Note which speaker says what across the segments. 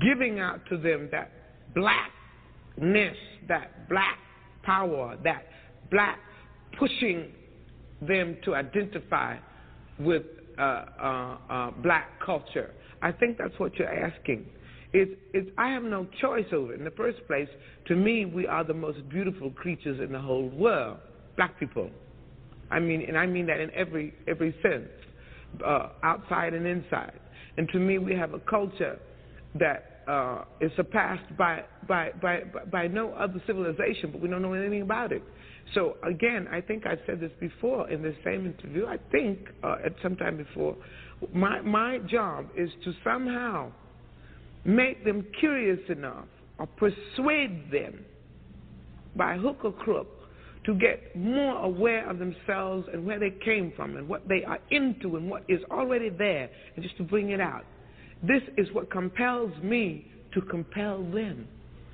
Speaker 1: giving out to them that blackness, that black power, that black pushing them to identify with uh, uh, uh, black culture. I think that's what you're asking. It's, it's, I have no choice over it. In the first place, to me, we are the most beautiful creatures in the whole world, black people. I mean, and I mean that in every every sense, uh, outside and inside. And to me, we have a culture that uh, is surpassed by, by by by no other civilization, but we don't know anything about it. So again, I think I said this before in the same interview. I think uh, at some time before, my my job is to somehow make them curious enough or persuade them by hook or crook to get more aware of themselves and where they came from and what they are into and what is already there and just to bring it out. This is what compels me to compel them.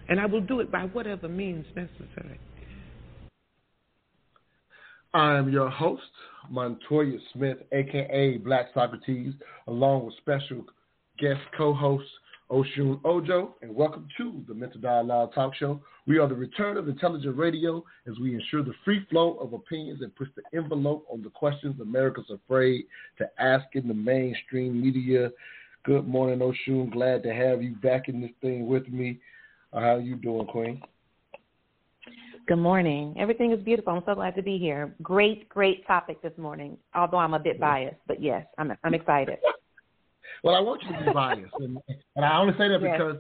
Speaker 1: And I will do it by whatever means necessary.
Speaker 2: I am your host, Montoya Smith, aka Black Socrates, along with special guest co-host Oshun Ojo, and welcome to the Mental Dialogue Talk Show. We are the return of intelligent radio as we ensure the free flow of opinions and push the envelope on the questions America's afraid to ask in the mainstream media. Good morning, Oshun. Glad to have you back in this thing with me. Uh, how are you doing, Queen?
Speaker 3: Good morning. Everything is beautiful. I'm so glad to be here. Great, great topic this morning. Although I'm a bit biased, but yes, I'm I'm excited.
Speaker 2: well, I want you to be biased, and, and I only say that yes. because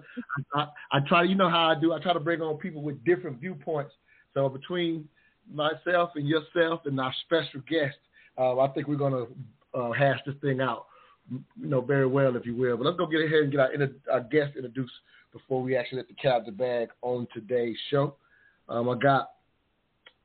Speaker 2: I, I, I try. You know how I do. I try to bring on people with different viewpoints. So between myself and yourself and our special guest, uh, I think we're going to uh, hash this thing out, you know, very well, if you will. But let's go get ahead and get our, our guest introduced before we actually let the cat out the bag on today's show. Um, I got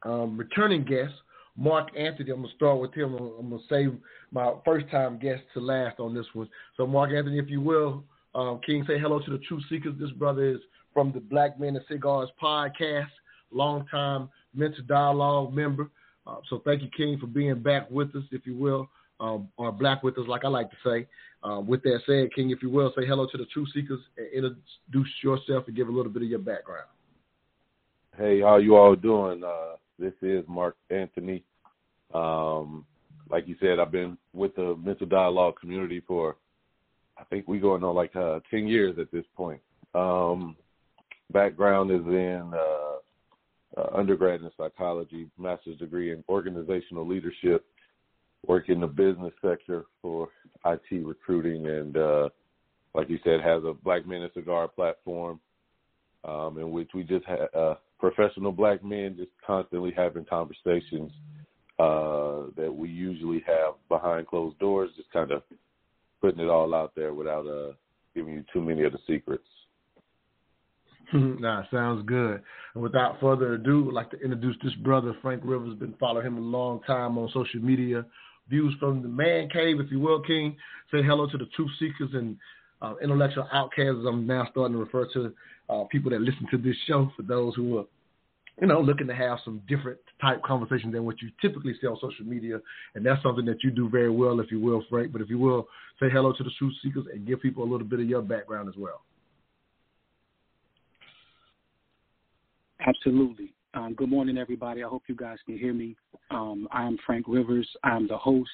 Speaker 2: um, returning guest Mark Anthony. I'm gonna start with him. I'm gonna save my first time guest to last on this one. So Mark Anthony, if you will, um, King, say hello to the True Seekers. This brother is from the Black Men and Cigars podcast, longtime mental dialogue member. Uh, so thank you, King, for being back with us, if you will, um, or black with us, like I like to say. Uh, with that said, King, if you will, say hello to the Truth Seekers and introduce yourself and give a little bit of your background.
Speaker 4: Hey, how you all doing? Uh, this is Mark Anthony. Um, like you said, I've been with the mental dialogue community for, I think we going on like uh, 10 years at this point. Um, background is in uh, uh, undergrad in psychology, master's degree in organizational leadership, work in the business sector for IT recruiting, and uh, like you said, has a Black Men and Cigar platform um, in which we just had uh, professional black men just constantly having conversations uh, that we usually have behind closed doors, just kind of putting it all out there without uh, giving you too many of the secrets.
Speaker 2: nah, sounds good. And without further ado, I'd like to introduce this brother, Frank Rivers. Been following him a long time on social media. Views from the man cave, if you will, King. Say hello to the truth seekers and uh, intellectual outcasts. I'm now starting to refer to uh, people that listen to this show for those who are, you know, looking to have some different type conversations than what you typically see on social media. And that's something that you do very well, if you will, Frank. But if you will, say hello to the truth seekers and give people a little bit of your background as well.
Speaker 5: Absolutely. Um, good morning, everybody. I hope you guys can hear me. Um, I am Frank Rivers. I'm the host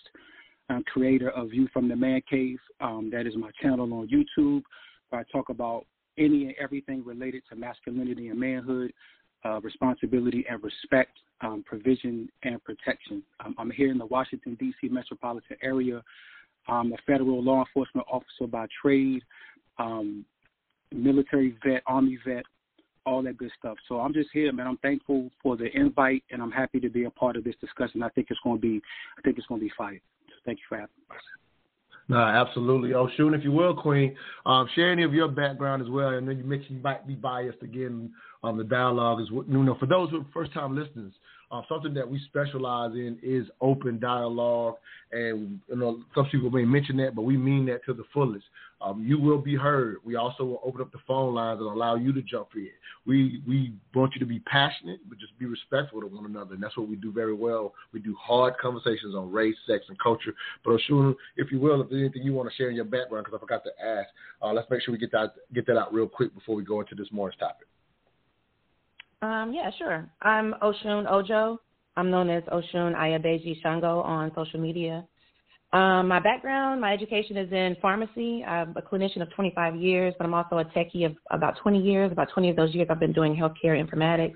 Speaker 5: and creator of View from the Man Cave. Um, that is my channel on YouTube where I talk about any and everything related to masculinity and manhood, uh, responsibility and respect, um, provision and protection. Um, I'm here in the Washington, D.C. metropolitan area. I'm a federal law enforcement officer by trade, um, military vet, Army vet, all that good stuff. So I'm just here, man. I'm thankful for the invite, and I'm happy to be a part of this discussion. I think it's going to be, I think it's going to be fire. So thank you for having me.
Speaker 2: No, absolutely. Oshun, if you will, Queen, um, share any of your background as well. And then you mentioned you might be biased again on um, the dialogue. Is know, for those who are first time listeners, uh, something that we specialize in is open dialogue, and you know some people may mention that, but we mean that to the fullest. Um, you will be heard. We also will open up the phone lines and allow you to jump in. We we want you to be passionate, but just be respectful to one another, and that's what we do very well. We do hard conversations on race, sex, and culture. But Oshun, if you will, if there's anything you want to share in your background, because I forgot to ask, uh, let's make sure we get that get that out real quick before we go into this morning's topic.
Speaker 3: Um, yeah, sure. I'm Oshun Ojo. I'm known as Oshun Ayabeji Shango on social media. Um, my background, my education is in pharmacy. I'm a clinician of 25 years, but I'm also a techie of about 20 years. About 20 of those years, I've been doing healthcare informatics.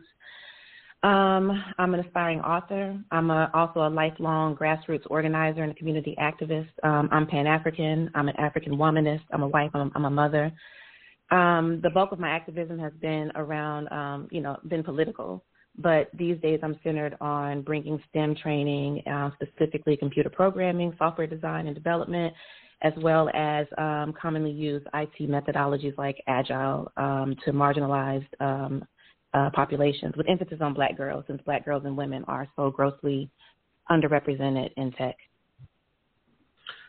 Speaker 3: Um, I'm an aspiring author. I'm a, also a lifelong grassroots organizer and a community activist. Um, I'm Pan African. I'm an African womanist. I'm a wife. I'm, I'm a mother. Um, the bulk of my activism has been around, um, you know, been political. But these days, I'm centered on bringing STEM training, uh, specifically computer programming, software design and development, as well as um, commonly used IT methodologies like Agile um, to marginalized um, uh, populations, with emphasis on Black girls, since Black girls and women are so grossly underrepresented in tech.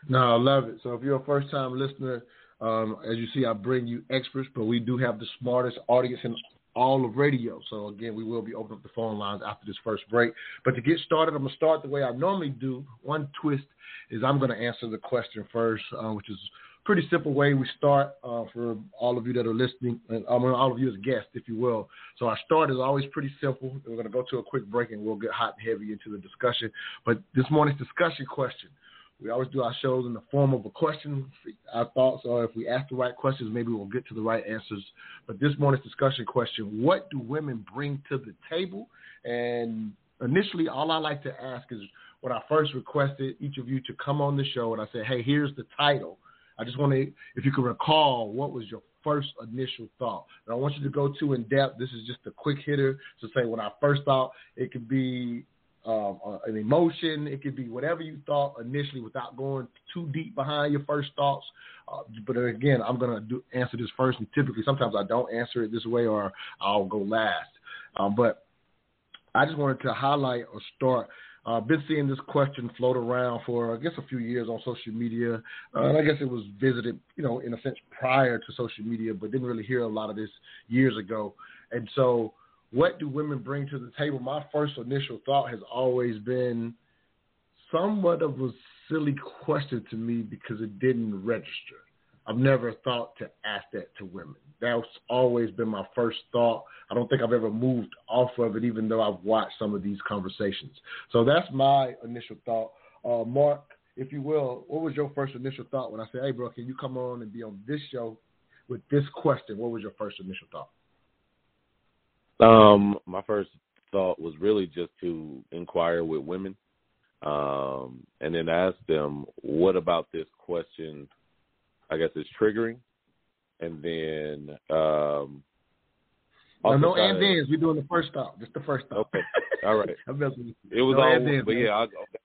Speaker 2: No, I love it. So if you're a first time listener, um, as you see, I bring you experts, but we do have the smartest audience in all of radio. So again, we will be opening up the phone lines after this first break. But to get started, I'm gonna start the way I normally do. One twist is I'm gonna answer the question first, uh, which is a pretty simple way we start uh, for all of you that are listening, and I mean, all of you as guests, if you will. So our start is always pretty simple. We're gonna go to a quick break and we'll get hot and heavy into the discussion. But this morning's discussion question we always do our shows in the form of a question, our thoughts, or if we ask the right questions, maybe we'll get to the right answers. But this morning's discussion question what do women bring to the table? And initially, all I like to ask is when I first requested each of you to come on the show, and I said, hey, here's the title. I just want to, if you can recall, what was your first initial thought? And I want you to go too in depth. This is just a quick hitter to say when I first thought it could be um, uh, an emotion. It could be whatever you thought initially without going too deep behind your first thoughts. Uh, but again, I'm going to answer this first, and typically sometimes I don't answer it this way or I'll go last. Um, but I just wanted to highlight or start. I've uh, been seeing this question float around for, I guess, a few years on social media. Uh, and I guess it was visited, you know, in a sense prior to social media, but didn't really hear a lot of this years ago. And so what do women bring to the table? My first initial thought has always been somewhat of a silly question to me because it didn't register. I've never thought to ask that to women. That's always been my first thought. I don't think I've ever moved off of it, even though I've watched some of these conversations. So that's my initial thought. Uh, Mark, if you will, what was your first initial thought when I said, hey, bro, can you come on and be on this show with this question? What was your first initial thought?
Speaker 4: Um, my first thought was really just to inquire with women, um, and then ask them what about this question. I guess is triggering, and then um,
Speaker 2: no, no and thens. We're doing the first thought, just the first thought.
Speaker 4: Okay, all right.
Speaker 2: it
Speaker 4: was
Speaker 2: no
Speaker 4: all, but yeah, I'll, okay.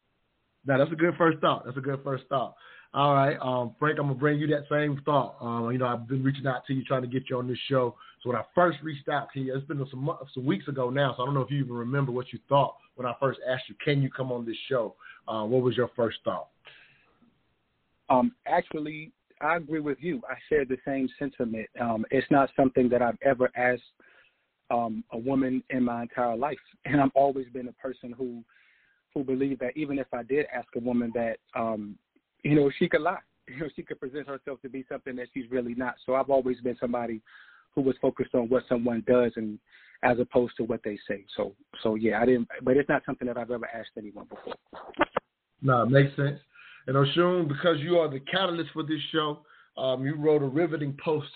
Speaker 2: Now that's a good first thought. That's a good first thought. All right, um, Frank, I'm gonna bring you that same thought. Um, you know, I've been reaching out to you, trying to get you on this show. So when I first reached out to you, it's been some some weeks ago now. So I don't know if you even remember what you thought when I first asked you, "Can you come on this show?" Uh, what was your first thought?
Speaker 5: Um, actually, I agree with you. I share the same sentiment. Um, it's not something that I've ever asked um, a woman in my entire life, and I've always been a person who who believed that even if I did ask a woman that um, you know, she could lie. You know, she could present herself to be something that she's really not. So I've always been somebody who was focused on what someone does and as opposed to what they say. So so yeah, I didn't but it's not something that I've ever asked anyone before.
Speaker 2: No, it makes sense. And Oshun, because you are the catalyst for this show, um, you wrote a riveting post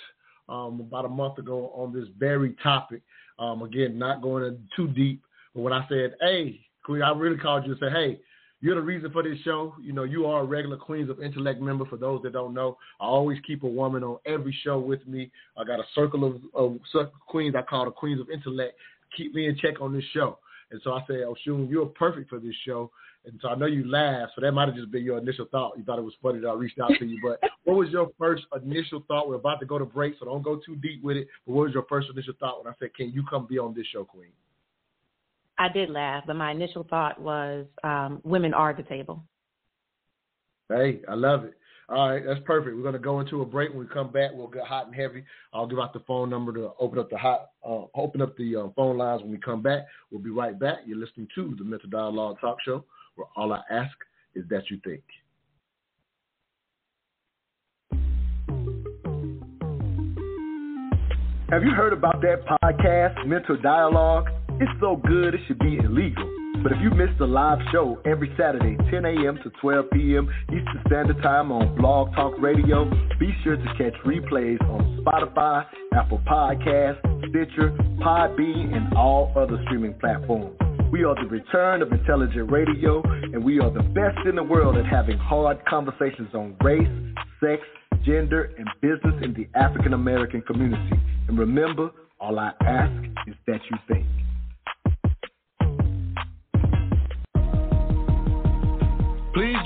Speaker 2: um, about a month ago on this very topic. Um, again, not going in too deep, but when I said, "Hey, I really called you and said, "Hey, you're the reason for this show. You know, you are a regular Queens of Intellect member. For those that don't know, I always keep a woman on every show with me. I got a circle of, of queens I call the Queens of Intellect. Keep me in check on this show. And so I said, oh, Oshun, you're perfect for this show. And so I know you laughed, so that might have just been your initial thought. You thought it was funny that I reached out to you. But what was your first initial thought? We're about to go to break, so don't go too deep with it. But what was your first initial thought when I said, Can you come be on this show, Queen?
Speaker 3: I did laugh, but my initial thought was um, women are the table.
Speaker 2: Hey, I love it. All right, that's perfect. We're going to go into a break. When we come back, we'll get hot and heavy. I'll give out the phone number to open up the hot, uh, open up the uh, phone lines when we come back. We'll be right back. You're listening to the Mental Dialogue Talk Show, where all I ask is that you think.
Speaker 6: Have you heard about that podcast, Mental Dialogue? It's so good it should be illegal. But if you miss the live show every Saturday, 10 a.m. to 12 p.m. Eastern Standard Time on Blog Talk Radio, be sure to catch replays on Spotify, Apple Podcasts, Stitcher, Podbean, and all other streaming platforms. We are the return of intelligent radio, and we are the best in the world at having hard conversations on race, sex, gender, and business in the African American community. And remember, all I ask is that you think.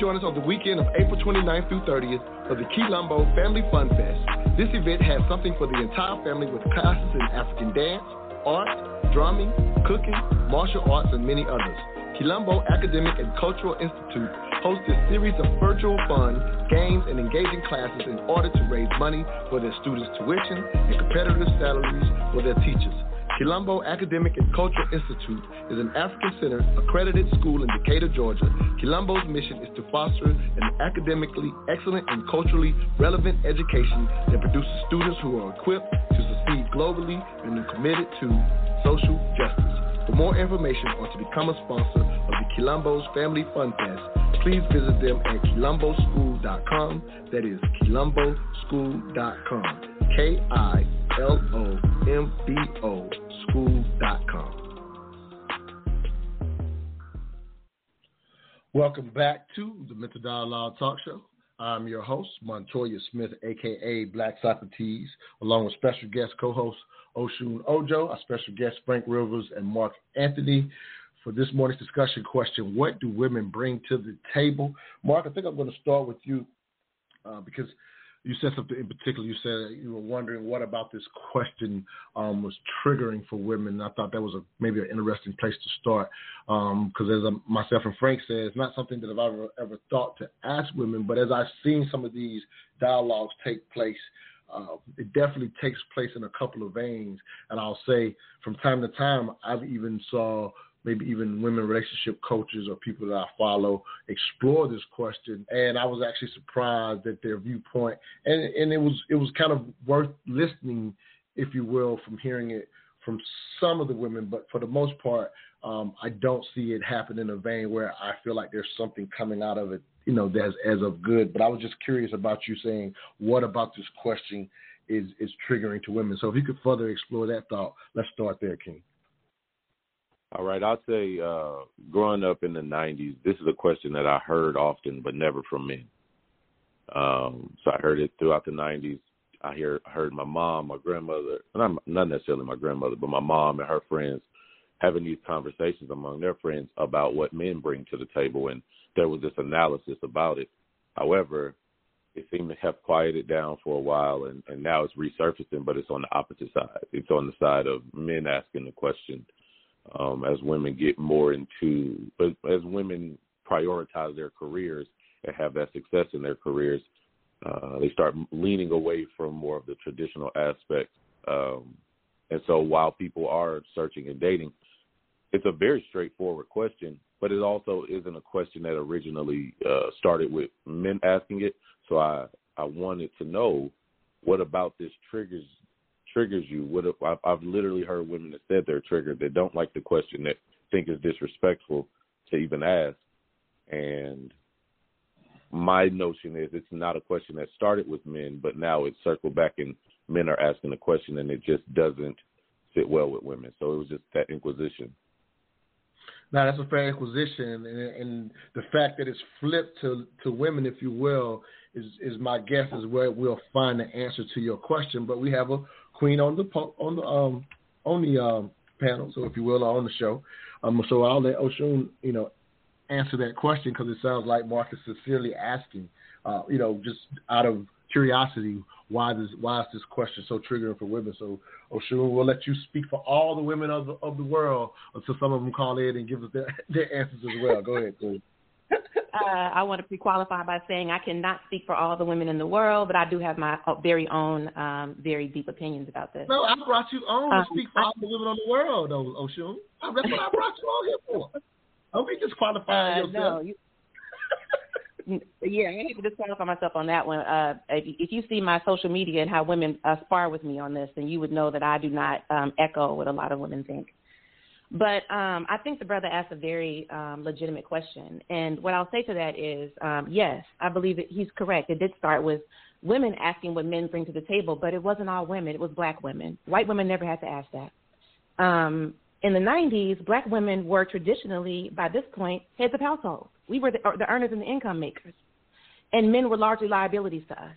Speaker 7: Join us on the weekend of April 29th through 30th for the Quilombo Family Fun Fest. This event has something for the entire family with classes in African dance, art, drumming, cooking, martial arts, and many others. Quilombo Academic and Cultural Institute hosts a series of virtual fun, games, and engaging classes in order to raise money for their students' tuition and competitive salaries for their teachers. Quilombo Academic and Cultural Institute is an African Center accredited school in Decatur, Georgia. Quilombo's mission is to foster an academically excellent and culturally relevant education that produces students who are equipped to succeed globally and are committed to social justice. For more information or to become a sponsor of the Quilombo's Family Fun Fest, please visit them at quilomboschool.com. That is quilomboschool.com. K I L O M B O school.com.
Speaker 2: Welcome back to the Mental Dialogue Talk Show. I'm your host, Montoya Smith, aka Black Socrates, along with special guest co-host Oshun Ojo, our special guest Frank Rivers, and Mark Anthony. For this morning's discussion question, what do women bring to the table? Mark, I think I'm going to start with you uh, because you said something in particular. You said you were wondering what about this question um, was triggering for women. I thought that was a, maybe an interesting place to start because, um, as um, myself and Frank said, it's not something that I've ever, ever thought to ask women. But as I've seen some of these dialogues take place, uh, it definitely takes place in a couple of veins. And I'll say from time to time, I've even saw maybe even women relationship coaches or people that I follow explore this question. And I was actually surprised at their viewpoint. And and it was it was kind of worth listening, if you will, from hearing it from some of the women, but for the most part, um, I don't see it happen in a vein where I feel like there's something coming out of it, you know, that's as of good. But I was just curious about you saying, what about this question is is triggering to women? So if you could further explore that thought, let's start there, King.
Speaker 4: All right, I'll say uh, growing up in the '90s, this is a question that I heard often, but never from men. Um, so I heard it throughout the '90s. I hear heard my mom, my grandmother, not not necessarily my grandmother, but my mom and her friends having these conversations among their friends about what men bring to the table, and there was this analysis about it. However, it seemed to have quieted down for a while, and, and now it's resurfacing, but it's on the opposite side. It's on the side of men asking the question um, as women get more into, as women prioritize their careers and have that success in their careers, uh, they start leaning away from more of the traditional aspects. Um, and so while people are searching and dating, it's a very straightforward question, but it also isn't a question that originally uh, started with men asking it. So I, I wanted to know what about this triggers triggers you. What if, I've, I've literally heard women that said they're triggered that don't like the question that think is disrespectful to even ask. And my notion is it's not a question that started with men, but now it's circled back and men are asking the question and it just doesn't fit well with women. So it was just that inquisition.
Speaker 2: Now that's a fair inquisition, and, and the fact that it's flipped to to women, if you will, is is my guess is where we'll find the answer to your question. But we have a queen on the on the um on the um panel, so if you will, on the show. Um, so I'll let Oshun, you know, answer that question because it sounds like Mark is sincerely asking, uh, you know, just out of curiosity, why this why is this question so triggering for women? So Oshun, we'll let you speak for all the women of the of the world until some of them call in and give us their, their answers as well. Go ahead, ahead.
Speaker 3: Uh, I want to pre-qualify by saying I cannot speak for all the women in the world, but I do have my very own, um, very deep opinions about this.
Speaker 2: No, I brought you on to um, speak for all the women in the world, Oshun. That's what I brought you on here for. Don't be disqualifying
Speaker 3: uh, yourself. No, you, yeah, I need to disqualify myself on that one. Uh, if, if you see my social media and how women uh, spar with me on this, then you would know that I do not um, echo what a lot of women think. But um, I think the brother asked a very um, legitimate question. And what I'll say to that is um, yes, I believe that he's correct. It did start with women asking what men bring to the table, but it wasn't all women, it was black women. White women never had to ask that. Um, in the 90s, black women were traditionally, by this point, heads of households. We were the, the earners and the income makers. And men were largely liabilities to us.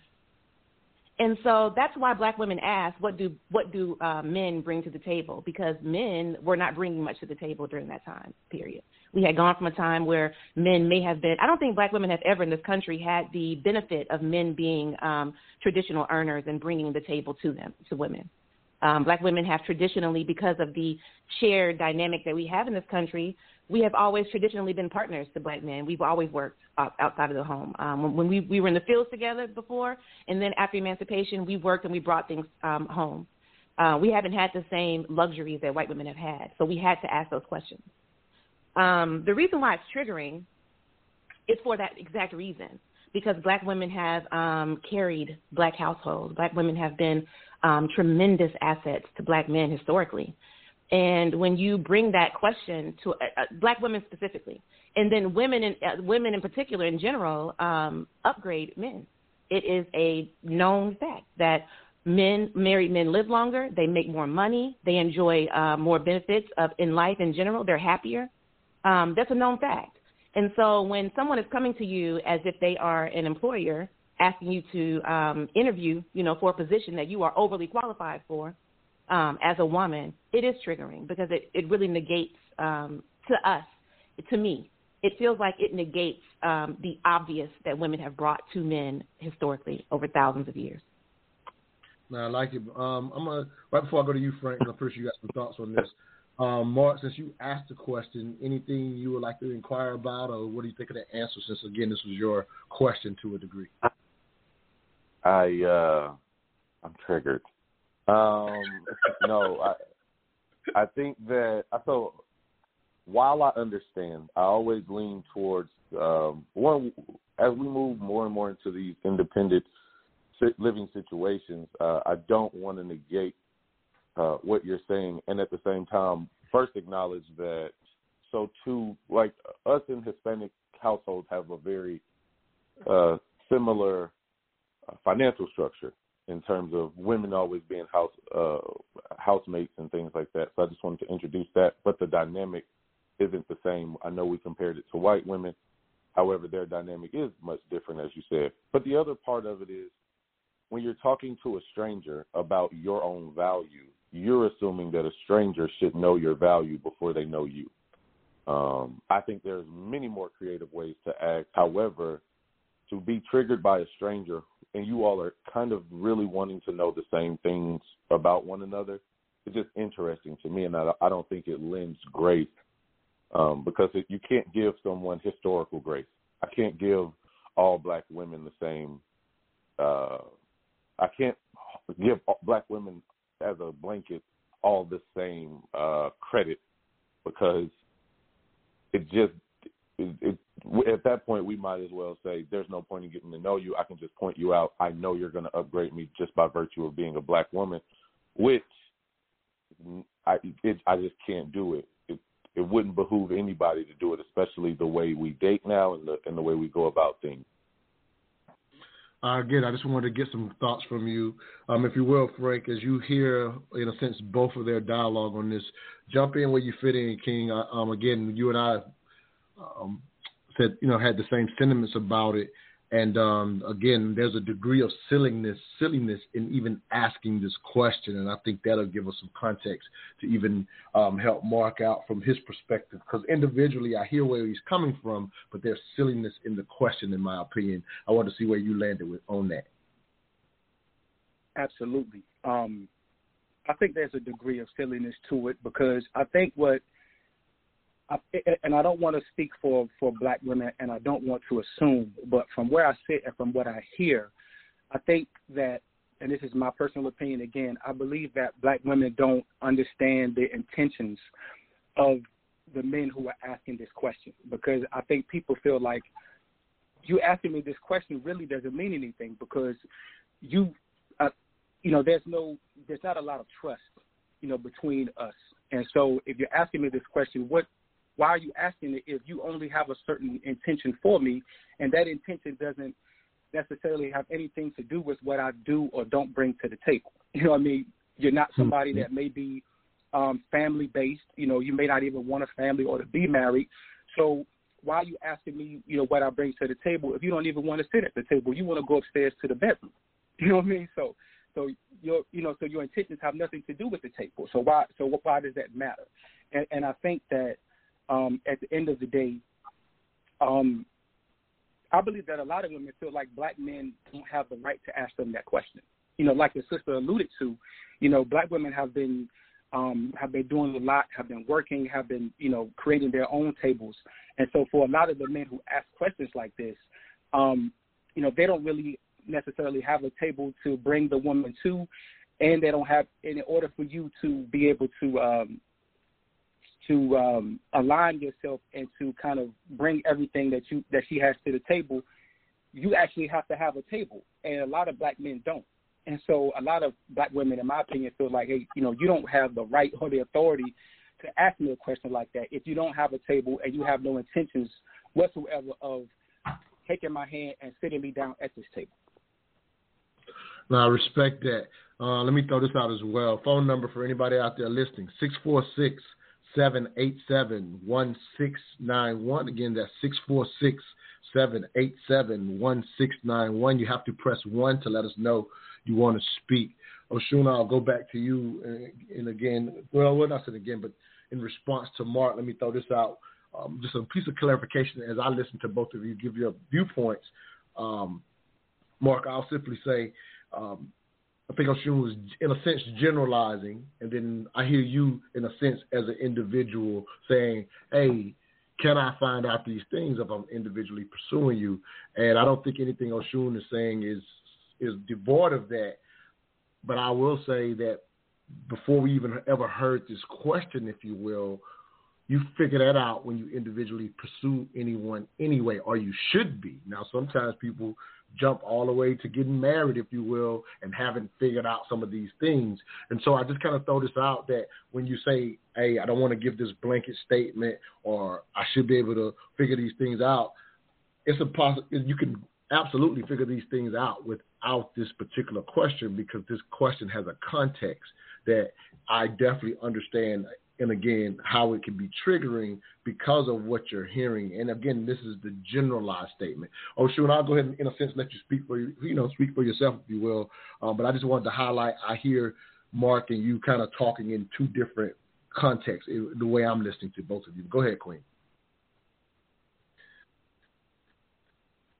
Speaker 3: And so that's why black women ask, what do what do uh, men bring to the table? Because men were not bringing much to the table during that time period. We had gone from a time where men may have been. I don't think black women have ever in this country had the benefit of men being um, traditional earners and bringing the table to them to women. Um, black women have traditionally, because of the shared dynamic that we have in this country, we have always traditionally been partners to black men. We've always worked outside of the home. Um, when, we, we were in the fields together before, and then after emancipation, we worked and we brought things um, home. Uh, we haven't had the same luxuries that white women have had, so we had to ask those questions. Um, the reason why it's triggering is for that exact reason, because black women have um, carried black households. Black women have been um, tremendous assets to black men historically. And when you bring that question to uh, uh, black women specifically, and then women in uh, women in particular in general um, upgrade men, it is a known fact that men married men live longer, they make more money, they enjoy uh, more benefits of in life in general, they're happier. Um, that's a known fact. And so when someone is coming to you as if they are an employer asking you to um, interview, you know, for a position that you are overly qualified for, um, as a woman, it is triggering because it, it really negates um, to us, to me, it feels like it negates um, the obvious that women have brought to men historically over thousands of years.
Speaker 2: Now I like it. Um, I'm gonna right before I go to you, Frank. I'm pretty sure you got some thoughts on this. Um, Mark, since you asked the question, anything you would like to inquire about, or what do you think of the answer? Since again, this was your question to a degree.
Speaker 4: I uh, I'm triggered. Um, no, I I think that I so while I understand, I always lean towards um, one as we move more and more into these independent living situations. Uh, I don't want to negate uh, what you're saying, and at the same time, first acknowledge that. So too, like us in Hispanic households have a very uh, similar uh, financial structure in terms of women always being house uh, housemates and things like that. So I just wanted to introduce that. But the dynamic isn't the same. I know we compared it to white women. However, their dynamic is much different, as you said. But the other part of it is when you're talking to a stranger about your own value, you're assuming that a stranger should know your value before they know you. Um, I think there's many more creative ways to act. However, to be triggered by a stranger and you all are kind of really wanting to know the same things about one another, it's just interesting to me, and I, I don't think it lends grace um, because it, you can't give someone historical grace. I can't give all black women the same. Uh, I can't give black women as a blanket all the same uh, credit because it just it, it, at that point, we might as well say, "There's no point in getting to know you. I can just point you out. I know you're going to upgrade me just by virtue of being a black woman," which I it, I just can't do it. It it wouldn't behoove anybody to do it, especially the way we date now and the and the way we go about things.
Speaker 2: Uh, again, I just wanted to get some thoughts from you, um, if you will, Frank, as you hear, in a sense, both of their dialogue on this. Jump in where you fit in, King. Uh, um, again, you and I um, said you know had the same sentiments about it. And um, again, there's a degree of silliness, silliness in even asking this question, and I think that'll give us some context to even um, help Mark out from his perspective. Because individually, I hear where he's coming from, but there's silliness in the question, in my opinion. I want to see where you landed with on that.
Speaker 5: Absolutely. Um, I think there's a degree of silliness to it because I think what And I don't want to speak for for black women, and I don't want to assume, but from where I sit and from what I hear, I think that, and this is my personal opinion again, I believe that black women don't understand the intentions of the men who are asking this question because I think people feel like you asking me this question really doesn't mean anything because you, uh, you know, there's no, there's not a lot of trust, you know, between us. And so if you're asking me this question, what why are you asking it if you only have a certain intention for me and that intention doesn't necessarily have anything to do with what I do or don't bring to the table? You know what I mean? You're not hmm. somebody that may be um, family based. You know, you may not even want a family or to be married. So why are you asking me, you know, what I bring to the table if you don't even want to sit at the table? You want to go upstairs to the bedroom. You know what I mean? So so your you know so your intentions have nothing to do with the table. So why so why does that matter? And, and I think that um, at the end of the day, um, I believe that a lot of women feel like black men don't have the right to ask them that question. You know, like the sister alluded to, you know, black women have been um, have been doing a lot, have been working, have been, you know, creating their own tables. And so for a lot of the men who ask questions like this, um, you know, they don't really necessarily have a table to bring the woman to, and they don't have, in order for you to be able to um, to um, align yourself and to kind of bring everything that you that she has to the table, you actually have to have a table, and a lot of black men don't. And so a lot of black women, in my opinion, feel like, hey, you know, you don't have the right or the authority to ask me a question like that if you don't have a table and you have no intentions whatsoever of taking my hand and sitting me down at this table.
Speaker 2: Now, I respect that. Uh, let me throw this out as well. Phone number for anybody out there listening: six four six 787 1691. Again, that's 646 787 1691. You have to press 1 to let us know you want to speak. Oshuna, I'll go back to you. Uh, and again, well, well, not saying again, but in response to Mark, let me throw this out. Um, just a piece of clarification as I listen to both of you give your viewpoints. Um, Mark, I'll simply say um, I think Oshun was in a sense generalizing, and then I hear you in a sense as an individual saying, "Hey, can I find out these things if I'm individually pursuing you?" And I don't think anything Oshun is saying is is devoid of that. But I will say that before we even ever heard this question, if you will, you figure that out when you individually pursue anyone anyway, or you should be. Now, sometimes people jump all the way to getting married, if you will, and haven't figured out some of these things. And so I just kind of throw this out that when you say, hey, I don't want to give this blanket statement or I should be able to figure these things out, it's a poss- you can absolutely figure these things out without this particular question because this question has a context that I definitely understand and again how it can be triggering because of what you're hearing. And again, this is the generalized statement. Oh, sure, and I'll go ahead and in a sense let you speak for you, know, speak for yourself if you will. Um, but I just wanted to highlight. I hear Mark and you kind of talking in two different contexts. The way I'm listening to both of you. Go ahead, Queen.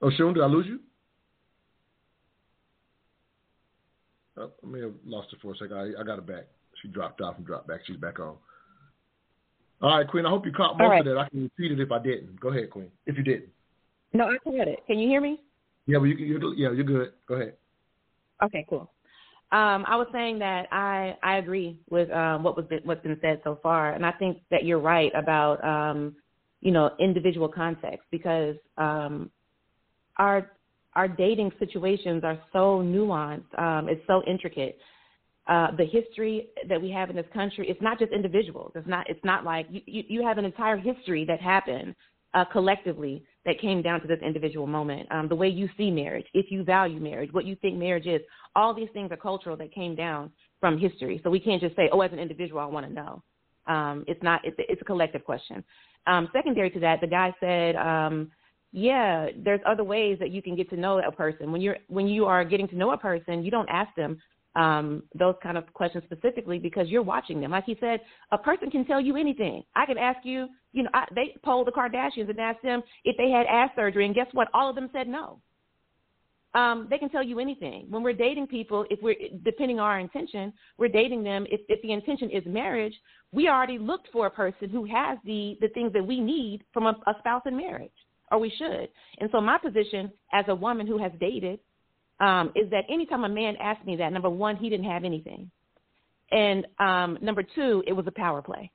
Speaker 2: Oh, Shun, did I lose you? Oh, I may have lost her for a second. I, I got it back. She dropped off and dropped back. She's back on. All right, Queen. I hope you caught most right. of that. I can repeat it if I didn't. Go ahead, Queen. If you didn't.
Speaker 3: No, I caught it. Can you hear me?
Speaker 2: Yeah, well, you, you're, yeah, you're good. Go ahead.
Speaker 3: Okay, cool. Um, I was saying that I I agree with um, what was been, what's been said so far, and I think that you're right about um, you know individual context because um, our our dating situations are so nuanced. Um, it's so intricate uh, the history that we have in this country. It's not just individuals. It's not. It's not like you, you, you have an entire history that happened uh, collectively that came down to this individual moment. Um, the way you see marriage, if you value marriage, what you think marriage is, all these things are cultural that came down from history. So we can't just say, oh, as an individual, I want to know. Um, it's not. It's, it's a collective question. Um, secondary to that, the guy said, um, yeah, there's other ways that you can get to know a person. When you're when you are getting to know a person, you don't ask them um, those kind of questions specifically because you're watching them. Like he said, a person can tell you anything. I can ask you, you know, I, they polled the Kardashians and asked them if they had ass surgery, and guess what? All of them said no. Um, they can tell you anything. When we're dating people, if we're depending on our intention, we're dating them. If, if the intention is marriage, we already looked for a person who has the the things that we need from a, a spouse in marriage or we should. And so my position as a woman who has dated um, is that anytime a man asked me that, number one, he didn't have anything, and um, number two, it was a power play.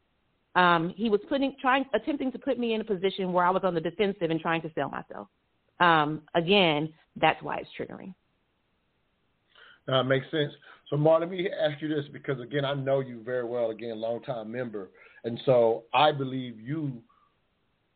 Speaker 3: Um, he was putting, trying, attempting to put me in a position where I was on the defensive and trying to sell myself. Um, again, that's why it's triggering.
Speaker 2: Uh, makes sense. So, Mark, let me ask you this because, again, I know you very well, again, longtime member. And so I believe you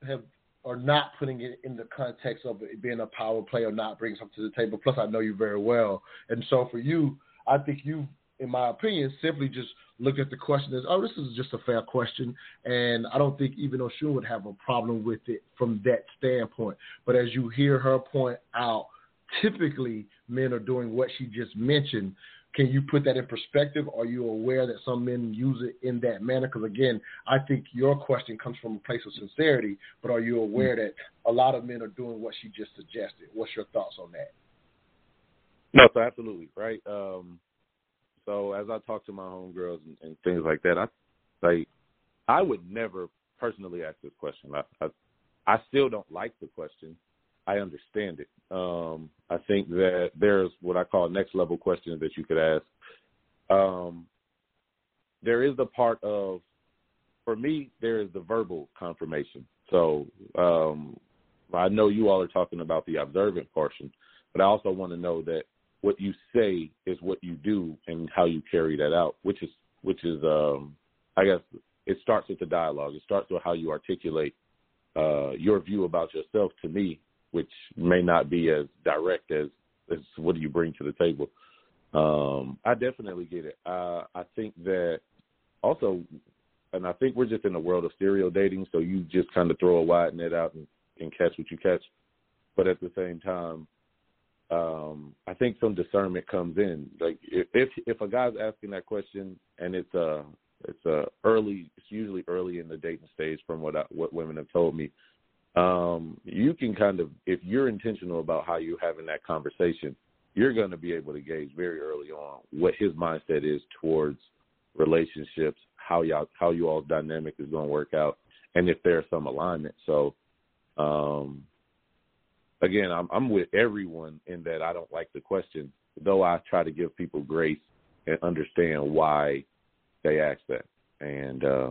Speaker 2: have or not putting it in the context of it being a power play or not bringing something to the table. Plus, I know you very well, and so for you, I think you, in my opinion, simply just look at the question as, oh, this is just a fair question, and I don't think even Oshun would have a problem with it from that standpoint. But as you hear her point out, typically men are doing what she just mentioned can you put that in perspective? Are you aware that some men use it in that manner? Because again, I think your question comes from a place of sincerity, but are you aware that a lot of men are doing what she just suggested? What's your thoughts on that?
Speaker 4: No, so absolutely right. Um, so as I talk to my homegirls and, and things like that, I like I would never personally ask this question. I, I I still don't like the question I understand it. Um, I think that there's what I call next level questions that you could ask. Um, there is the part of, for me, there is the verbal confirmation. So um, I know you all are talking about the observant portion, but I also want to know that what you say is what you do and how you carry that out, which is which is um, I guess it starts with the dialogue. It starts with how you articulate uh, your view about yourself to me which may not be as direct as, as what do you bring to the table. Um, I definitely get it. Uh, I think that also, and I think we're just in a world of serial dating, so you just kind of throw a wide net out and, and catch what you catch. But at the same time, um, I think some discernment comes in. Like if if a guy's asking that question and it's a it's a early, it's usually early in the dating stage, from what I, what women have told me um, you can kind of, if you're intentional about how you're having that conversation, you're going to be able to gauge very early on what his mindset is towards relationships, how y'all, how you all dynamic is going to work out, and if there's some alignment. So, um, again, I'm, I'm with everyone in that I don't like the question, though I try to give people grace and understand why they ask that. And uh.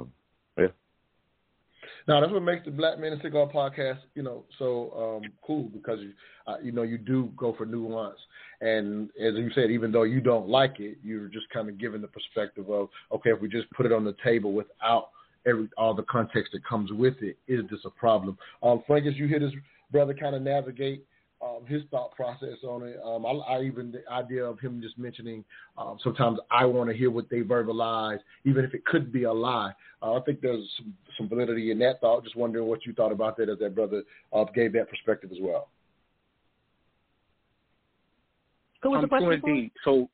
Speaker 2: Now that's what makes the Black Men and Cigar podcast, you know, so um, cool because you, uh, you know you do go for nuance, and as you said, even though you don't like it, you're just kind of giving the perspective of okay, if we just put it on the table without every all the context that comes with it, is this a problem? Um, Frank, as you hear this brother kind of navigate um, his thought process on it. Um, I, I, even the idea of him just mentioning um, sometimes I want to hear what they verbalize, even if it could be a lie. Uh, I think there's some, some, validity in that thought. Just wondering what you thought about that as that brother uh, gave that perspective as well.
Speaker 3: Who was the question
Speaker 5: indeed. So,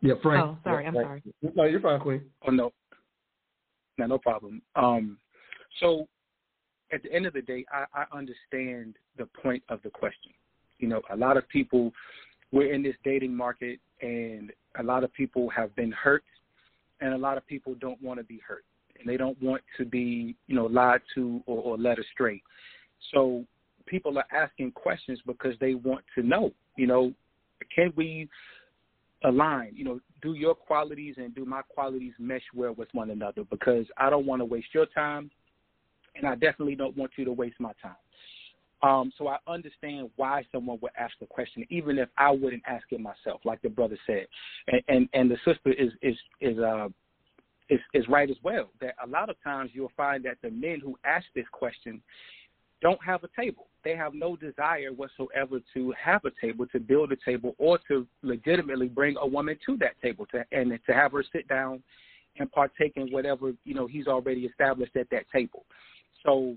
Speaker 2: yeah, Frank.
Speaker 3: Oh, sorry,
Speaker 2: yeah,
Speaker 3: I'm
Speaker 2: Frank. sorry. No, you're fine, Queen.
Speaker 5: Oh no, no, no problem. Um, so at the end of the day, I, I understand the point of the question. You know, a lot of people we're in this dating market and a lot of people have been hurt and a lot of people don't want to be hurt and they don't want to be, you know, lied to or, or led astray. So people are asking questions because they want to know, you know, can we align, you know, do your qualities and do my qualities mesh well with one another because I don't want to waste your time and I definitely don't want you to waste my time. Um, so I understand why someone would ask the question, even if I wouldn't ask it myself, like the brother said. And and, and the sister is is is uh is is right as well. That a lot of times you'll find that the men who ask this question don't have a table. They have no desire whatsoever to have a table, to build a table, or to legitimately bring a woman to that table, to and to have her sit down and partake in whatever you know he's already established at that table. So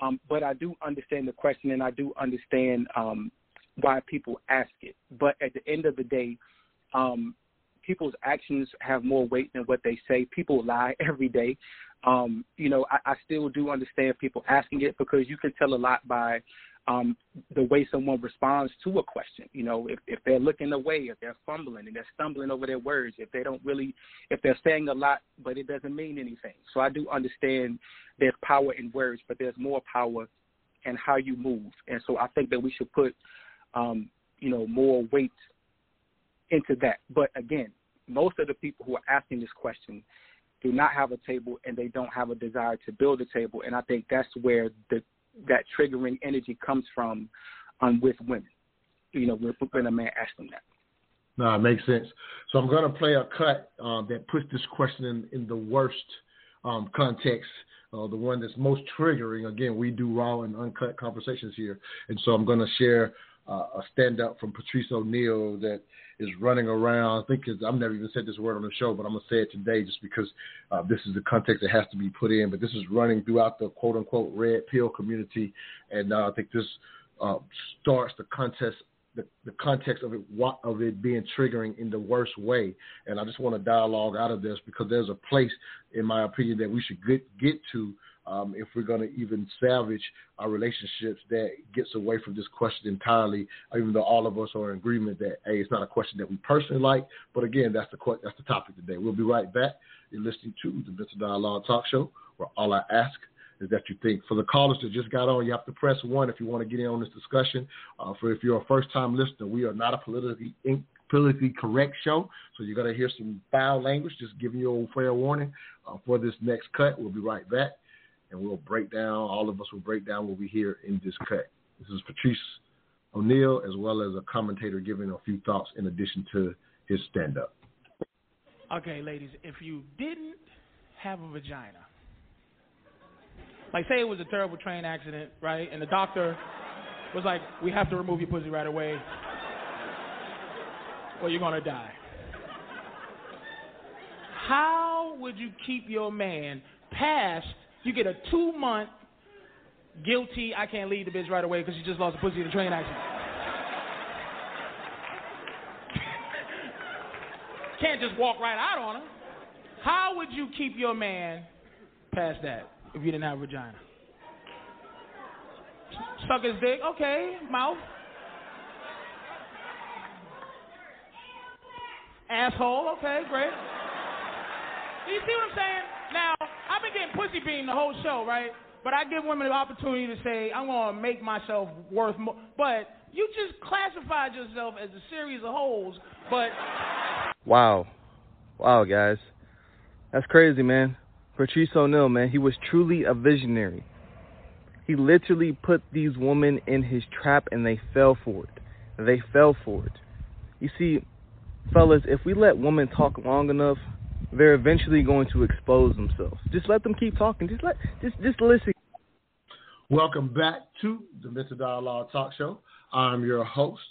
Speaker 5: Um, but I do understand the question, and I do understand um, why people ask it. But at the end of the day, um, people's actions have more weight than what they say. People lie every day. Um, you know, I, I still do understand people asking it because you can tell a lot by um, the way someone responds to a question. You know, if, if they're looking away, if they're fumbling and they're stumbling over their words, if they don't really, if they're saying a lot but it doesn't mean anything. So I do understand there's power in words, but there's more power in how you move. And so I think that we should put, um, you know, more weight into that. But again, most of the people who are asking this question do not have a table and they don't have a desire to build a table. And I think that's where the that triggering energy comes from um, with women. You know, when a man asks them that.
Speaker 2: No, it makes sense. So I'm going to play a cut uh, that puts this question in, in the worst um, context, uh, the one that's most triggering. Again, we do raw and uncut conversations here, and so I'm going to share uh, a stand up from Patrice O'Neal that is running around. I think I've never even said this word on the show, but I'm gonna say it today just because uh, this is the context that has to be put in. But this is running throughout the quote unquote red pill community, and uh, I think this uh, starts the contest. The, the context of it of it being triggering in the worst way, and I just want to dialogue out of this because there's a place, in my opinion, that we should get get to um, if we're going to even salvage our relationships that gets away from this question entirely, even though all of us are in agreement that hey, it's not a question that we personally like, but again, that's the that's the topic today. We'll be right back. You're listening to the Mental Dialogue Talk Show, where all I ask is that you think. For the callers that just got on, you have to press one if you want to get in on this discussion. Uh, for if you're a first-time listener, we are not a politically in- politically correct show, so you're going to hear some foul language. Just giving you a fair warning uh, for this next cut. We'll be right back and we'll break down, all of us will break down what we hear in this cut. This is Patrice O'Neal, as well as a commentator giving a few thoughts in addition to his stand up.
Speaker 8: Okay, ladies, if you didn't have a vagina, like say it was a terrible train accident, right? And the doctor was like, we have to remove your pussy right away, or you're going to die. How would you keep your man past you get a two month guilty, I can't leave the bitch right away because she just lost a pussy in a train accident. can't just walk right out on her. How would you keep your man past that if you didn't have a vagina? Suck his dick, okay, mouth. Asshole, okay, great. Do you see what I'm saying? I've been getting pussy beaten the whole show, right? But I give women the opportunity to say, I'm going to make myself worth more. But you just classified yourself as a series of holes, but.
Speaker 9: Wow. Wow, guys. That's crazy, man. Patrice O'Neal, man, he was truly a visionary. He literally put these women in his trap and they fell for it. They fell for it. You see, fellas, if we let women talk long enough, they're eventually going to expose themselves. Just let them keep talking. Just let just just listen.
Speaker 2: Welcome back to the Mental Dialogue Talk Show. I'm your host,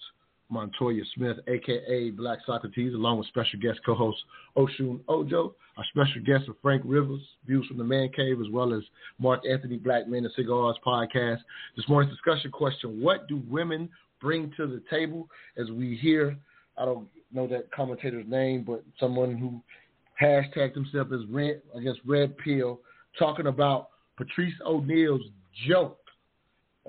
Speaker 2: Montoya Smith, aka Black Socrates, along with special guest co-host Oshun Ojo. Our special guest are Frank Rivers, Views from the Man Cave, as well as Mark Anthony Black Men and Cigars podcast. This morning's discussion question: What do women bring to the table? As we hear, I don't know that commentator's name, but someone who hashtagged himself as Red, I guess Red Pill, talking about Patrice O'Neal's joke.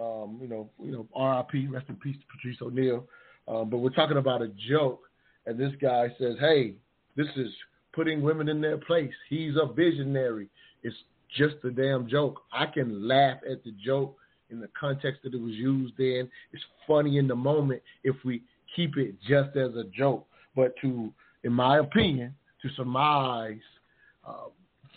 Speaker 2: Um, you know, you know, R.I.P. Rest in peace to Patrice O'Neal. Um, but we're talking about a joke, and this guy says, "Hey, this is putting women in their place. He's a visionary. It's just a damn joke. I can laugh at the joke in the context that it was used in. It's funny in the moment if we keep it just as a joke. But to, in my opinion, to surmise uh,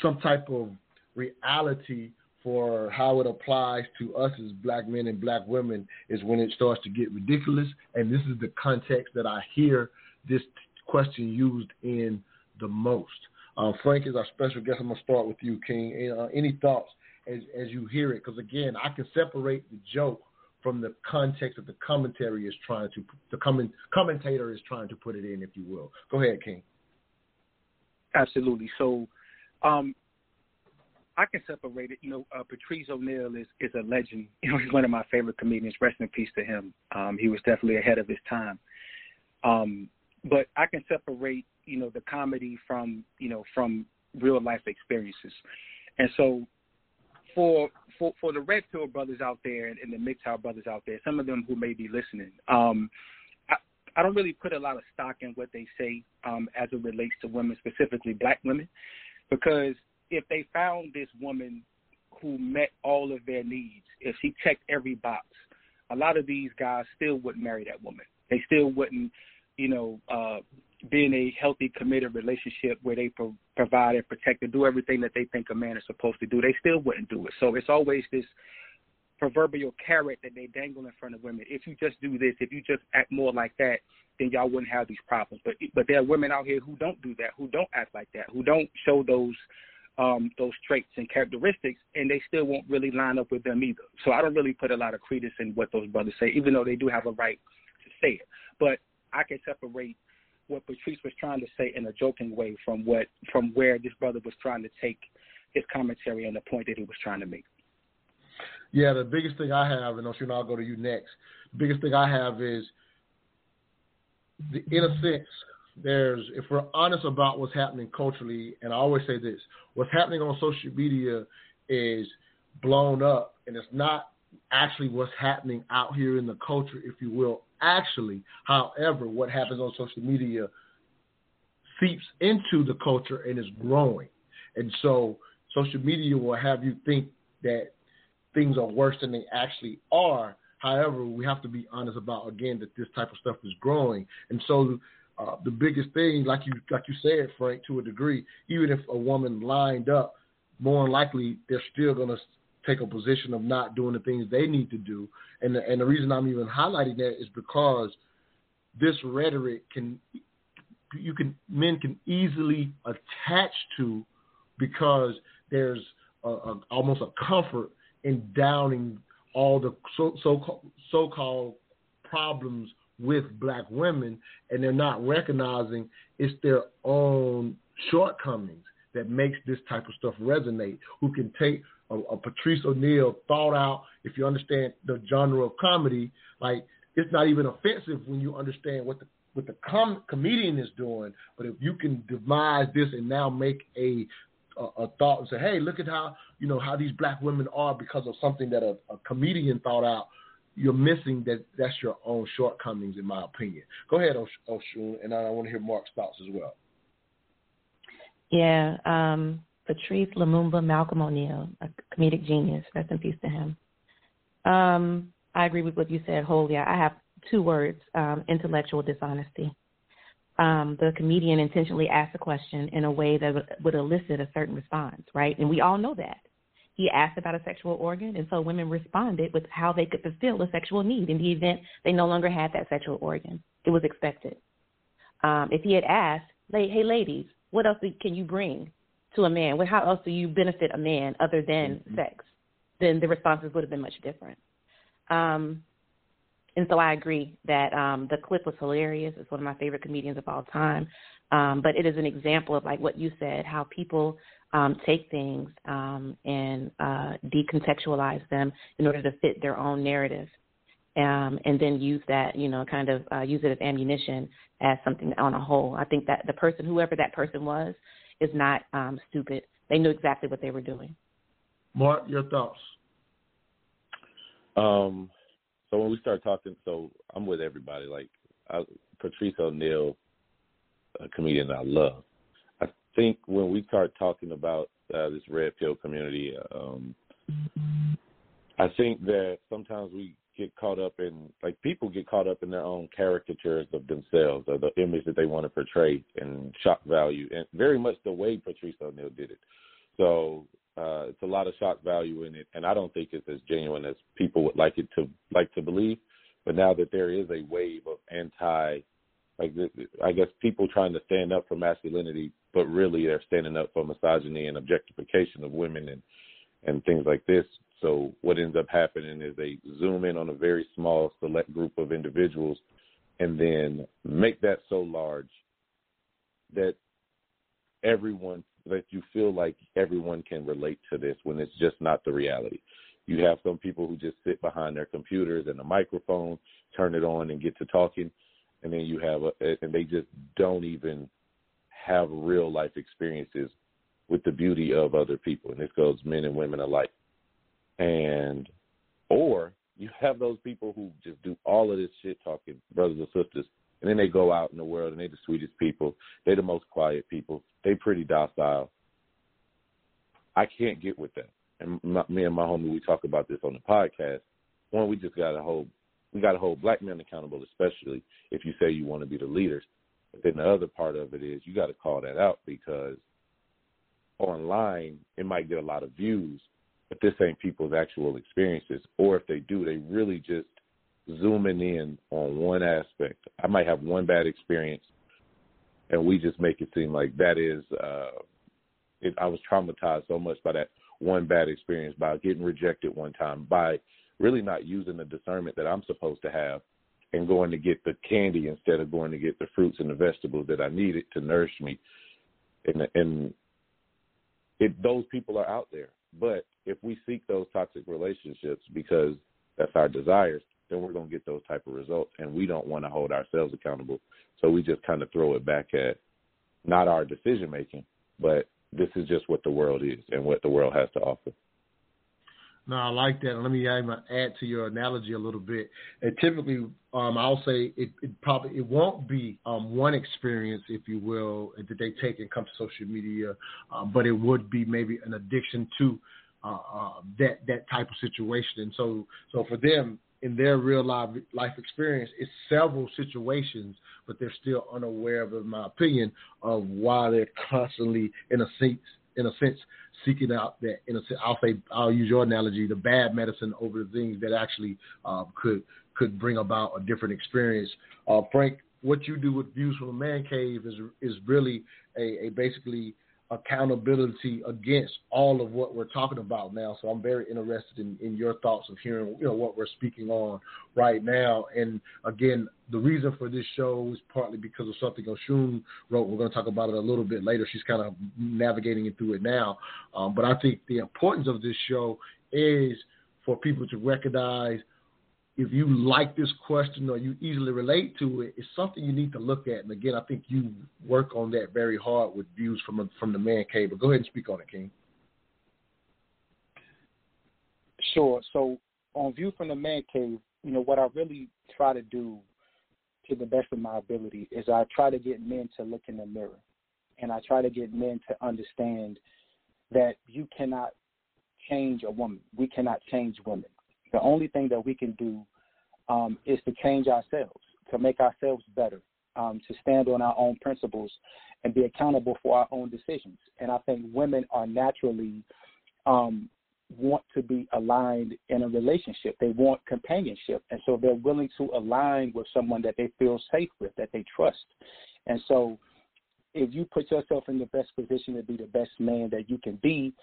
Speaker 2: some type of reality for how it applies to us as black men and black women is when it starts to get ridiculous. And this is the context that I hear this question used in the most. Uh, Frank is our special guest. I'm going to start with you, King. Uh, any thoughts as, as you hear it? Because again, I can separate the joke from the context that the commentary is trying to, the comment, commentator is trying to put it in, if you will. Go ahead, King.
Speaker 5: Absolutely. So, um, I can separate it. You know, uh, Patrice O'Neal is is a legend. You know, he's one of my favorite comedians. Rest in peace to him. Um, he was definitely ahead of his time. Um, but I can separate, you know, the comedy from, you know, from real life experiences. And so, for for for the Red Pill brothers out there and, and the MGTOW brothers out there, some of them who may be listening, um, I, don't really put a lot of stock in what they say um, as it relates to women, specifically black women, because if they found this woman who met all of their needs, if she checked every box, a lot of these guys still wouldn't marry that woman. They still wouldn't, you know, uh, be in a healthy, committed relationship where they pro- provide and protect and do everything that they think a man is supposed to do. They still wouldn't do it. So it's always this proverbial carrot that they dangle in front of women. If you just do this, if you just act more like that, then y'all wouldn't have these problems. But but there are women out here who don't do that, who don't act like that, who don't show those um, those traits and characteristics, and they still won't really line up with them either. So I don't really put a lot of credence in what those brothers say, even though they do have a right to say it. But I can separate what Patrice was trying to say in a joking way from what from where this brother was trying to take his commentary and the point that he was trying to make.
Speaker 2: Yeah, the biggest thing I have, and I'll go to you next. The biggest thing I have is, the, in a sense, there's if we're honest about what's happening culturally, and I always say this: what's happening on social media is blown up, and it's not actually what's happening out here in the culture, if you will. Actually, however, what happens on social media seeps into the culture and is growing, and so social media will have you think that things are worse than they actually are. However, we have to be honest about again that this type of stuff is growing, and so uh, the biggest thing, like you like you said, Frank, to a degree, even if a woman lined up, more than likely they're still going to take a position of not doing the things they need to do. And the, and the reason I'm even highlighting that is because this rhetoric can you can men can easily attach to because there's a, a, almost a comfort in downing all the so so so called problems with black women and they're not recognizing it's their own shortcomings that makes this type of stuff resonate. Who can take a, a Patrice O'Neal thought out, if you understand the genre of comedy, like it's not even offensive when you understand what the what the com- comedian is doing. But if you can devise this and now make a a, thought and say, hey, look at how you know how these black women are because of something that a, a comedian thought out you're missing that that's your own shortcomings, in my opinion. Go ahead, Oshun, and I want to hear Mark's thoughts as well.
Speaker 3: Yeah, um, Patrice Lumumba Malcolm O'Neal, a comedic genius. Rest in peace to him. Um, I agree with what you said wholly. I have two words: um, intellectual dishonesty. Um, the comedian intentionally asked a question in a way that would elicit a certain response, right? And we all know that. He asked about a sexual organ, and so women responded with how they could fulfill a sexual need in the event they no longer had that sexual organ. It was expected. Um, if he had asked, "Hey, ladies, what else can you bring to a man? How else do you benefit a man other than mm-hmm. sex?" Then the responses would have been much different. Um, and so I agree that um, the clip was hilarious. It's one of my favorite comedians of all time. Um, but it is an example of like what you said, how people um, take things um, and uh, decontextualize them in order to fit their own narrative, um, and then use that, you know, kind of uh, use it as ammunition as something on a whole. I think that the person, whoever that person was, is not um, stupid. They knew exactly what they were doing.
Speaker 2: Mark, your thoughts?
Speaker 4: Um, so when we start talking, so I'm with everybody. Like I, Patrice O'Neal, a comedian I love I think when we start talking about uh, this red pill community, um, I think that sometimes we get caught up in like people get caught up in their own caricatures of themselves or the image that they want to portray and shock value and very much the way Patrice O'Neal did it. So uh, it's a lot of shock value in it, and I don't think it's as genuine as people would like it to like to believe. But now that there is a wave of anti, like I guess people trying to stand up for masculinity but really they're standing up for misogyny and objectification of women and and things like this. So what ends up happening is they zoom in on a very small select group of individuals and then make that so large that everyone that you feel like everyone can relate to this when it's just not the reality. You have some people who just sit behind their computers and a microphone, turn it on and get to talking, and then you have a and they just don't even have real life experiences with the beauty of other people, and this goes men and women alike. And or you have those people who just do all of this shit talking, brothers and sisters, and then they go out in the world and they're the sweetest people. They're the most quiet people. They pretty docile. I can't get with that. And my, me and my homie, we talk about this on the podcast. One, we just got to hold, we got to hold black men accountable, especially if you say you want to be the leaders. But then the other part of it is you got to call that out because online it might get a lot of views, but this ain't people's actual experiences. Or if they do, they really just zooming in on one aspect. I might have one bad experience, and we just make it seem like that is. Uh, it, I was traumatized so much by that one bad experience, by getting rejected one time, by really not using the discernment that I'm supposed to have, and going to get the candy instead of going to get the fruits and the vegetables that I needed to nourish me. And and it those people are out there. But if we seek those toxic relationships because that's our desires, then we're going to get those type of results. And we don't want to hold ourselves accountable. So we just kind of throw it back at not our decision making, but this is just what the world is and what the world has to offer.
Speaker 2: No, I like that. Let me add to your analogy a little bit. And typically, um, I'll say it, it, probably it won't be um, one experience, if you will, that they take and come to social media, uh, but it would be maybe an addiction to uh, uh, that that type of situation. And so, so for them, in their real life life experience, it's several situations, but they're still unaware of, in my opinion, of why they're constantly, in a sense, in a sense, seeking out that. In a sense, I'll say, I'll use your analogy, the bad medicine over the things that actually uh, could could bring about a different experience. Uh, Frank, what you do with Views from the Man Cave is is really a, a basically accountability against all of what we're talking about now. So I'm very interested in, in your thoughts of hearing, you know, what we're speaking on right now. And again, the reason for this show is partly because of something Oshun wrote. We're going to talk about it a little bit later. She's kind of navigating it through it now. Um, but I think the importance of this show is for people to recognize – if you like this question or you easily relate to it, it's something you need to look at. And again, I think you work on that very hard with views from from the man cave. But go ahead and speak on it, King.
Speaker 5: Sure. So on view from the man cave, you know what I really try to do to the best of my ability is I try to get men to look in the mirror, and I try to get men to understand that you cannot change a woman. We cannot change women the only thing that we can do um, is to change ourselves, to make ourselves better, um, to stand on our own principles and be accountable for our own decisions. And I think women are naturally um, want to be aligned in a relationship. They want companionship. And so they're willing to align with someone that they feel safe with, that they trust. And so if you put yourself in the best position to be the best man that you can be,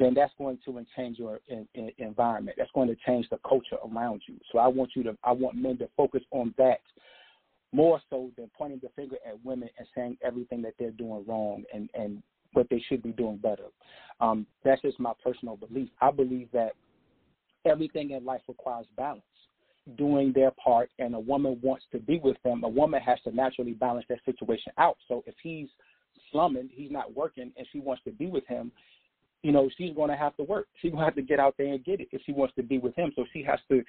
Speaker 5: then that's going to change your in, in, environment. That's going to change the culture around you. So I want you to, I want men to focus on that more so than pointing the finger at women and saying everything that they're doing wrong and and what they should be doing better. Um, that's just my personal belief. I believe that everything in life requires balance, doing their part, and a woman wants to be with them. A woman has to naturally balance that situation out. So if he's slumming, he's not working, and she wants to be with him, you know, she's going to have to work. She's going to have to get out there and get it if she wants to be with him. So she has to.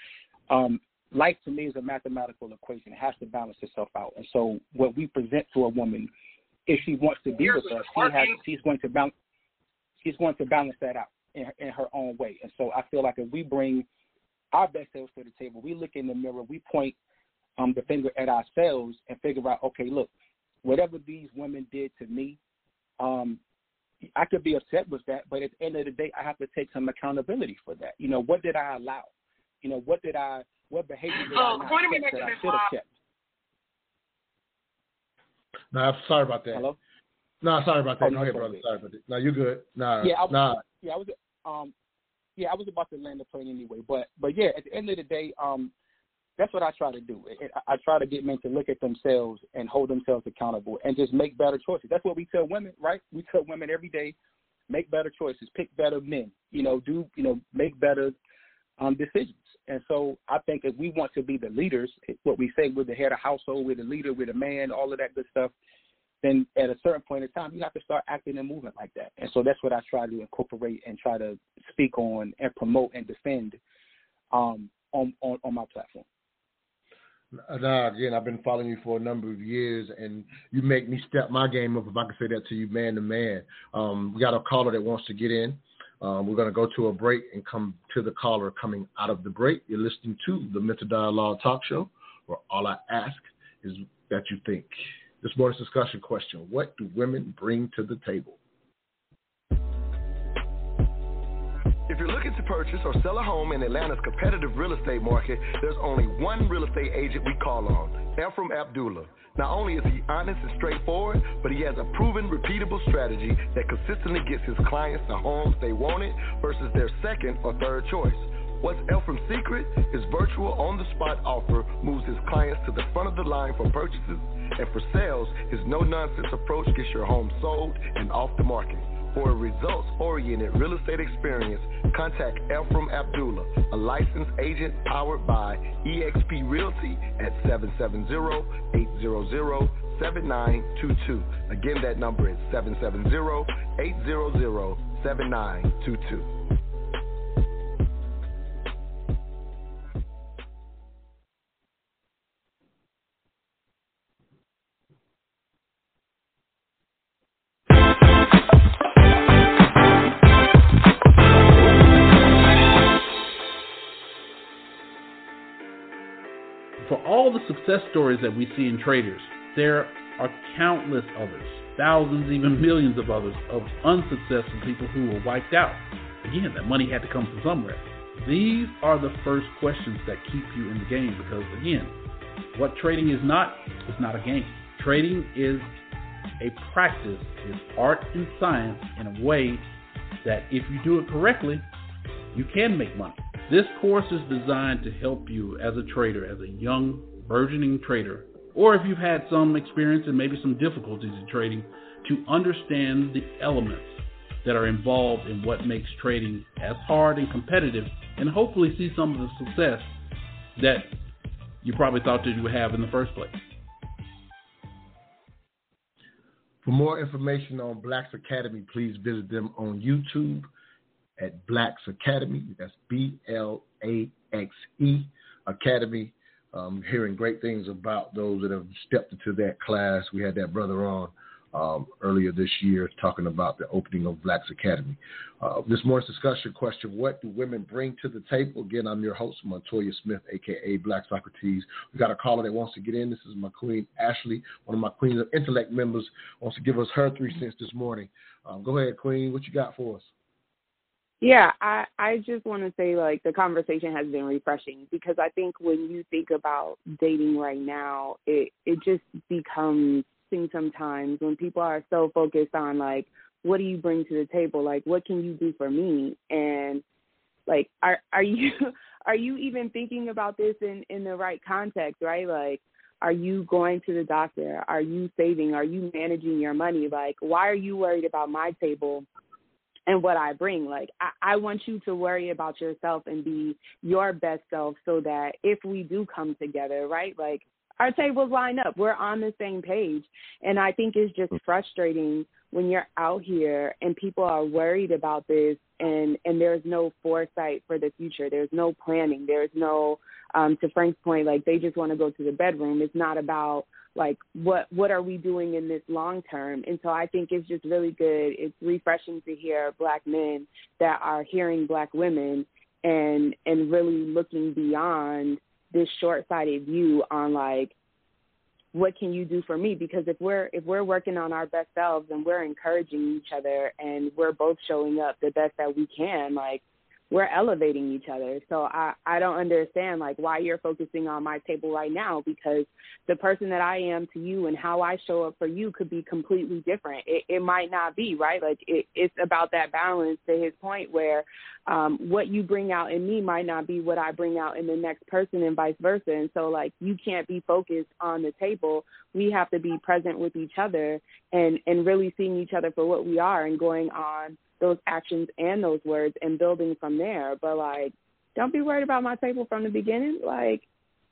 Speaker 5: Um, life to me is a mathematical equation. It has to balance itself out. And so what we present to a woman, if she wants to be with us, she has, she's going to balance. She's going to balance that out in in her own way. And so I feel like if we bring our best selves to the table, we look in the mirror, we point um, the finger at ourselves and figure out, okay, look, whatever these women did to me, um, I could be upset with that, but at the end of the day, I have to take some accountability for that. You know, what did I allow? You know, what did I, what behavior did oh, I not accept that I should have kept?
Speaker 2: No, sorry about that.
Speaker 5: Hello.
Speaker 2: No, sorry about that.
Speaker 5: Oh,
Speaker 2: Go
Speaker 5: no,
Speaker 2: ahead, brother. Sorry about that. No, you're good. Nah,
Speaker 5: yeah, I was,
Speaker 2: nah.
Speaker 5: Yeah, I was. Um, yeah, I was about to land the plane anyway, but but yeah, at the end of the day, um, that's what I try to do. I try to get men to look at themselves and hold themselves accountable and just make better choices. That's what we tell women, right? We tell women every day, make better choices, pick better men, you know, do, you know, make better um, decisions. And so I think if we want to be the leaders, what we say we're the head of household, we're the leader, we're the man, all of that good stuff, then at a certain point in time, you have to start acting and moving like that. And so that's what I try to incorporate and try to speak on and promote and defend um, on, on, on my platform.
Speaker 2: Now, again, I've been following you for a number of years, and you make me step my game up, if I can say that to you, man to man. Um, we got a caller that wants to get in. Um, we're going to go to a break and come to the caller coming out of the break. You're listening to the Mental Dialogue Talk Show, where all I ask is that you think. This morning's discussion question What do women bring to the table?
Speaker 7: You're looking to purchase or sell a home in Atlanta's competitive real estate market, there's only one real estate agent we call on, Ephraim Abdullah. Not only is he honest and straightforward, but he has a proven, repeatable strategy that consistently gets his clients the homes they wanted versus their second or third choice. What's Ephraim's secret? His virtual on the spot offer moves his clients to the front of the line for purchases, and for sales, his no nonsense approach gets your home sold and off the market. For a results oriented real estate experience, contact Ephraim Abdullah, a licensed agent powered by eXp Realty at 770 800 7922. Again, that number is 770 800 7922.
Speaker 10: all the success stories that we see in traders, there are countless others, thousands, even millions of others, of unsuccessful people who were wiped out. Again, that money had to come from somewhere. These are the first questions that keep you in the game because, again, what trading is not, is not a game. Trading is a practice, is art and science in a way that if you do it correctly, you can make money. This course is designed to help you as a trader, as a young burgeoning trader, or if you've had some experience and maybe some difficulties in trading, to understand the elements that are involved in what makes trading as hard and competitive, and hopefully see some of the success that you probably thought that you would have in the first place.
Speaker 2: For more information on Blaxe Academy, please visit them on YouTube at Blaxe Academy. That's B L A X E Academy um, hearing great things about those that have stepped into that class. We had that brother on um, earlier this year talking about the opening of Blaxe Academy. Uh, this morning's discussion question What do women bring to the table? Again, I'm your host, Montoya Smith, aka Black Socrates. We got a caller that wants to get in. This is my queen, Ashley, one of my Queens of Intellect members, wants to give us her three cents this morning. Um, go ahead, Queen. What you got for us?
Speaker 11: Yeah, I I just want to say like the conversation has been refreshing because I think when you think about dating right now, it it just becomes thing sometimes when people are so focused on like what do you bring to the table? Like what can you do for me? And like are are you are you even thinking about this in in the right context, right? Like are you going to the doctor? Are you saving? Are you managing your money? Like why are you worried about my table and what I bring. Like I, I want you to worry about yourself and be your best self so that if we do come together, right? Like our tables line up. We're on the same page. And I think it's just frustrating when you're out here and people are worried about this and and there's no foresight for the future. There's no planning. There's no um to Frank's point like they just want to go to the bedroom. It's not about like what what are we doing in this long term and so i think it's just really good it's refreshing to hear black men that are hearing black women and and really looking beyond this short sighted view on like what can you do for me because if we're if we're working on our best selves and we're encouraging each other and we're both showing up the best that we can like we're elevating each other. So I I don't understand like why you're focusing on my table right now because the person that I am to you and how I show up for you could be completely different. It, it might not be right. Like it, it's about that balance. To his point, where um, what you bring out in me might not be what I bring out in the next person, and vice versa. And so like you can't be focused on the table. We have to be present with each other and and really seeing each other for what we are and going on those actions and those words and building from there. But like, don't be worried about my table from the beginning, like,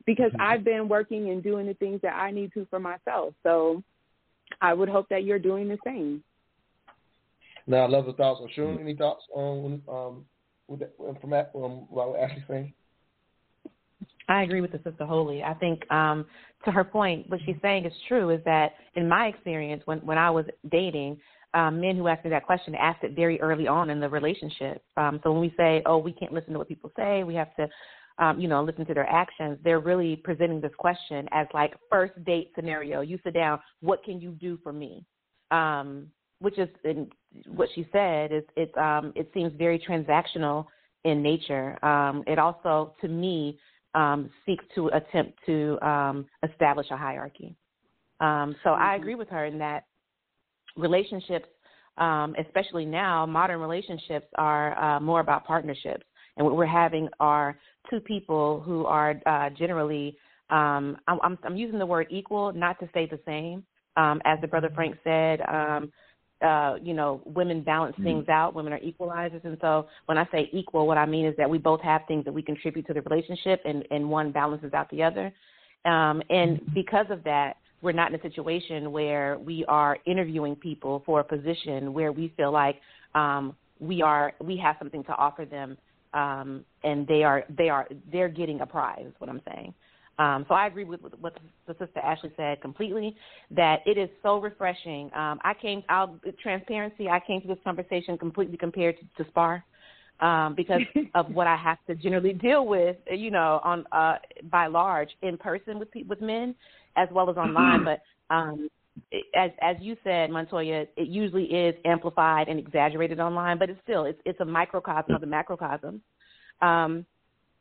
Speaker 11: because mm-hmm. I've been working and doing the things that I need to for myself. So I would hope that you're doing the same.
Speaker 2: Now, I love the thoughts. Shun, any thoughts on um, with that, from that, um, what Ashley saying?
Speaker 3: I agree with the sister wholly. I think um, to her point, what she's saying is true. Is that in my experience, when when I was dating, um, men who asked me that question asked it very early on in the relationship. Um, so when we say, "Oh, we can't listen to what people say," we have to, um, you know, listen to their actions. They're really presenting this question as like first date scenario. You sit down. What can you do for me? Um, which is in, what she said. Is it? Um, it seems very transactional in nature. Um, it also, to me, um, seeks to attempt to um, establish a hierarchy. Um, so I mm-hmm. agree with her in that relationships, um, especially now, modern relationships are uh, more about partnerships. And what we're having are two people who are uh, generally, um, I'm, I'm, using the word equal, not to say the same. Um, as the brother Frank said, um, uh, you know, women balance mm-hmm. things out. Women are equalizers, and so when I say equal, what I mean is that we both have things that we contribute to the relationship, and and one balances out the other. Um, and mm-hmm. because of that, we're not in a situation where we are interviewing people for a position where we feel like um, we are we have something to offer them um, and they are they are they're getting a prize is what I'm saying. Um, so I agree with, with what the sister Ashley said completely. That it is so refreshing. Um, I came out transparency. I came to this conversation completely compared to, to Spar um, because of what I have to generally deal with. You know, on uh, by large in person with with men as well as online. but um, as as you said, Montoya, it usually is amplified and exaggerated online, but it's still it's it's a microcosm of the macrocosm. Um,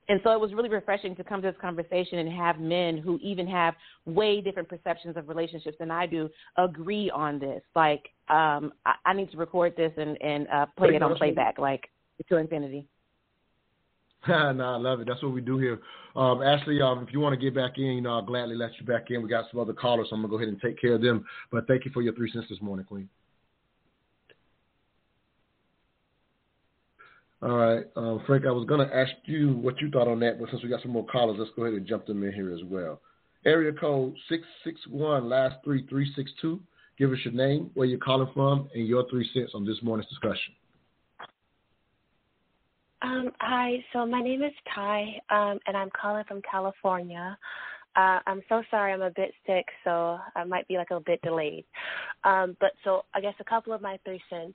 Speaker 3: and so it was really refreshing to come to this conversation and have men who even have way different perceptions of relationships than I do agree on this. Like, um, I, I need to record this and and uh, play it on playback, like to infinity.
Speaker 2: no, I love it. That's what we do here. Um, Ashley, um, if you want to get back in, you know, I'll gladly let you back in. We got some other callers, so I'm gonna go ahead and take care of them. But thank you for your three cents this morning, Queen. All right, um, Frank, I was gonna ask you what you thought on that, but since we got some more callers, let's go ahead and jump them in here as well. Area code six six one, last three three six two. Give us your name, where you're calling from, and your three cents on this morning's discussion.
Speaker 12: Um, hi, so my name is Ty, um, and I'm calling from California. Uh, I'm so sorry, I'm a bit sick, so I might be like a bit delayed. Um, but so I guess a couple of my three cents.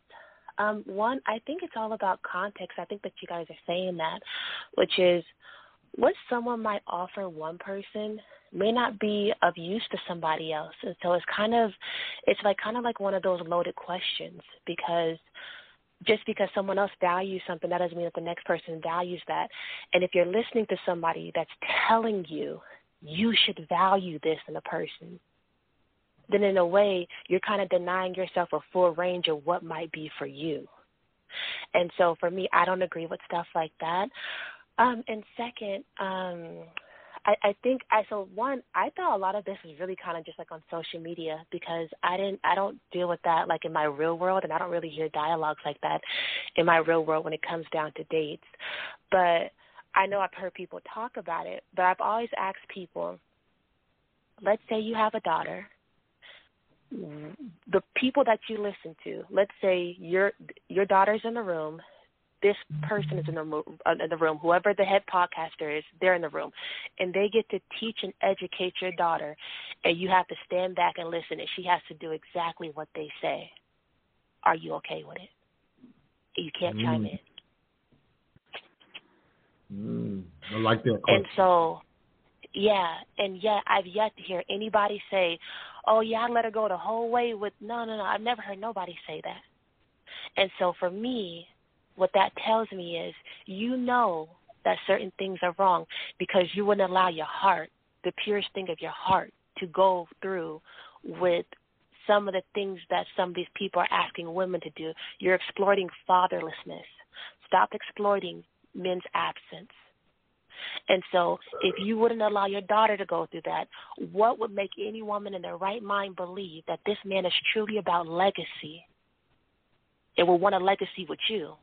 Speaker 12: Um, one, I think it's all about context. I think that you guys are saying that, which is what someone might offer one person may not be of use to somebody else. And so it's kind of, it's like kind of like one of those loaded questions because just because someone else values something, that doesn't mean that the next person values that. And if you're listening to somebody that's telling you you should value this in a person, then in a way, you're kind of denying yourself a full range of what might be for you. And so for me, I don't agree with stuff like that. Um, and second, um, I, I think I so one I thought a lot of this was really kind of just like on social media because I didn't I don't deal with that like in my real world and I don't really hear dialogues like that in my real world when it comes down to dates. But I know I've heard people talk about it, but I've always asked people, let's say you have a daughter the people that you listen to let's say your your daughter's in the room this person is in the, room, uh, in the room, whoever the head podcaster is, they're in the room, and they get to teach and educate your daughter, and you have to stand back and listen, and she has to do exactly what they say. Are you okay with it? You can't mm. chime in.
Speaker 2: Mm, I like that.
Speaker 12: And so, yeah, and yet I've yet to hear anybody say, "Oh yeah, I let her go the whole way with." No, no, no. I've never heard nobody say that. And so for me, what that tells me is you know that certain things are wrong because you wouldn't allow your heart, the purest thing of your heart, to go through with some of the things that some of these people are asking women to do. You're exploiting fatherlessness. Stop exploiting men's absence. And so, if you wouldn't allow your daughter to go through that, what would make any woman in their right mind believe that this man is truly about legacy? It will want a legacy with you.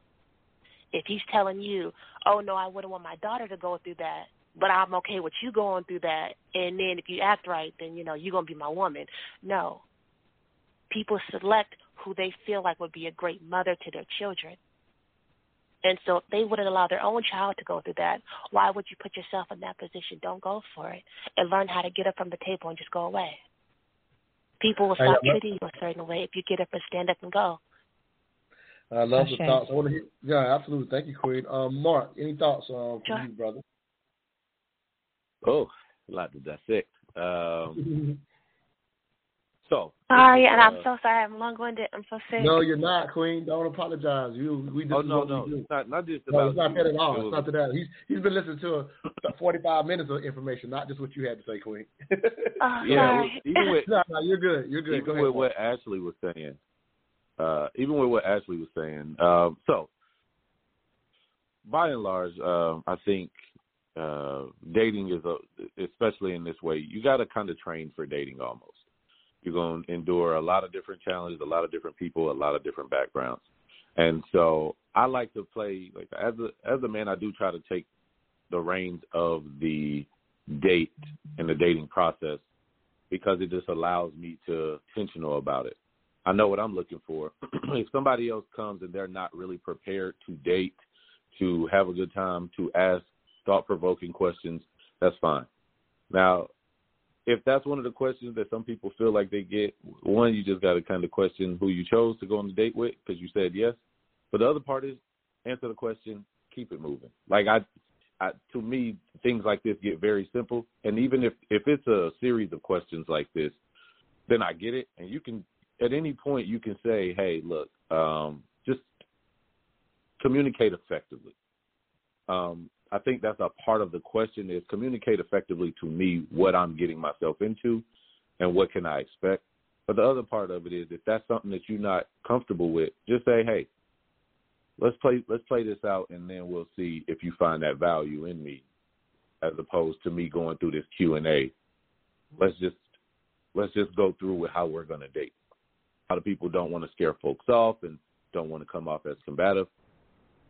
Speaker 12: If he's telling you, oh, no, I wouldn't want my daughter to go through that, but I'm okay with you going through that, and then if you act right, then, you know, you're going to be my woman. No. People select who they feel like would be a great mother to their children. And so if they wouldn't allow their own child to go through that, why would you put yourself in that position? Don't go for it. And learn how to get up from the table and just go away. People will stop treating you a certain way if you get up and stand up and go.
Speaker 2: I love the thoughts. I want to hear, yeah, absolutely. Thank you, Queen. Um, Mark, any thoughts um, from
Speaker 12: sure.
Speaker 2: you, brother?
Speaker 4: Oh, a lot to dissect. Um, so
Speaker 12: sorry, and I'm
Speaker 4: uh,
Speaker 12: so sorry. I'm long-winded. I'm so sick.
Speaker 2: No, you're not, Queen. Don't apologize. You, we just
Speaker 4: Oh no,
Speaker 2: what
Speaker 4: no,
Speaker 2: we do.
Speaker 4: it's not not just
Speaker 2: No, it's not
Speaker 4: you.
Speaker 2: that at all. It's not to that. He's he's been listening to a, 45 minutes of information, not just what you had to say, Queen.
Speaker 12: Oh,
Speaker 4: Yeah,
Speaker 12: sorry.
Speaker 4: even with
Speaker 2: no, no, you're good. You're good.
Speaker 4: even
Speaker 2: Go ahead.
Speaker 4: with what Ashley was saying, uh, even with what Ashley was saying. Um, so, by and large, um, I think uh, dating is a, especially in this way, you got to kind of train for dating almost. You're going to endure a lot of different challenges, a lot of different people, a lot of different backgrounds, and so I like to play like as a as a man, I do try to take the reins of the date and the dating process because it just allows me to intentional about it. I know what I'm looking for. if somebody else comes and they're not really prepared to date, to have a good time, to ask thought provoking questions, that's fine. Now, if that's one of the questions that some people feel like they get, one, you just got to kind of question who you chose to go on the date with because you said yes. But the other part is answer the question, keep it moving. Like I, I, to me, things like this get very simple. And even if if it's a series of questions like this, then I get it. And you can at any point you can say, hey, look, um, just communicate effectively. Um, I think that's a part of the question is communicate effectively to me what I'm getting myself into and what can I expect. But the other part of it is if that's something that you're not comfortable with, just say, hey, let's play let's play this out and then we'll see if you find that value in me as opposed to me going through this Q and A. Let's just let's just go through with how we're gonna date. A lot of people don't want to scare folks off and don't want to come off as combative.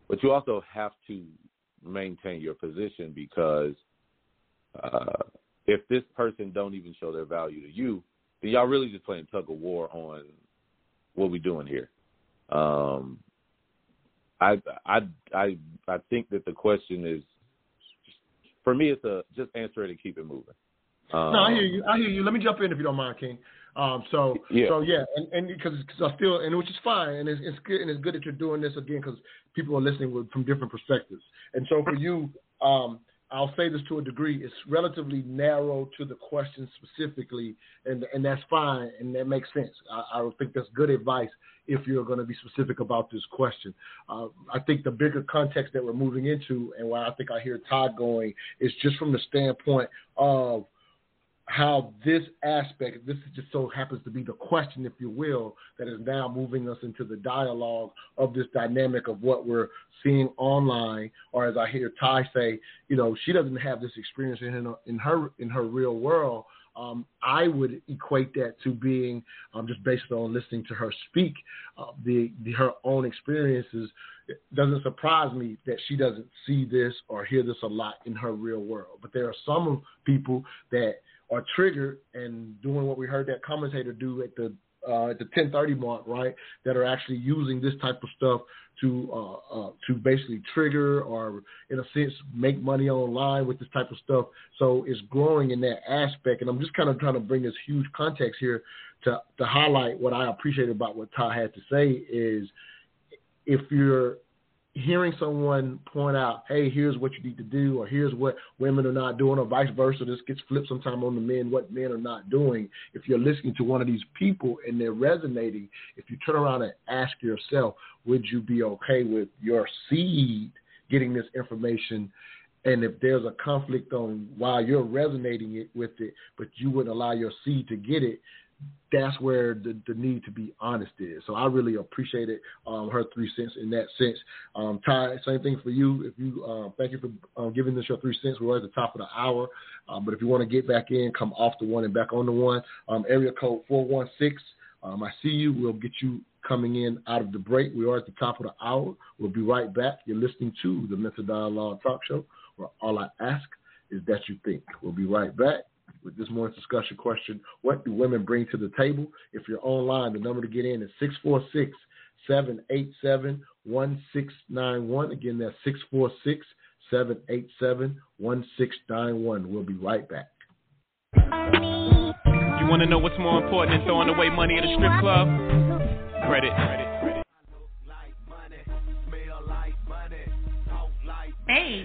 Speaker 4: But you also have to maintain your position because uh, if this person don't even show their value to you, then y'all really just playing tug of war on what we doing here. Um, I I I I think that the question is for me it's a just answer it and keep it moving. Um,
Speaker 2: no, I hear you. I hear you. Let me jump in if you don't mind, King. Um, so,
Speaker 4: Yeah.
Speaker 2: so yeah, and and because I still, and which is fine, and it's, it's good, and it's good that you're doing this again because people are listening with, from different perspectives. And so for you, um, I'll say this to a degree, it's relatively narrow to the question specifically, and and that's fine, and that makes sense. I, I think that's good advice if you're going to be specific about this question. Uh, I think the bigger context that we're moving into, and why I think I hear Todd going, is just from the standpoint of how this aspect, this just so happens to be the question, if you will, that is now moving us into the dialogue of this dynamic of what we're seeing online, or as I hear Ty say, you know, she doesn't have this experience in her in her in her real world. Um, I would equate that to being um, just based on listening to her speak, uh, the, the her own experiences. It doesn't surprise me that she doesn't see this or hear this a lot in her real world. But there are some people that are triggered and doing what we heard that commentator do at the uh, at the 10:30 mark, right? That are actually using this type of stuff to uh, uh, to basically trigger or, in a sense, make money online with this type of stuff. So it's growing in that aspect, and I'm just kind of trying to bring this huge context here to to highlight what I appreciate about what Ty had to say is if you're hearing someone point out, hey, here's what you need to do, or here's what women are not doing, or vice versa. This gets flipped sometime on the men, what men are not doing. If you're listening to one of these people and they're resonating, if you turn around and ask yourself, would you be okay with your seed getting this information? And if there's a conflict on why you're resonating it with it, but you wouldn't allow your seed to get it, that's where the, the need to be honest is. So I really appreciated um, her three cents in that sense. Um, Ty, same thing for you. If you uh, thank you for um, giving us your three cents. We're at the top of the hour, um, but if you want to get back in, come off the one and back on the one. Um, area code four one six. Um, I see you. We'll get you coming in out of the break. We are at the top of the hour. We'll be right back. You're listening to the Mental Dialogue Talk Show, where all I ask is that you think. We'll be right back with this morning's discussion question What do women bring to the table? If you're online, the number to get in is 646 787 1691. Again, that's 646 787 1691. We'll be right back.
Speaker 13: You want to know what's more important than throwing away money at a strip club? Credit.
Speaker 14: Hey,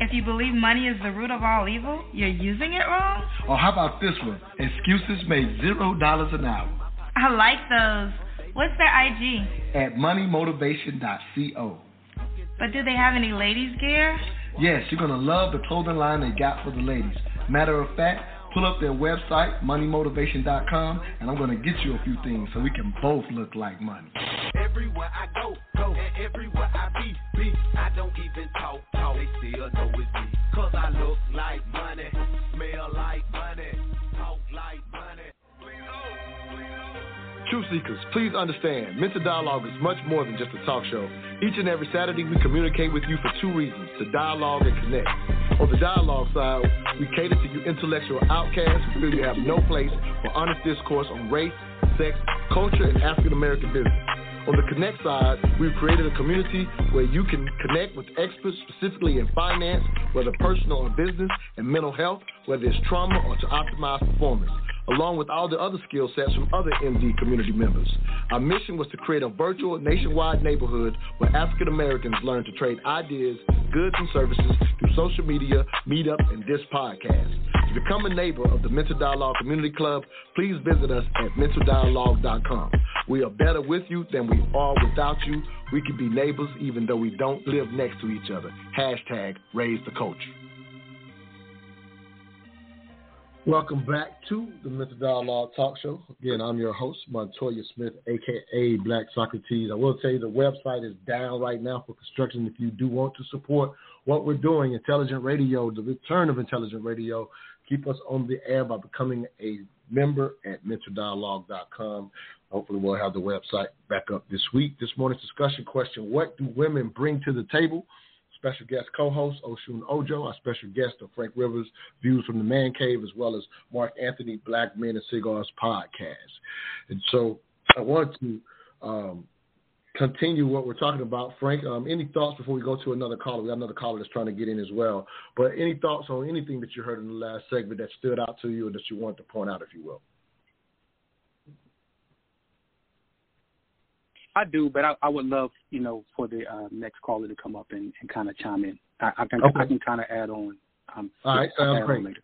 Speaker 14: If you believe money is the root of all evil, you're using it wrong?
Speaker 7: Or how about this one? Excuses make zero dollars an hour.
Speaker 14: I like those. What's their IG?
Speaker 7: At moneymotivation.co.
Speaker 14: But do they have any ladies' gear?
Speaker 7: Yes, you're going to love the clothing line they got for the ladies. Matter of fact, pull up their website, moneymotivation.com, and I'm going to get you a few things so we can both look like money.
Speaker 15: Everywhere I go, go, and everywhere I be, be, I don't even talk, talk, they still know it's me. Cause I look like money,
Speaker 7: Truth seekers, please understand, Mental Dialogue is much more than just a talk show. Each and every Saturday, we communicate with you for two reasons to dialogue and connect. On the dialogue side, we cater to you intellectual outcasts who feel you have no place for honest discourse on race, sex, culture, and African American business. On the Connect side, we've created a community where you can connect with experts specifically in finance, whether personal or business, and mental health, whether it's trauma or to optimize performance along with all the other skill sets from other MD community members. Our mission was to create a virtual nationwide neighborhood where African Americans learn to trade ideas, goods, and services through social media, meetup, and this podcast. To become a neighbor of the Mental Dialogue Community Club, please visit us at mentaldialogue.com. We are better with you than we are without you. We can be neighbors even though we don't live next to each other. Hashtag raise the culture.
Speaker 2: Welcome back to the Mental Dialogue Talk Show. Again, I'm your host, Montoya Smith, aka Black Socrates. I will tell you the website is down right now for construction. If you do want to support what we're doing, Intelligent Radio, the return of Intelligent Radio, keep us on the air by becoming a member at mentaldialogue.com. Hopefully, we'll have the website back up this week. This morning's discussion question What do women bring to the table? Special guest co-host Oshun Ojo, our special guest of Frank Rivers, Views from the Man Cave, as well as Mark Anthony, Black Men and Cigars podcast. And so I want to um, continue what we're talking about. Frank, um, any thoughts before we go to another caller? We got another caller that's trying to get in as well. But any thoughts on anything that you heard in the last segment that stood out to you or that you want to point out, if you will?
Speaker 5: I do, but I, I would love, you know, for the uh, next caller to come up and, and kind of chime in. I, I can
Speaker 2: Okay.
Speaker 5: I can kind of add on. Um,
Speaker 2: All right, sounds great.
Speaker 5: later.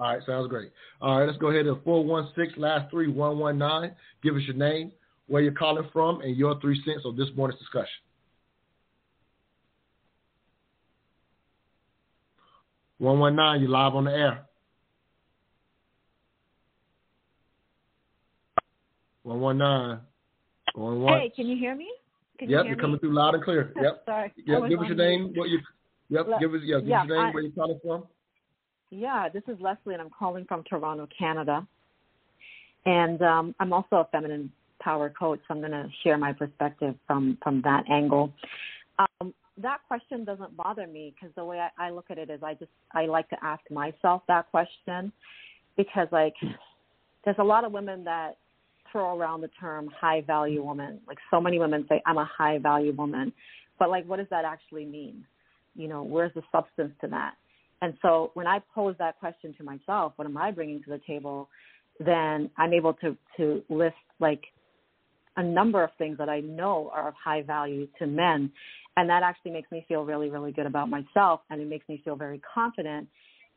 Speaker 2: All right, sounds great. All right, let's go ahead to 416 last three one one nine. Give us your name, where you're calling from, and your three cents on this morning's discussion. One one nine, you're live on the air. One one nine.
Speaker 16: Hey, can you hear me? Can
Speaker 2: yep,
Speaker 16: you hear
Speaker 2: you're coming through loud and clear. Yep.
Speaker 16: Sorry.
Speaker 2: Yep. Give us your name. What you? Yep. Give us yeah. Give
Speaker 16: yeah,
Speaker 2: us your name.
Speaker 16: I-
Speaker 2: where you're calling from?
Speaker 16: Yeah, this is Leslie, and I'm calling from Toronto, Canada. And um, I'm also a feminine power coach, so I'm going to share my perspective from from that angle. Um, that question doesn't bother me because the way I, I look at it is I just I like to ask myself that question because like there's a lot of women that throw around the term high value woman. Like so many women say I'm a high value woman, but like what does that actually mean? You know, where's the substance to that? And so when I pose that question to myself, what am I bringing to the table? Then I'm able to to list like a number of things that I know are of high value to men. And that actually makes me feel really, really good about myself. And it makes me feel very confident,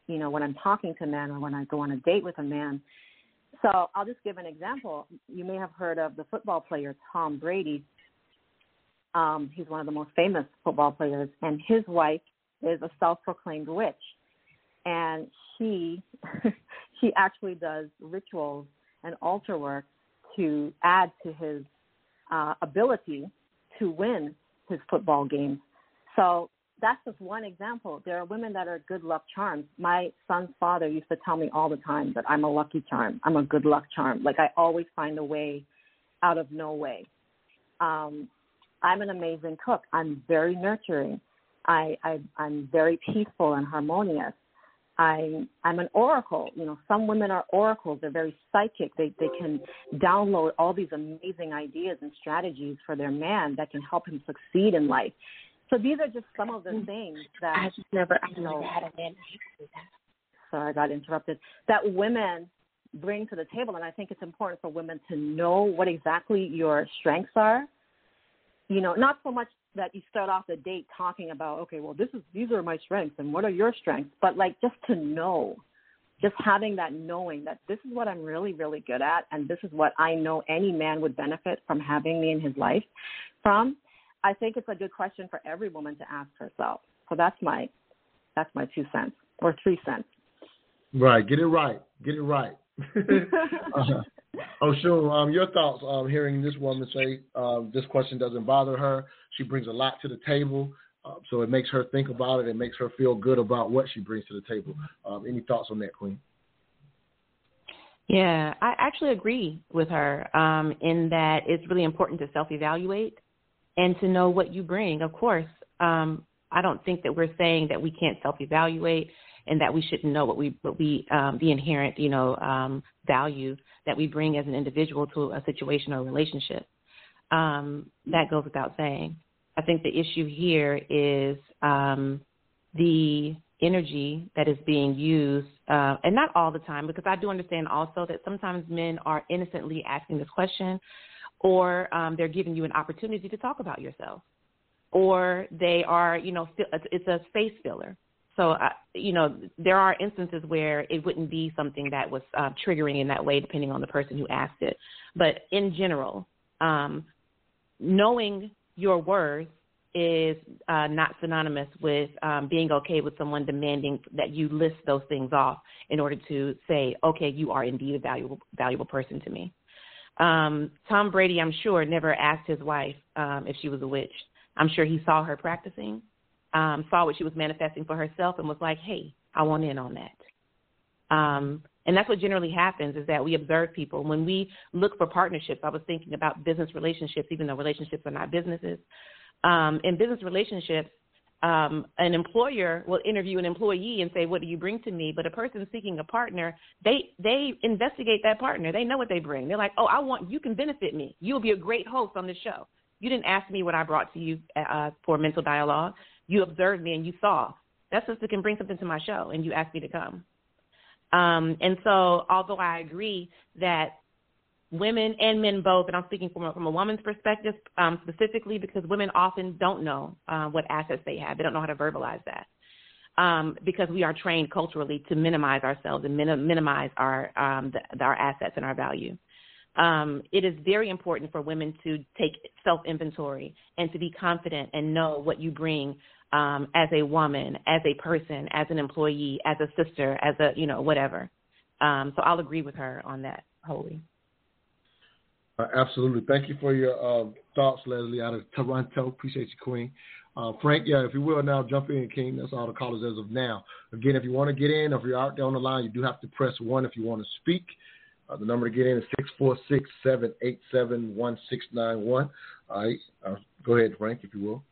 Speaker 16: you know, when I'm talking to men or when I go on a date with a man. So I'll just give an example. You may have heard of the football player Tom Brady. Um, he's one of the most famous football players, and his wife is a self-proclaimed witch, and she he actually does rituals and altar work to add to his uh, ability to win his football games. So that's just one example. There are women that are good luck charms. My son's father used to tell me all the time that I'm a lucky charm. I'm a good luck charm. Like I always find a way out of no way. Um, I'm an amazing cook. I'm very nurturing. I, I I'm very peaceful and harmonious. I I'm an oracle. You know, some women are oracles. They're very psychic. They they can download all these amazing ideas and strategies for their man that can help him succeed in life. So these are just some of the mm. things that
Speaker 3: I just never I
Speaker 16: you know,
Speaker 3: had a man
Speaker 16: Sorry, I got interrupted. That women bring to the table, and I think it's important for women to know what exactly your strengths are. You know, not so much that you start off the date talking about, okay, well, this is these are my strengths and what are your strengths, but like just to know, just having that knowing that this is what I'm really, really good at, and this is what I know any man would benefit from having me in his life from. I think it's a good question for every woman to ask herself. So that's my that's my two cents or three cents.
Speaker 2: Right, get it right, get it right. uh, Oh, sure. Um, your thoughts um, hearing this woman say um, this question doesn't bother her. She brings a lot to the table, uh, so it makes her think about it. It makes her feel good about what she brings to the table. Um, any thoughts on that, Queen?
Speaker 3: Yeah, I actually agree with her um, in that it's really important to self-evaluate and to know what you bring. Of course, um, I don't think that we're saying that we can't self-evaluate and that we shouldn't know what we what we um, the inherent you know um, value that we bring as an individual to a situation or relationship. Um, that goes without saying. I think the issue here is um, the energy that is being used, uh, and not all the time, because I do understand also that sometimes men are innocently asking this question, or um, they're giving you an opportunity to talk about yourself, or they are, you know, it's a space filler. So, uh, you know, there are instances where it wouldn't be something that was uh, triggering in that way, depending on the person who asked it. But in general, um, knowing your worth is uh, not synonymous with um, being okay with someone demanding that you list those things off in order to say, okay, you are indeed a valuable valuable person to me. Um, Tom Brady, I'm sure, never asked his wife um, if she was a witch. I'm sure he saw her practicing um, saw what she was manifesting for herself and was like, hey, I want in on that. Um, and that's what generally happens is that we observe people. When we look for partnerships, I was thinking about business relationships, even though relationships are not businesses. Um, in business relationships, um, an employer will interview an employee and say, "What do you bring to me?" But a person seeking a partner, they they investigate that partner. They know what they bring. They're like, "Oh, I want you can benefit me. You'll be a great host on the show. You didn't ask me what I brought to you uh, for mental dialogue you observed me and you saw that sister can bring something to my show and you asked me to come. Um, and so, although I agree that women and men both, and I'm speaking from a, from a woman's perspective um, specifically because women often don't know uh, what assets they have. They don't know how to verbalize that um, because we are trained culturally to minimize ourselves and min- minimize our um, the, our assets and our value. Um, it is very important for women to take self inventory and to be confident and know what you bring um, as a woman, as a person, as an employee, as a sister, as a you know whatever. Um, so I'll agree with her on that wholly.
Speaker 2: Uh, absolutely. Thank you for your uh, thoughts, Leslie, out of Toronto. Appreciate you, Queen. Uh, Frank, yeah, if you will now jump in, King. That's all the callers as of now. Again, if you want to get in, if you're out there on the line, you do have to press one if you want to speak. Uh, the number to get in is six four six seven eight seven one six nine one. All right, uh, go ahead, Frank, if you will.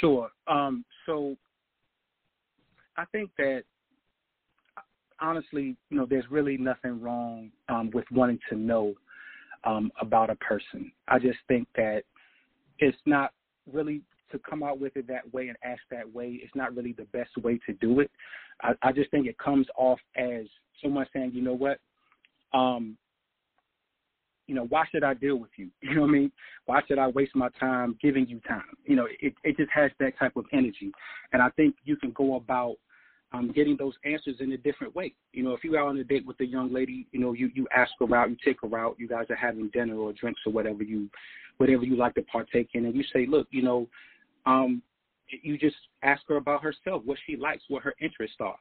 Speaker 5: Sure. Um, so I think that honestly, you know, there's really nothing wrong um, with wanting to know um, about a person. I just think that it's not really to come out with it that way and ask that way. It's not really the best way to do it. I, I just think it comes off as someone saying, you know what, um, you know, why should I deal with you? You know what I mean? Why should I waste my time giving you time? You know, it it just has that type of energy, and I think you can go about um, getting those answers in a different way. You know, if you are out on a date with a young lady, you know, you you ask her out, you take her out, you guys are having dinner or drinks or whatever you whatever you like to partake in, and you say, look, you know, um, you just ask her about herself, what she likes, what her interests are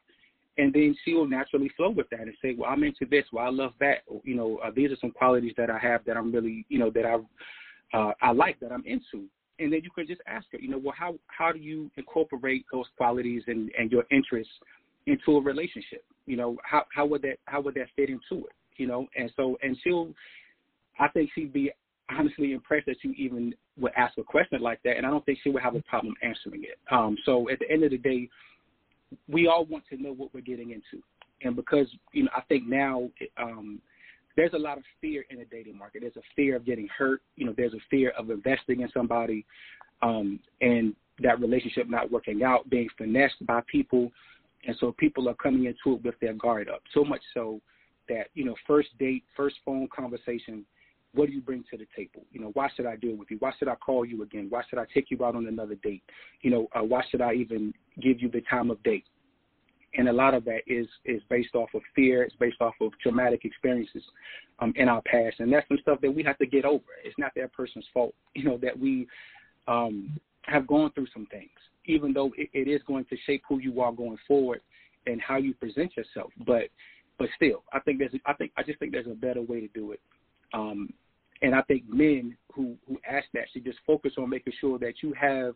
Speaker 5: and then she will naturally flow with that and say, "Well, I'm into this. Well, I love that. You know, uh, these are some qualities that I have that I'm really, you know, that I uh, I like that I'm into." And then you can just ask her, you know, well, how how do you incorporate those qualities and and your interests into a relationship? You know, how how would that how would that fit into it? You know, and so and she'll, I think she'd be honestly impressed that you even would ask a question like that, and I don't think she would have a problem answering it. Um, so at the end of the day we all want to know what we're getting into, and because you know, I think now um, there's a lot of fear in the dating market. There's a fear of getting hurt. You know, there's a fear of investing in somebody, um, and that relationship not working out, being finessed by people, and so people are coming into it with their guard up. So much so that you know, first date, first phone conversation. What do you bring to the table? You know, why should I deal with you? Why should I call you again? Why should I take you out on another date? You know, uh, why should I even give you the time of day? And a lot of that is is based off of fear. It's based off of traumatic experiences um, in our past, and that's some stuff that we have to get over. It's not that person's fault, you know, that we um, have gone through some things, even though it, it is going to shape who you are going forward and how you present yourself. But but still, I think there's I think I just think there's a better way to do it. Um, and I think men who who ask that should just focus on making sure that you have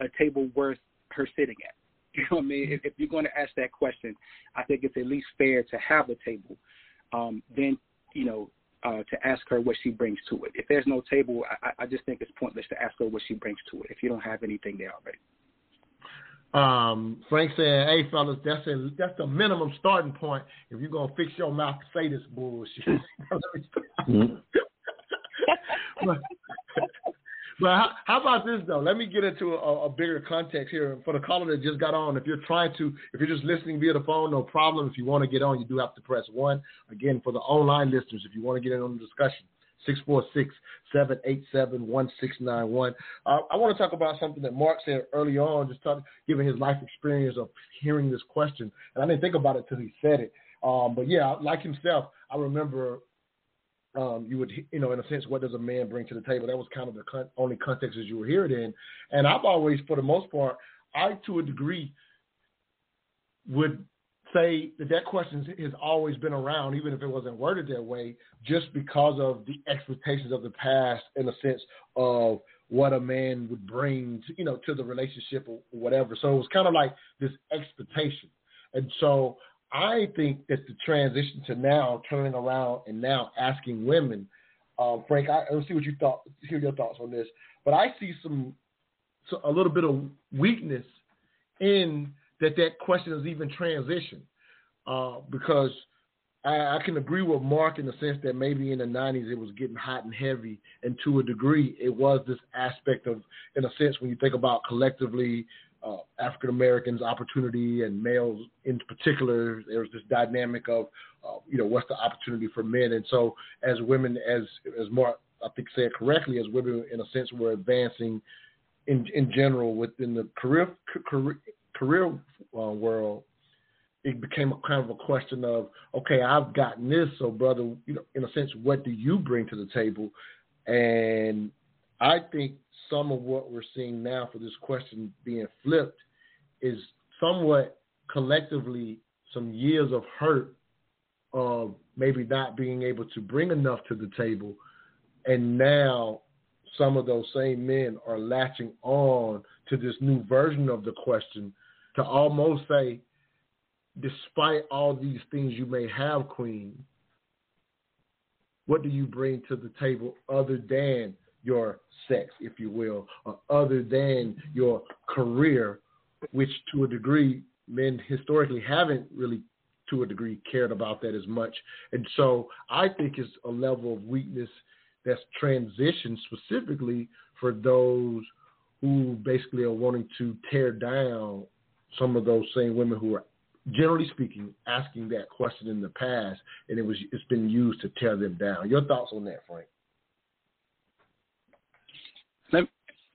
Speaker 5: a table worth her sitting at You know what I mean? If, if you're going to ask that question, I think it's at least fair to have a table. Um, then, you know, uh, to ask her what she brings to it. If there's no table, I, I just think it's pointless to ask her what she brings to it if you don't have anything there already.
Speaker 2: Um, Frank said, "Hey fellas, that's a that's the minimum starting point. If you're gonna fix your mouth to say this bullshit." mm-hmm. but, but how, how, about this though? Let me get into a, a, bigger context here for the caller that just got on. If you're trying to, if you're just listening via the phone, no problem. If you want to get on, you do have to press one. Again, for the online listeners, if you want to get in on the discussion, 646-787-1691. Uh, I want to talk about something that Mark said early on, just talk, giving his life experience of hearing this question. And I didn't think about it till he said it. Um, but yeah, like himself, I remember um, you would, you know, in a sense, what does a man bring to the table? That was kind of the con- only context as you were hearing it in. And I've always, for the most part, I, to a degree, would say that that question has always been around, even if it wasn't worded that way, just because of the expectations of the past, in a sense of what a man would bring, to, you know, to the relationship or whatever. So it was kind of like this expectation. And so I think that the transition to now turning around and now asking women, um, Frank, I, let's see what you thought, hear your thoughts on this. But I see some, so a little bit of weakness in that that question is even transition, uh, because I, I, can agree with Mark in the sense that maybe in the 90s it was getting hot and heavy, and to a degree it was this aspect of, in a sense, when you think about collectively uh, African Americans' opportunity and males in particular. There was this dynamic of, uh, you know, what's the opportunity for men, and so as women, as as Mark I think said correctly, as women in a sense we're advancing in in general within the career career, career uh, world. It became a kind of a question of, okay, I've gotten this, so brother, you know, in a sense, what do you bring to the table? And I think some of what we're seeing now for this question being flipped is somewhat collectively some years of hurt of maybe not being able to bring enough to the table. And now some of those same men are latching on to this new version of the question to almost say, despite all these things you may have, Queen, what do you bring to the table other than your sex, if you will, or other than your career, which to a degree men historically haven't really to a degree cared about that as much. And so I think it's a level of weakness that's transitioned specifically for those who basically are wanting to tear down some of those same women who are generally speaking asking that question in the past and it was it's been used to tear them down. Your thoughts on that, Frank?
Speaker 5: Let,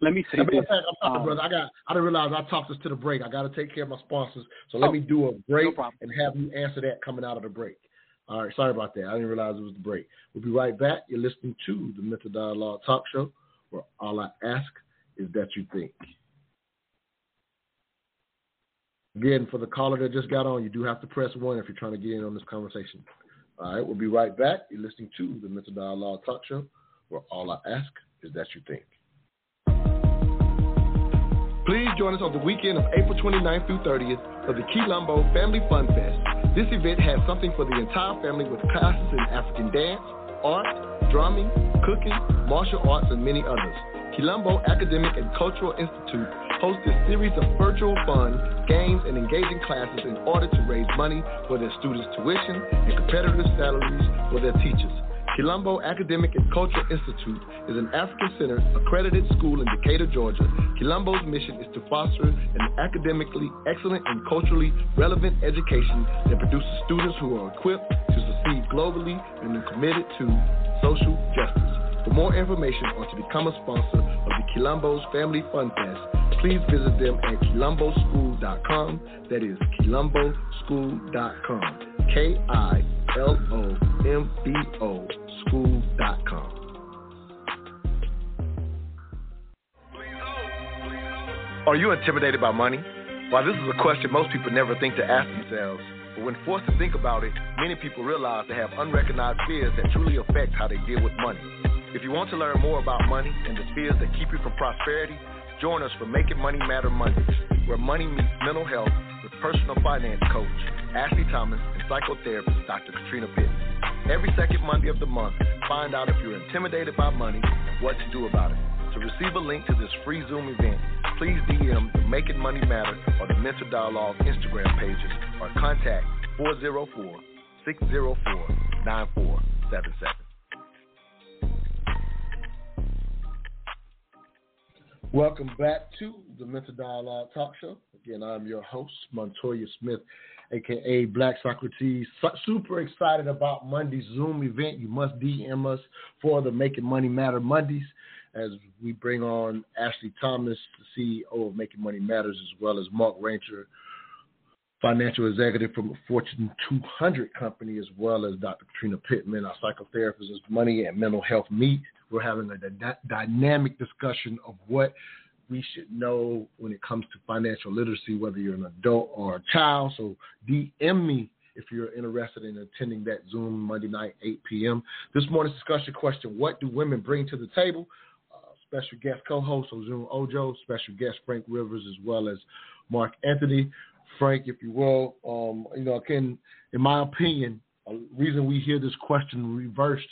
Speaker 5: let me say
Speaker 2: Fact,
Speaker 5: this.
Speaker 2: I'm sorry,
Speaker 5: um,
Speaker 2: brother. I got I didn't realize I talked this to the break. I got to take care of my sponsors. So let
Speaker 5: Oh,
Speaker 2: me do a break
Speaker 5: problem.
Speaker 2: and have you answer that coming out of the break. All right, sorry about that. I didn't realize it was the break. We'll be right back. You're listening to the Mental Dialogue Talk Show, where all I ask is that you think. Again, for the caller that just got on, you do have to press one if you're trying to get in on this conversation. All right, we'll be right back. You're listening to the Mental Dialogue Talk Show, where all I ask is that you think.
Speaker 7: Join us on the weekend of April 29th through 30th for the Kilombo Family Fun Fest. This event has something for the entire family with classes in African dance, art, drumming, cooking, martial arts, and many others. Kilombo Academic and Cultural Institute hosts a series of virtual fun, games, and engaging classes in order to raise money for their students' tuition and competitive salaries for their teachers. Kilombo Academic and Cultural Institute is an African Center accredited school in Decatur, Georgia. Kilombo's mission is to foster an academically excellent and culturally relevant education that produces students who are equipped to succeed globally and are committed to social justice. For more information or to become a sponsor of the Kilombo's Family Fun Fest, please visit them at kilomboschool.com. That is kilomboschool.com. K I L O M B O Are you intimidated by money? While this is a question most people never think to ask themselves, but when forced to think about it, many people realize they have unrecognized fears that truly affect how they deal with money. If you want to learn more about money and the fears that keep you from prosperity, join us for Making Money Matter Mondays, where money meets mental health personal finance coach Ashley Thomas and psychotherapist Dr. Katrina Pitt. Every second Monday of the month, find out if you're intimidated by money and what to do about it. To receive a link to this free Zoom event, please DM the Making Money Matter or the Mental Dialogue Instagram pages or contact 404 604 9477.
Speaker 2: Welcome back to the Mental Dialogue Talk Show. Again, I'm your host, Montoya Smith, aka Black Socrates. Super excited about Monday's Zoom event. You must DM us for the Making Money Matter Mondays as we bring on Ashley Thomas, the CEO of Making Money Matters, as well as Mark Rancher, financial executive from a Fortune 200 company, as well as Dr. Katrina Pittman, our psychotherapist, as money and mental health meet. We're having a dynamic discussion of what we should know when it comes to financial literacy, whether you're an adult or a child. So DM me if you're interested in attending that Zoom Monday night, 8 p.m. This morning's discussion question, what do women bring to the table? Uh, special guest co-host Oshun Ojo, special guest Frank Rivers, as well as Mark Anthony. Frank, if you will, um, you know, again, in my opinion, a reason we hear this question reversed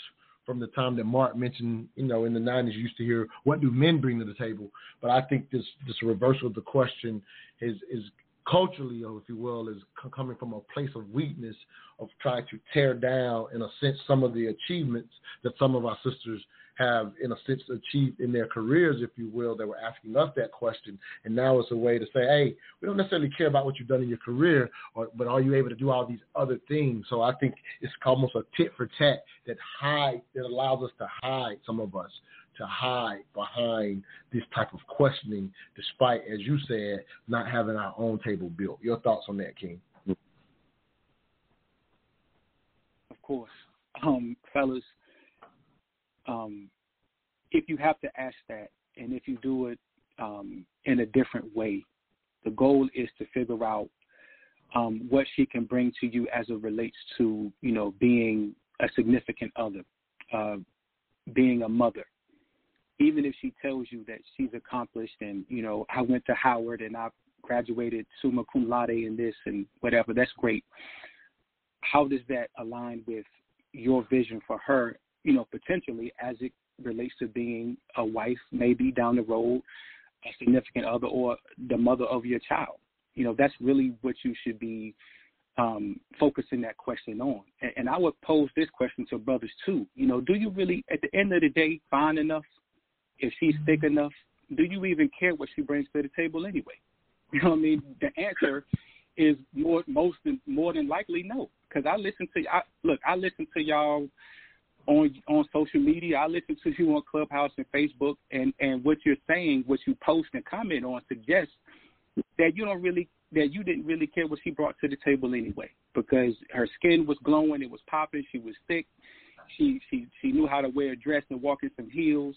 Speaker 2: from the time that Mark mentioned, you know, in the 90s, you used to hear, what do men bring to the table? But I think this, this reversal of the question is, is culturally, if you will, is c- coming from a place of weakness of trying to tear down, in a sense, some of the achievements that some of our sisters have, in a sense, achieved in their careers, if you will. They were asking us that question, and now it's a way to say, hey, we don't necessarily care about what you've done in your career, or, but are you able to do all these other things? So I think it's almost a tit for tat that hide that allows us to hide some of us to hide behind this type of questioning, despite, as you said, not having our own table built. Your thoughts on that, King?
Speaker 5: Of course. Um, fellas, um, if you have to ask that, and if you do it um, in a different way, the goal is to figure out um, what she can bring to you as it relates to, you know, being a significant other, uh, being a mother. Even if she tells you that she's accomplished and, you know, I went to Howard and I graduated summa cum laude in this and whatever, that's great. How does that align with your vision for her, you know, potentially as it relates to being a wife, maybe down the road, a significant other, or the mother of your child. You know, that's really what you should be um, focusing that question on. And, and I would pose this question to brothers too. You know, do you really, at the end of the day, fine enough? If she's thick enough, do you even care what she brings to the table anyway? You know what I mean? The answer is more most than more than likely no. Because I listen to I look, I listen to y'all on on social media. I listen to you on Clubhouse and Facebook, and and what you're saying, what you post and comment on, suggests that you don't really that you didn't really care what she brought to the table anyway, because her skin was glowing, it was popping, she was thick, she she she knew how to wear a dress and walk in some heels,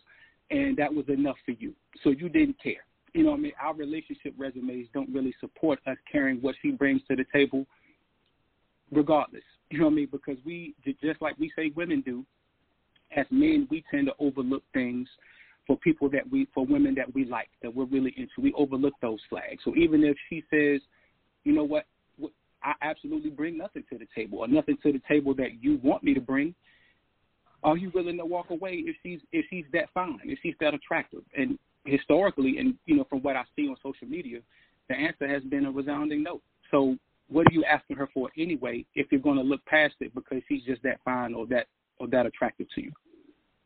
Speaker 5: and that was enough for you. So you didn't care. You know what I mean? Our relationship resumes don't really support us caring what she brings to the table, regardless. You know what I mean? Because we just like we say women do, as men, we tend to overlook things for people that we, for women that we like, that we're really into. We overlook those flags. So even if she says, you know what, I absolutely bring nothing to the table, or nothing to the table that you want me to bring, are you willing to walk away if she's if she's that fine, if she's that attractive? And historically, and you know, from what I see on social media, the answer has been a resounding no. So what are you asking her for anyway if you're going to look past it because she's just that fine or that or that attractive to you?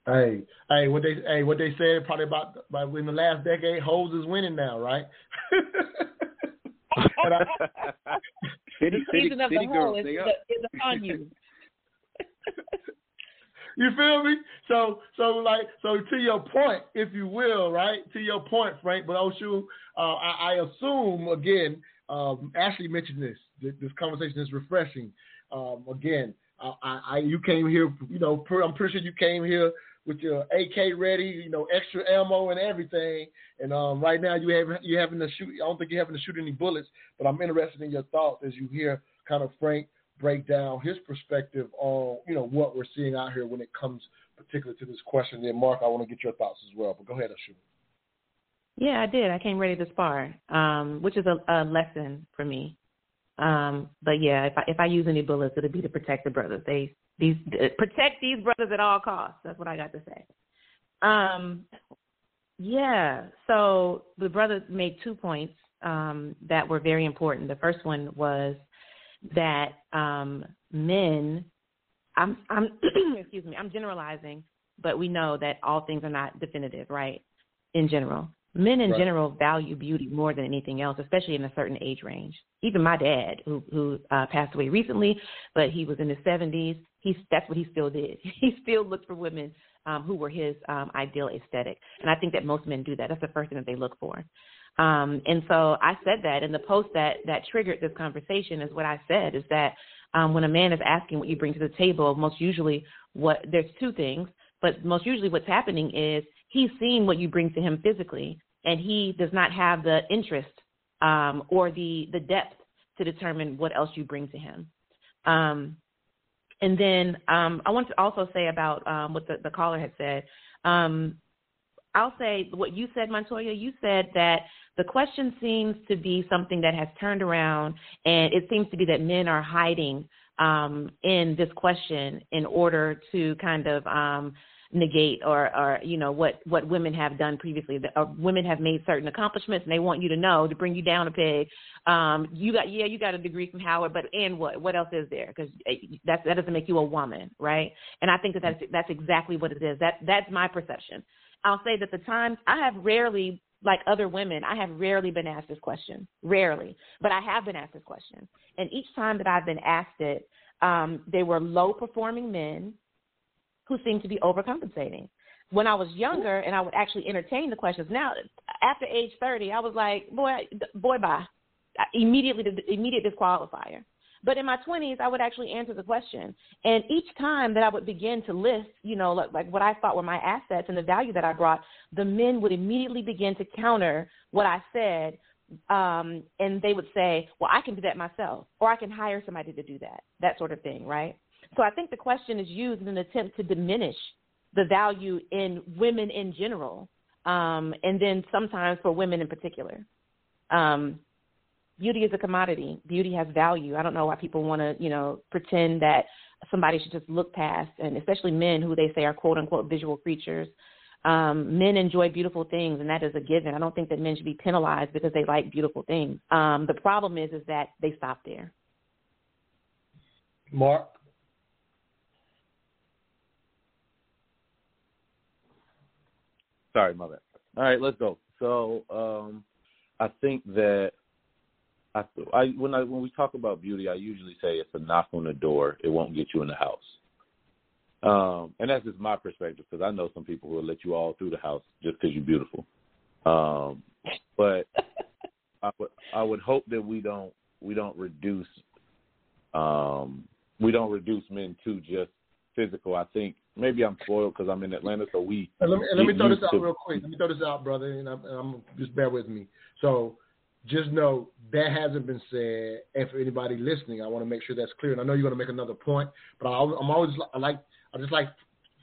Speaker 2: Hey, hey, what they hey what they said probably about about in the last decade, hoes is winning now, right?
Speaker 5: I, city, city,
Speaker 3: season of
Speaker 5: city
Speaker 3: the
Speaker 5: girls,
Speaker 3: hoe is, is upon you.
Speaker 2: You feel me? So so like so to your point, if you will, right? To your point, Frank. But Oshu, uh, I, I assume again, um, Ashley mentioned this. This, this conversation is refreshing. Um, again, I, I, you came here, you know, I'm pretty sure you came here with your AK ready, you know, extra ammo and everything. And um, right now you have you having to shoot. I don't think you're having to shoot any bullets, but I'm interested in your thoughts as you hear kind of Frank break down his perspective on you know what we're seeing out here when it comes particularly to this question. Then Mark, I want to get your thoughts as well. But go ahead, Ashu.
Speaker 3: Yeah, I did. I came ready to spar, um, which is a, a lesson for me. Um, but yeah, if I if I use any bullets, it'll be to protect the brothers. They these protect these brothers at all costs. That's what I got to say. Um, yeah. So the brothers made two points um, that were very important. The first one was that um, men. I'm I'm excuse me. I'm generalizing, but we know that all things are not definitive, right? In general, men in
Speaker 17: Right.
Speaker 3: general value beauty more than anything else, especially in a certain age range. Even my dad, who who uh, passed away recently, but he was in his 70s. He's that's what he still did. He still looked for women um, who were his um, ideal aesthetic, and I think that most men do that. That's the first thing that they look for. Um, and so I said that, and the post that that triggered this conversation is what I said is that um, when a man is asking what you bring to the table, most usually what there's two things, but most usually what's happening is he's seeing what you bring to him physically, and he does not have the interest um, or the the depth to determine what else you bring to him. Um, and then um, I want to also say about um, what the, the caller had said. Um, I'll say what you said, Montoya. You said that the question seems to be something that has turned around, and it seems to be that men are hiding um, in this question in order to kind of um, negate or, or you know what what women have done previously. The, uh, women have made certain accomplishments, and they want you to know to bring you down a peg. Um, you got yeah, you got a degree from Howard, but and what? What else is there? Because that that doesn't make you a woman, right? And I think that that's that's exactly what it is. That that's my perception. I'll say that the times I have rarely, like other women, I have rarely been asked this question. Rarely. But I have been asked this question. And each time that I've been asked it, um, they were low performing men who seemed to be overcompensating. When I was younger and I would actually entertain the questions, now after age 30, I was like, boy, boy, bye. Immediately, immediate disqualifier. But in my 20s, I would actually answer the question. And each time that I would begin to list, you know, like, like what I thought were my assets and the value that I brought, the men would immediately begin to counter what I said. Um, and they would say, well, I can do that myself, or I can hire somebody to do that, that sort of thing, right? So I think the question is used in an attempt to diminish the value in women in general, um, and then sometimes for women in particular. Um, beauty is a commodity. Beauty has value. I don't know why people want to, you know, pretend that somebody should just look past, and especially men who they say are quote unquote visual creatures. Um, men enjoy beautiful things, and that is a given. I don't think that men should be penalized because they like beautiful things. Um, the problem is, is that they stop there.
Speaker 2: Mark.
Speaker 4: Sorry, my bad. All right, let's go. So, um, I think that I, I when I when we talk about beauty, I usually say it's a knock on the door. It won't get you in the house. Um, and that's just my perspective because I know some people will let you all through the house just because you're beautiful. Um, but I would I would hope that we don't we don't reduce um, we don't reduce men to just physical. I think maybe I'm spoiled because I'm in Atlanta, so we.
Speaker 2: And let me, and let me throw this out
Speaker 4: to-
Speaker 2: real quick. Let me throw this out, brother, and I'm, and I'm just bear with me. So just know that hasn't been said. And for anybody listening, I want to make sure that's clear. And I know you're going to make another point, but I, I'm always I like I just like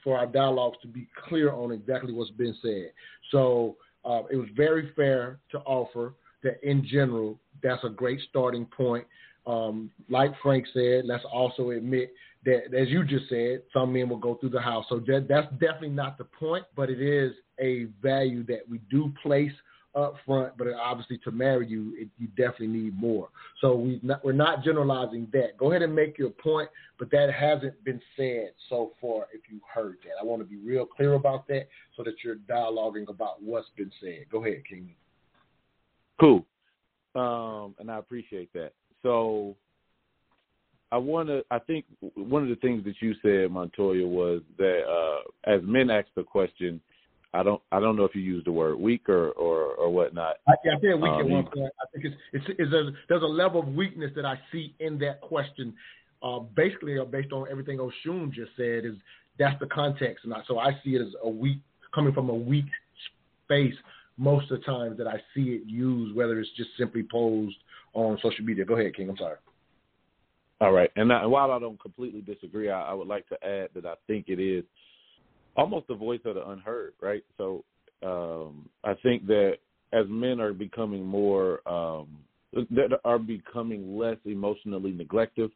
Speaker 2: for our dialogues to be clear on exactly what's been said. So uh, it was very fair to offer that in general that's a great starting point. Um, like Frank said, let's also admit that, as you just said, some men will go through the house. So that, that's definitely not the point, but it is a value that we do place up front. But obviously, to marry you, it, you definitely need more. So we not, we're not generalizing that. Go ahead and make your point, but that hasn't been said so far. If you heard that, I want to be real clear about that, so that you're dialoguing about what's been said. Go ahead, King.
Speaker 4: Cool. Um, and I appreciate that. So I want to. I think one of the things that you said, Montoya, was that uh, as men ask the question, I don't. I don't know if you used the word weak or or, or whatnot.
Speaker 2: I, I said weak at
Speaker 4: Um,
Speaker 2: one point. I think it's it's, it's a, there's a level of weakness that I see in that question. Uh, basically, uh, based on everything Oshun just said, is that's the context, and I, so I see it as a weak coming from a weak space most of the times that I see it used, whether it's just simply posed on social media. Go ahead, King. I'm sorry.
Speaker 4: All right. And, I, while I don't completely disagree, I, I would like to add that I think it is almost the voice of the unheard, right? So um, I think that as men are becoming more, um, that are becoming less emotionally neglective,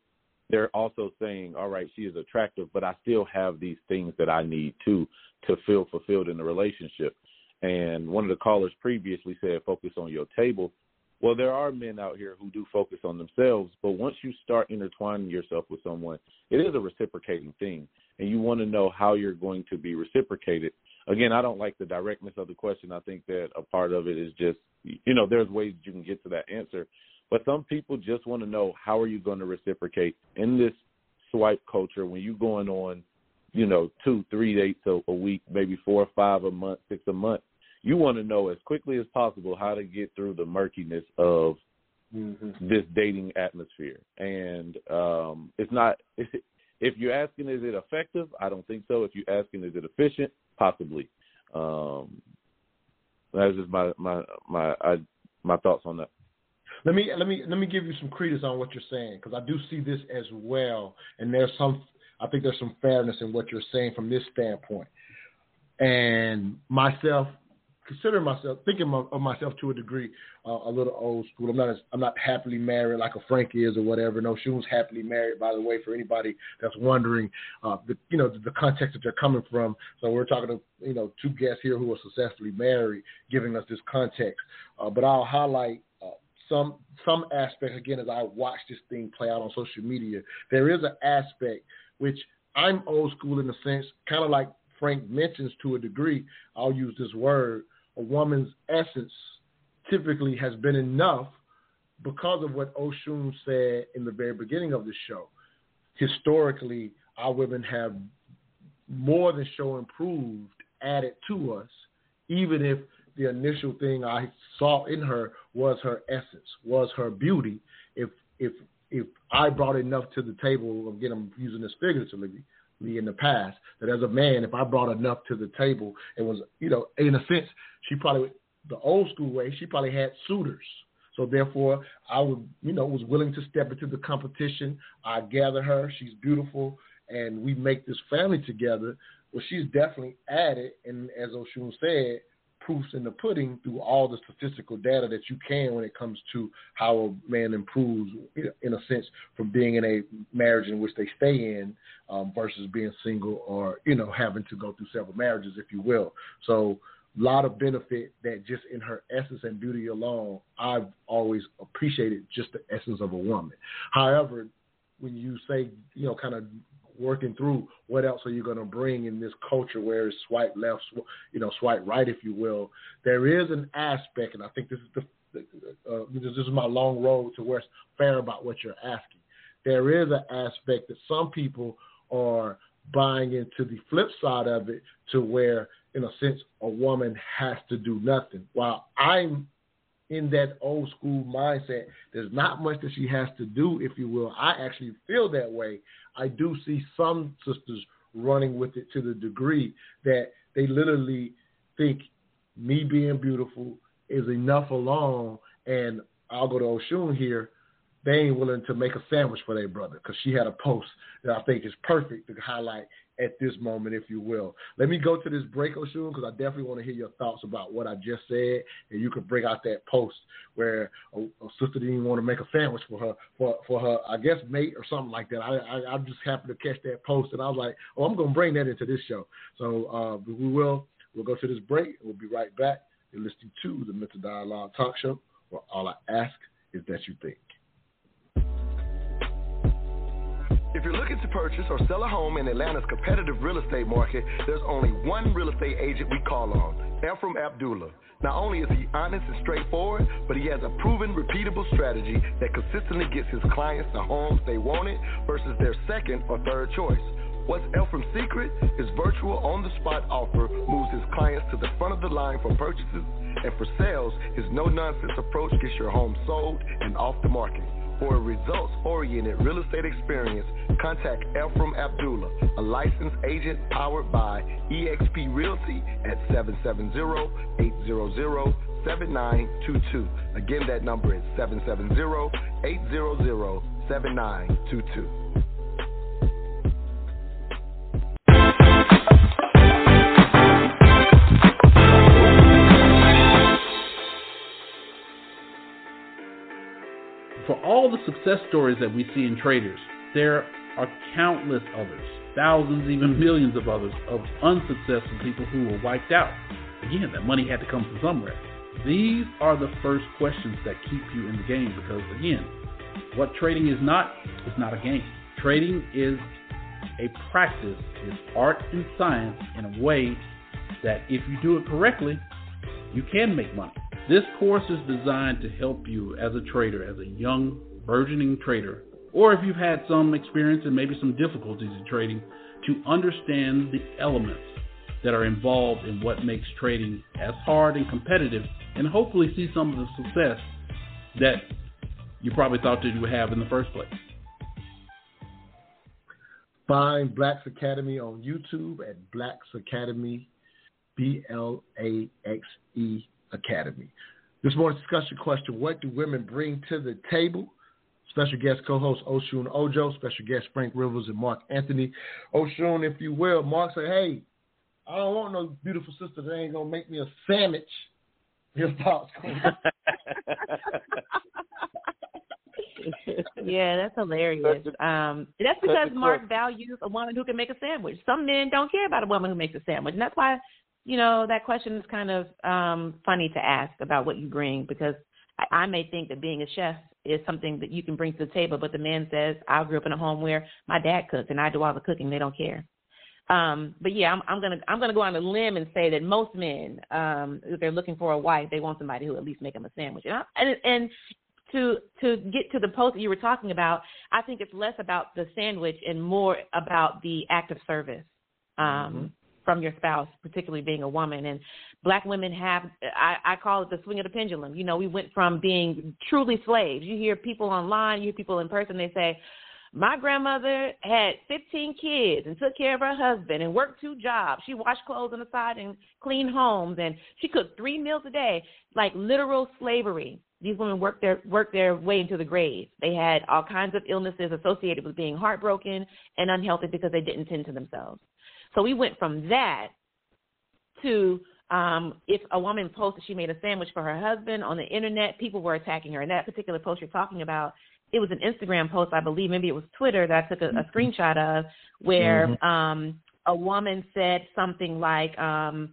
Speaker 4: they're also saying, all right, she is attractive, but I still have these things that I need to to feel fulfilled in the relationship. And one of the callers previously said, focus on your table. Well, there are men out here who do focus on themselves, but once you start intertwining yourself with someone, it is a reciprocating thing, and you want to know how you're going to be reciprocated. Again, I don't like the directness of the question. I think that a part of it is just, you know, there's ways you can get to that answer, but some people just want to know how are you going to reciprocate in this swipe culture when you're going on, you know, two, three dates a, a week, maybe four or five a month, six a month you want to know as quickly as possible how to get through the murkiness of this dating atmosphere. And um, it's not. If you're asking, is it effective? I don't think so. If you're asking, is it efficient? Possibly. Um, that's just my my my I, my thoughts on that.
Speaker 2: Let me let me let me give you some credence on what you're saying because I do see this as well, and there's some I think there's some fairness in what you're saying from this standpoint. And myself, consider myself thinking of myself to a degree uh, a little old school. I'm not as, I'm not happily married like a Frank is or whatever. No, she was happily married. By the way, for anybody that's wondering, uh, the you know the, the context that they're coming from. So we're talking to you know two guests here who are successfully married, giving us this context. Uh, but I'll highlight uh, some some aspect again as I watch this thing play out on social media. There is an aspect which I'm old school in the sense, kind of like Frank mentions to a degree. I'll use this word. A woman's essence typically has been enough because of what Oshun said in the very beginning of the show. Historically, our women have more than show improved added to us, even if the initial thing I saw in her was her essence, was her beauty. If if if I brought enough to the table, again, I'm using this figuratively in the past, that as a man, if I brought enough to the table, it was, you know, in a sense, she probably, the old school way, she probably had suitors. So therefore, I would, you know, was willing to step into the competition. I gather her. She's beautiful, and we make this family together. Well, she's definitely added, and as Oshun said, proofs in the pudding through all the statistical data that you can when it comes to how a man improves, in a sense, from being in a marriage in which they stay in um, versus being single or you know having to go through several marriages, if you will. So lot of benefit that just in her essence and beauty alone, I've always appreciated just the essence of a woman. However, when you say, you know, kind of working through what else are you going to bring in this culture where it's swipe left, you know, swipe right, if you will. There is an aspect, and I think this is the uh, this is my long road to where it's fair about what you're asking. There is an aspect that some people are buying into the flip side of it to where, in a sense, a woman has to do nothing. While I'm in that old school mindset. There's not much that she has to do, if you will. I actually feel that way. I do see some sisters running with it to the degree that they literally think me being beautiful is enough alone. And I'll go to Oshun here. They ain't willing to make a sandwich for their brother because she had a post that I think is perfect to highlight at this moment, if you will. Let me go to this break, Oshun, because I definitely want to hear your thoughts about what I just said, and you can bring out that post where a, a sister didn't want to make a sandwich for her, for for her, I guess mate or something like that. I, I I just happened to catch that post, and I was like, oh, I'm gonna bring that into this show. So uh, we will we'll go to this break. We'll be right back. You're listening to the Mental Dialogue Talk Show, where all I ask is that you think.
Speaker 7: If you're looking to purchase or sell a home in Atlanta's competitive real estate market, there's only one real estate agent we call on, Ephraim Abdullah. Not only is he honest and straightforward, but he has a proven, repeatable strategy that consistently gets his clients the homes they wanted versus their second or third choice. What's Ephraim's secret? His virtual on the spot offer moves his clients to the front of the line for purchases, and for sales, his no nonsense approach gets your home sold and off the market. For a results oriented real estate experience, contact Ephraim Abdullah, a licensed agent powered by eXp Realty at 770 800 7922. Again, that number is 770
Speaker 10: For all the success stories that we see in traders, there are countless others, thousands, even mm-hmm. millions of others, of unsuccessful people who were wiped out. Again, that money had to come from somewhere. These are the first questions that keep you in the game because, again, what trading is not is not a game. Trading is a practice, is art and science in a way that if you do it correctly, you can make money. This course is designed to help you as a trader, as a young, burgeoning trader, or if you've had some experience and maybe some difficulties in trading, to understand the elements that are involved in what makes trading as hard and competitive, and hopefully see some of the success that you probably thought that you would have in the first place.
Speaker 2: Find Blaxe Academy on YouTube at Blaxe Academy, B L A X E Academy. This morning's discussion question What do women bring to the table? Special guest co host Oshun Ojo, special guest Frank Rivers and Mark Anthony. Oshun, if you will, Mark said, Hey, I don't want no beautiful sister that ain't going to make me a sandwich. Your thoughts,
Speaker 3: yeah, that's hilarious. Um, that's because Mark values a woman who can make a sandwich. Some men don't care about a woman who makes a sandwich, and that's why you know, that question is kind of um, funny to ask about what you bring because I, I may think that being a chef is something that you can bring to the table, but the man says, I grew up in a home where my dad cooked and I do all the cooking. They don't care. Um, but yeah, I'm, I'm gonna I'm gonna go on a limb and say that most men, um, if they're looking for a wife, they want somebody who at least make them a sandwich. And I, and, and to to get to the post that you were talking about, I think it's less about the sandwich and more about the act of service. Um, mm-hmm from your spouse, particularly being a woman. And black women have, I, I call it the swing of the pendulum. You know, we went from being truly slaves. You hear people online, you hear people in person, they say, my grandmother had 15 kids and took care of her husband and worked two jobs. She washed clothes on the side and cleaned homes and she cooked three meals a day, like literal slavery. These women worked their worked their way into the grave. They had all kinds of illnesses associated with being heartbroken and unhealthy because they didn't tend to themselves. So we went from that to Um, if a woman posted she made a sandwich for her husband on the internet, people were attacking her. And that particular post you're talking about, it was an Instagram post, I believe, maybe it was Twitter that I took a, a screenshot of, where
Speaker 17: Mhm.
Speaker 3: um, a woman said something like, um,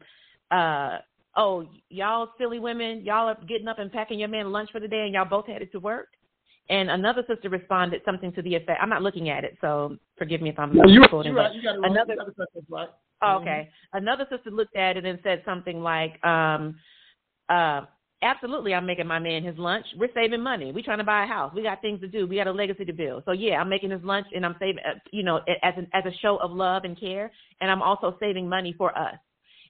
Speaker 3: uh, "Oh, y'all silly women, y'all are getting up and packing your man lunch for the day, and y'all both headed to work." And another sister responded something to the effect. I'm not looking at it, so forgive me if I'm
Speaker 2: No, you,
Speaker 3: quoting,
Speaker 2: you're right. You got it wrong.
Speaker 3: another
Speaker 2: it that's right.
Speaker 3: Oh, okay. Another sister looked at it and said something like, um, uh, absolutely, I'm making my man his lunch. We're saving money. We're trying to buy a house. We got things to do. We got a legacy to build. So yeah, I'm making his lunch and I'm saving, uh, you know, as an, as a show of love and care. And I'm also saving money for us.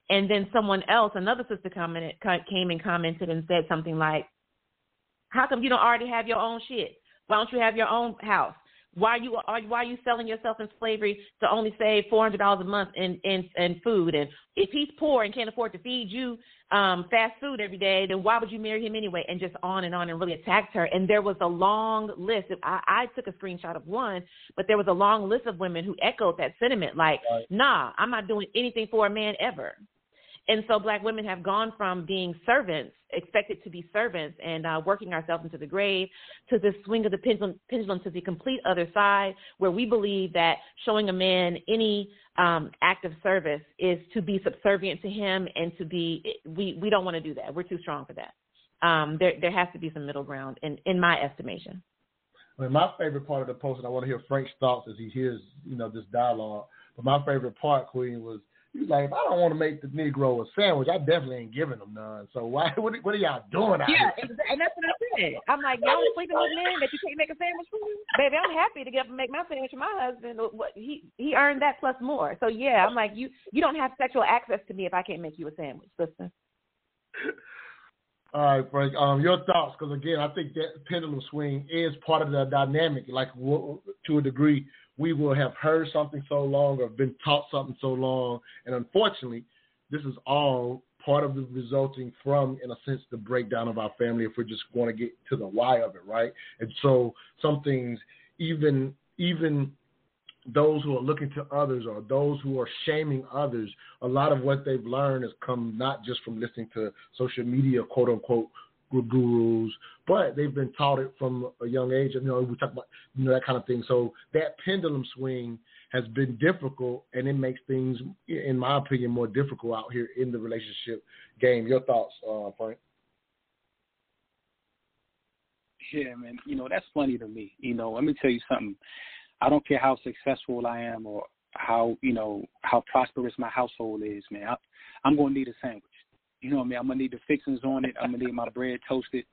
Speaker 3: And then someone else, another sister commented, came and commented and said something like, how come you don't already have your own shit? Why don't you have your own house? Why are you are why are you selling yourself in slavery to only save four hundred dollars a month in, in in food? And if he's poor and can't afford to feed you um fast food every day, then why would you marry him anyway? And just on and on and really attacked her. And there was a long list. I, I took a screenshot of one, but there was a long list of women who echoed that sentiment. Like, nah, I'm not doing anything for a man ever. And so black women have gone from being servants, expected to be servants, and uh, working ourselves into the grave, to the swing of the pendulum, pendulum to the complete other side, where we believe that showing a man any um, act of service is to be subservient to him and to be. We we don't want to do that. We're too strong for that. Um, there there has to be some middle ground, in in my estimation.
Speaker 2: I mean, my favorite part of the post, and I want to hear Frank's thoughts as he hears, you know, this dialogue. But my favorite part, Queen, was he was like, if I don't want to make the Negro a sandwich, I definitely ain't giving him none. So why? What, what are y'all doing out
Speaker 3: Yeah,
Speaker 2: here?
Speaker 3: and that's what I said. I'm like, y'all sleeping with men that you can't make a sandwich for? Me. Baby, I'm happy to get up and make my sandwich for my husband. What he he earned that plus more. So yeah, I'm like, you you don't have sexual access to me if I can't make you a sandwich, sister.
Speaker 2: All right, Frank. Um, your thoughts? Because again, I think that pendulum swing is part of the dynamic. Like to a degree, we will have heard something so long or been taught something so long, and unfortunately, this is all part of the resulting from, in a sense, the breakdown of our family. If we're just going to get to the why of it, right? And so some things, even even those who are looking to others or those who are shaming others, a lot of what they've learned has come not just from listening to social media, quote unquote, gurus, but they've been taught it from a young age. You know, we talk about you know that kind of thing. So that pendulum swing has been difficult, and it makes things, in my opinion, more difficult out here in the relationship game. Your thoughts, uh, Frank?
Speaker 5: Yeah, man. You know, that's funny to me. You know, let me tell you something. I don't care how successful I am or how, you know, how prosperous my household is, man. I, I'm going to need a sandwich. You know what I mean? I'm to need the fixings on it. I'm to need my bread toasted.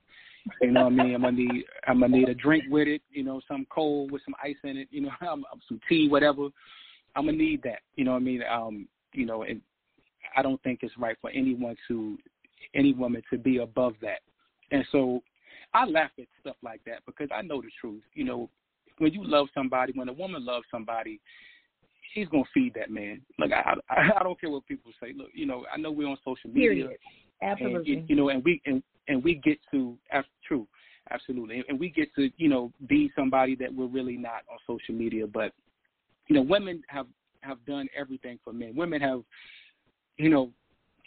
Speaker 5: You know what I mean? I'm gonna need I'm gonna need a drink with it. You know, some cold with some ice in it. You know, some tea, whatever. I'm gonna need that. You know what I mean? Um, you know, and I don't think it's right for anyone to any woman to be above that. And so I laugh at stuff like that because I know the truth. You know, when you love somebody, when a woman loves somebody, she's gonna feed that man. Look, I I, I don't care what people say. Look, you know, I know we're on social media.
Speaker 3: Period. Absolutely.
Speaker 5: And, you, know, and we and and we get to true, absolutely, and we get to you know be somebody that we're really not on social media. But you know, women have have done everything for men. Women have, you know,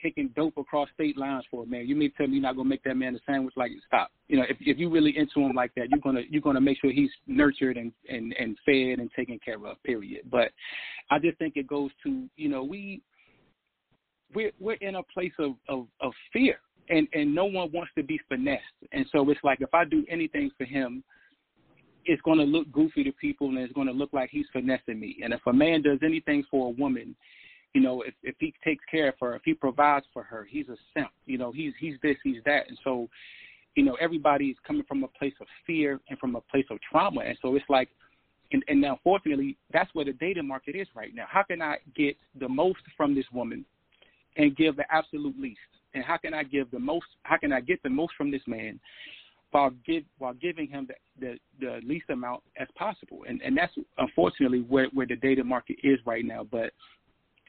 Speaker 5: taken dope across state lines for a man. You mean tell me you're not gonna make that man a sandwich? Like stop. You know, if if you really into him like that, you're gonna you're gonna make sure he's nurtured and and and fed and taken care of. Period. But I just think it goes to you know we we're we're in a place of of, of fear and and no one wants to be finessed and so it's like if i do anything for him it's going to look goofy to people and it's going to look like he's finessing me and if a man does anything for a woman you know if if he takes care of her if he provides for her he's a simp you know he's he's this he's that and so you know everybody's coming from a place of fear and from a place of trauma and so it's like and, and now fortunately that's where the dating market is right now how can i get the most from this woman and give the absolute least and how can I give the most? How can I get the most from this man while give while giving him the the, the least amount as possible? And and that's unfortunately where where the data market is right now. But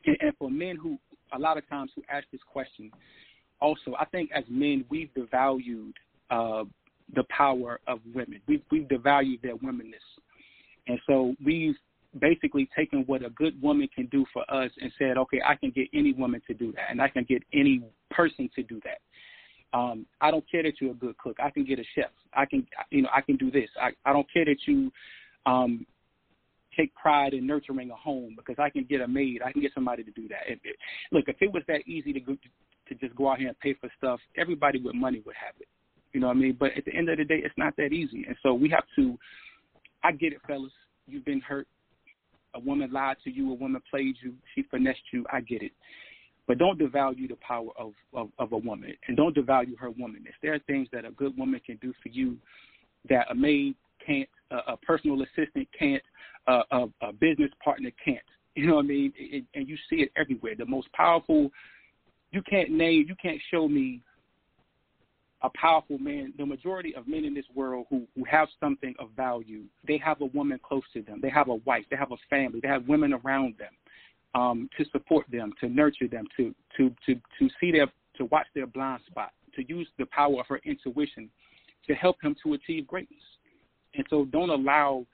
Speaker 5: and, and for men who a lot of times who ask this question, also I think as men we've devalued uh, the power of women. We've we've devalued their womenness, and so we've basically taken what a good woman can do for us and said, okay, I can get any woman to do that, and I can get any person to do that. Um, I don't care that you're a good cook. I can get a chef. I can, you know, I can do this. I, I don't care that you um, take pride in nurturing a home because I can get a maid. I can get somebody to do that. If it, look, if it was that easy to go, to just go out here and pay for stuff, everybody with money would have it. You know what I mean? But at the end of the day, it's not that easy, and so we have to. I get it, fellas. You've been hurt. A woman lied to you. A woman played you. She finessed you. I get it. But don't devalue the power of, of, of a woman, and don't devalue her womanness. There are things that a good woman can do for you that a maid can't, a, a personal assistant can't, a, a, a business partner can't. You know what I mean? It, and you see it everywhere. The most powerful, you can't name, you can't show me a powerful man. The majority of men in this world who, who have something of value, they have a woman close to them. They have a wife. They have a family. They have women around them um, to support them, to nurture them, to to to to see their to watch their blind spot, to use the power of her intuition to help him to achieve greatness. And so, don't allow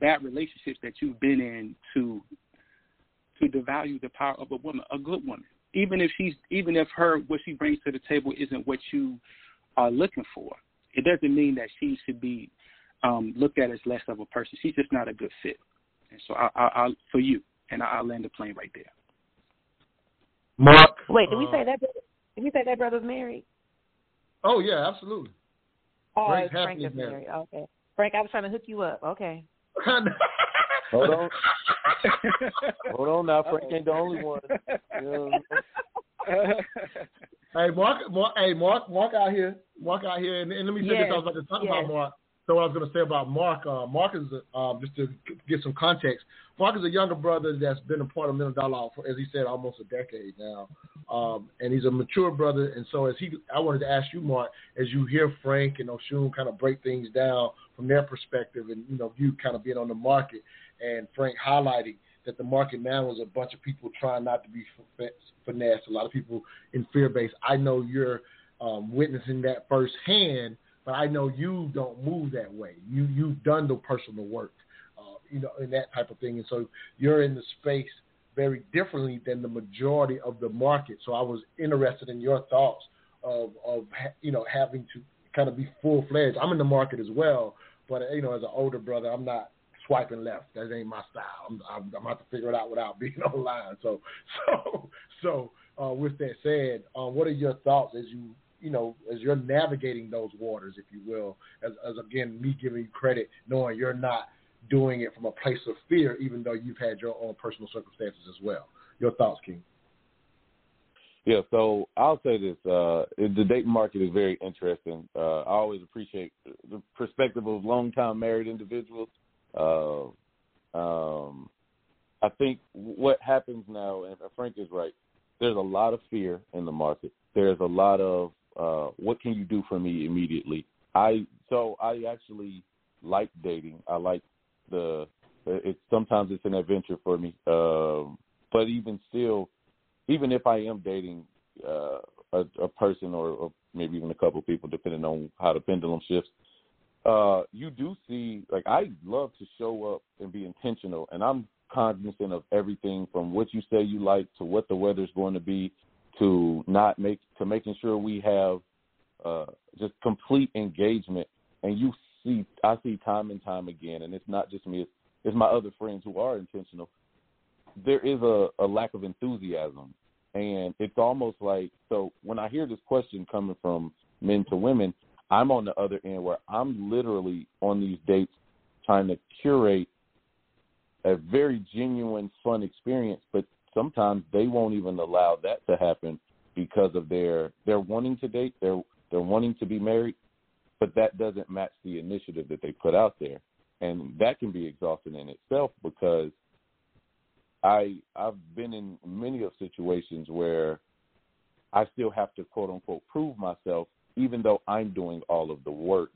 Speaker 5: bad relationships that you've been in to to devalue the power of a woman, a good woman. Even if she's even if her what she brings to the table isn't what you are looking for, it doesn't mean that she should be um, looked at as less of a person. She's just not a good fit. And so, I, I, I for you, and I'll land the plane right there.
Speaker 2: Mark.
Speaker 3: Wait, did we
Speaker 2: uh,
Speaker 3: say that? Did we say that brother's married?
Speaker 2: Oh yeah, absolutely.
Speaker 3: Oh,
Speaker 2: Frank
Speaker 3: Frank is
Speaker 2: is married.
Speaker 3: married. Okay, Frank, I was trying to hook you up. Okay.
Speaker 4: Hold on. Hold on now. Frank ain't the only one. You
Speaker 2: Hey, Mark, Mark, hey, Mark, Mark out here, Mark out here, and, and let me say this. I was about to talk
Speaker 3: yes.
Speaker 2: about Mark. So what I was going to say about Mark, uh, Mark is a, um, just to get some context. Mark is a younger brother that's been a part of Million Dollar for, as he said, almost a decade now, um, and he's a mature brother. And so, as he, I wanted to ask you, Mark, as you hear Frank and Oshun kind of break things down from their perspective, and you know, you kind of being on the market, and Frank highlighting that the market now is a bunch of people trying not to be fin- finessed. A lot of people in fear base. I know you're um, witnessing that firsthand, but I know you don't move that way. You you've done the personal work, uh, you know, and that type of thing, and so you're in the space very differently than the majority of the market. So I was interested in your thoughts of of you know having to kind of be full fledged. I'm in the market as well, but you know, as an older brother, I'm not swiping left. That ain't my style. I'm, I'm, I'm gonna have to figure it out without being online. So, so, so. Uh, with that said, uh, what are your thoughts as you, you know, as you're navigating those waters, if you will? As, as again, me giving you credit, knowing you're not doing it from a place of fear, even though you've had your own personal circumstances as well. Your thoughts, King?
Speaker 4: Yeah, so I'll say this: uh, the dating market is very interesting. Uh, I always appreciate the perspective of long-time married individuals. Uh, um, I think what happens now, and Frank is right. There's a lot of fear in the market. There's a lot of uh, what can you do for me immediately. I so I actually like dating. I like the. It's sometimes it's an adventure for me, um, but even still, even if I am dating uh, a, a person or, or maybe even a couple people, depending on how the pendulum shifts, uh, you do see like I love to show up and be intentional, and I'm cognizant of everything from what you say you like to what the weather's going to be to not make to making sure we have uh, just complete engagement. And you see, I see time and time again, and it's not just me; it's, it's my other friends who are intentional. There is a, a lack of enthusiasm, and it's almost like so. When I hear this question coming from men to women, I'm on the other end where I'm literally on these dates trying to curate a very genuine, fun experience, but sometimes they won't even allow that to happen because of their they're wanting to date, they're they're wanting to be married, but that doesn't match the initiative that they put out there. And that can be exhausting in itself because I I've been in many of situations where I still have to quote unquote prove myself even though I'm doing all of the work.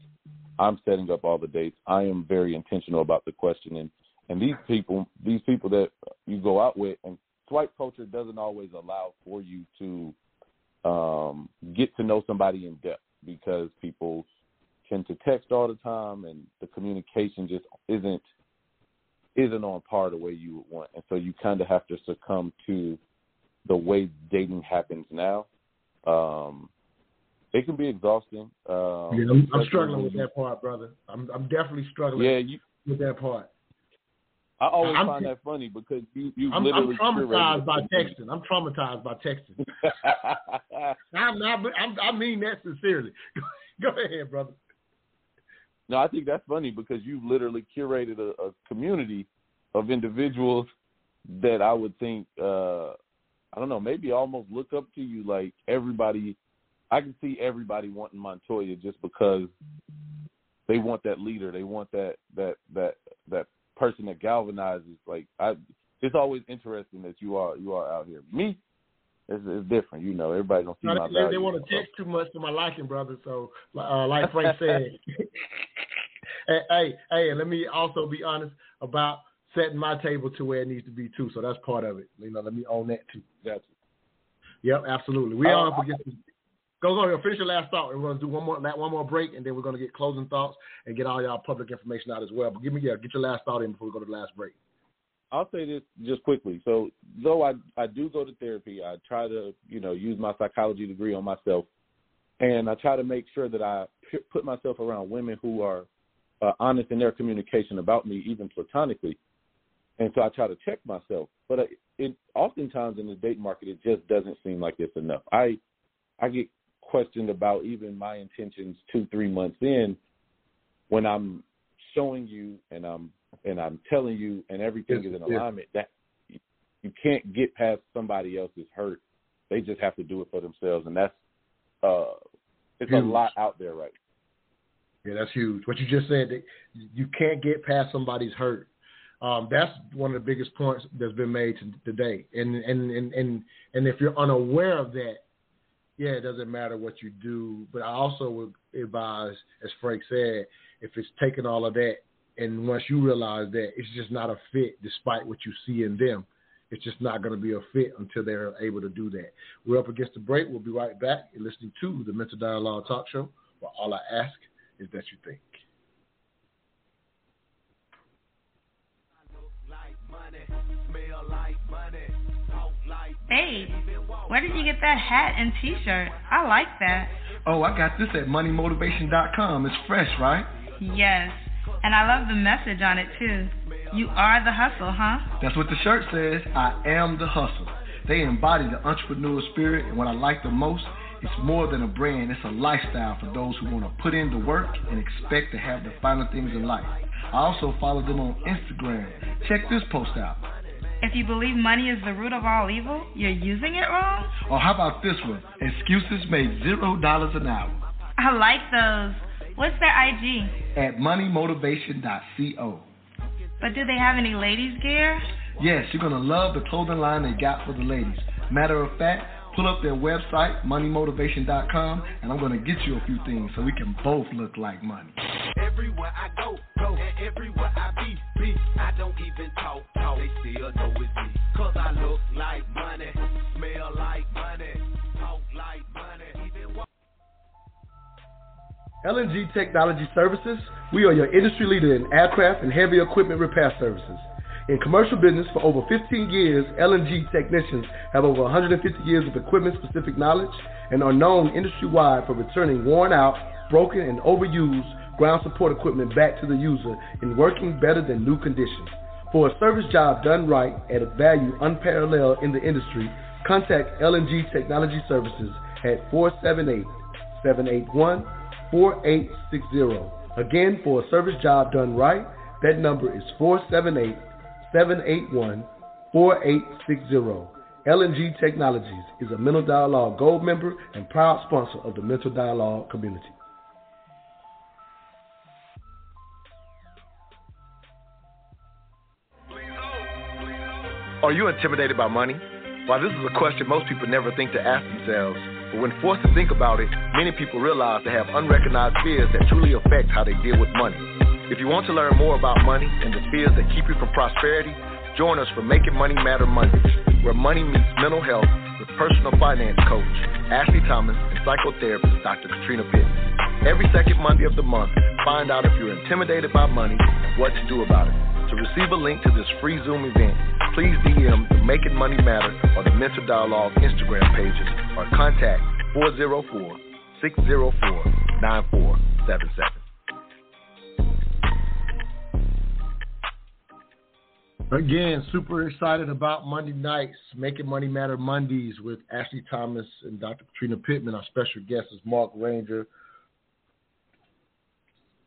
Speaker 4: I'm setting up all the dates. I am very intentional about the questioning. And these people, these people that you go out with, and swipe culture doesn't always allow for you to um, get to know somebody in depth because people tend to text all the time, and the communication just isn't isn't on par the way you would want, and so you kind of have to succumb to the way dating happens now. Um, it can be exhausting. Um,
Speaker 2: yeah, I'm, I'm struggling with that part, brother. I'm I'm definitely struggling
Speaker 4: Yeah, you,
Speaker 2: with that part.
Speaker 4: I always
Speaker 2: I'm-
Speaker 4: find that funny because you you
Speaker 2: I'm, I'm traumatized by texting. I'm traumatized by texting. I'm not. I'm, I mean that sincerely. Go ahead, brother.
Speaker 4: No, I think that's funny because you've literally curated a, a community of individuals that I would think uh I don't know, maybe almost look up to you like everybody I can see everybody wanting Montoya just because they want that leader. They want that that that that person that galvanizes like I it's always interesting that you are you are out here. Me, it's, it's different, you know. Everybody don't see
Speaker 2: No,
Speaker 4: my
Speaker 2: they, they want to text too much to my liking, brother. So, uh, like Frank said, hey, hey, hey, let me also be honest about setting my table to where it needs to be too. So that's part of it. You know, let me own that too.
Speaker 4: Gotcha.
Speaker 2: Yep, absolutely. We
Speaker 4: Uh,
Speaker 2: are up against. Go go. Finish your last thought. We're going to do one more that one more break, and then we're going to get closing thoughts and get all y'all public information out as well. But give me yeah, get your last thought in before we go to the last break.
Speaker 4: I'll say this just quickly. So though I I do go to therapy, I try to you know use my psychology degree on myself, and I try to make sure that I put myself around women who are uh, honest in their communication about me, even platonically. And so I try to check myself, but uh, it oftentimes in the date market it just doesn't seem like it's enough. I I get questioned about even my intentions two three months in when I'm showing you and I'm and I'm telling you and everything
Speaker 2: Yes,
Speaker 4: is in alignment that you- can't get past somebody else's hurt. They just have to do it for themselves and that's uh it's a lot out there right
Speaker 2: Yeah, that's huge. What you just said, that you can't get past somebody's hurt. Um, that's one of the biggest points that's been made to, today. And, and and and and if you're unaware of that, yeah, it doesn't matter what you do. But I also would advise, as Frank said, if it's taking all of that, and once you realize that it's just not a fit, despite what you see in them, it's just not going to be a fit until they're able to do that. We're up against the break. We'll be right back. You're listening to the Mental Dialogue Talk Show, where all I ask is that you think.
Speaker 14: Hey, where did you get that hat and T-shirt? I like that.
Speaker 7: Oh, I got this at moneymotivation.com. It's fresh, right?
Speaker 14: Yes, and I love the message on it too. You are the hustle, huh?
Speaker 7: That's what the shirt says. I am the hustle. They embody the entrepreneur spirit, and what I like the most, it's more than a brand, it's a lifestyle for those who want to put in the work and expect to have the finer things in life. I also follow them on Instagram. Check this post out.
Speaker 14: If you believe money is the root of all evil, you're using it wrong?
Speaker 7: Or how about this one? Excuses made zero dollars an hour
Speaker 14: I like those. What's their IG?
Speaker 7: at moneymotivation.co.
Speaker 14: But do they have any ladies' gear?
Speaker 7: Yes, you're gonna love the clothing line they got for the ladies. Matter of fact, pull up their website, moneymotivation.com, and I'm gonna get you a few things so we can both look like money.
Speaker 15: Everywhere I go, go, and everywhere I be, be. I don't even talk, talk. They still know it's me. Cause I look like money, smell like
Speaker 6: LNG Technology Services, we are your industry leader in aircraft and heavy equipment repair services. In commercial business for over 15 years, LNG technicians have over 150 years of equipment specific knowledge and are known industry wide for returning worn out, broken, and overused ground support equipment back to the user in working better than new conditions. For a service job done right at a value unparalleled in the industry, contact LNG Technology Services at 478 781 4860. Again, for a service job done right, that number is 478 781 4860. LNG Technologies is a Mental Dialogue Gold member and proud sponsor of the Mental Dialogue community.
Speaker 17: Are you intimidated by money? While this is a question most people never think to ask themselves, but when forced to think about it, many people realize they have unrecognized fears that truly affect how they deal with money. If you want to learn more about money and the fears that keep you from prosperity, join us for Making Money Matter Mondays, where money meets mental health with personal finance coach Ashley Thomas and psychotherapist Dr. Katrina Pitts. Every second Monday of the month, find out if you're intimidated by money and what to do about it. To receive a link to this free Zoom event, please DM the Making Money Matter or the Mental Dialogue Instagram pages or contact 404 604 9477.
Speaker 2: Again, super excited about Monday nights, Making Money Matter Mondays with Ashley Thomas and Dr. Katrina Pittman. Our special guest is Mark Ranger,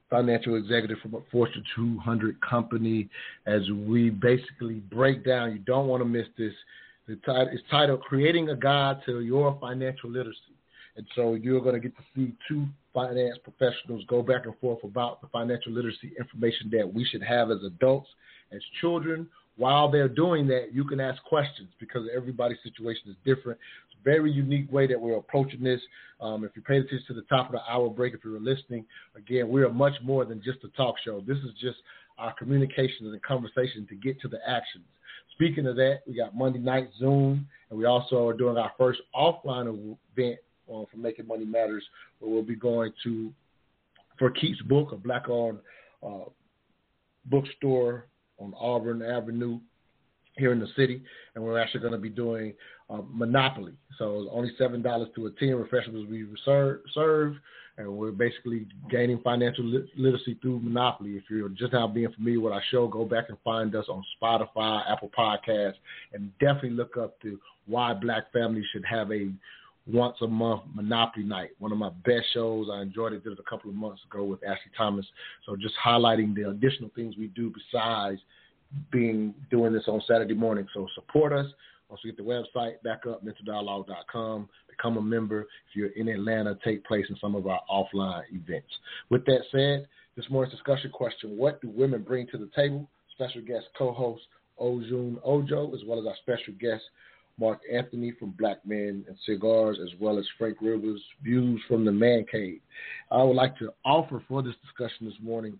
Speaker 2: financial executive from a Fortune 200 company. As we basically break down, you don't want to miss this. It's titled Creating a Guide to Your Financial Literacy. And so you're going to get to see two finance professionals go back and forth about the financial literacy information that we should have as adults as children. While they're doing that, you can ask questions because everybody's situation is different. It's a very unique way that we're approaching this. Um, if you pay attention to the top of the hour break, if you're listening, again, we are much more than just a talk show. This is just our communication and conversation to get to the actions. Speaking of that, we got Monday night Zoom, and we also are doing our first offline event for Making Money Matters, where we'll be going to for Keeps Book, a black-owned uh, bookstore on Auburn Avenue here in the city, and we're actually going to be doing uh, Monopoly. So only seven dollars to attend. Refreshments will be served, and we're basically gaining financial literacy through Monopoly. If you're just now being familiar with our show, go back and find us on Spotify, Apple Podcasts, and definitely look up to why Black families should have a once a month Monopoly night. One of my best shows. I enjoyed it. It a couple of months ago with Ashley Thomas. So just highlighting the additional things we do besides being doing this on Saturday morning. So support us. Once we get the website back up, mentaldialogue.com, become a member. If you're in Atlanta, take place in some of our offline events. With that said, this morning's discussion question, what do women bring to the table? Special guest co-host Oshun Ojo, as well as our special guest Mark Anthony from Black Men and Cigars, as well as Frank Rivers' views from the Man Cave. I would like to offer for this discussion this morning,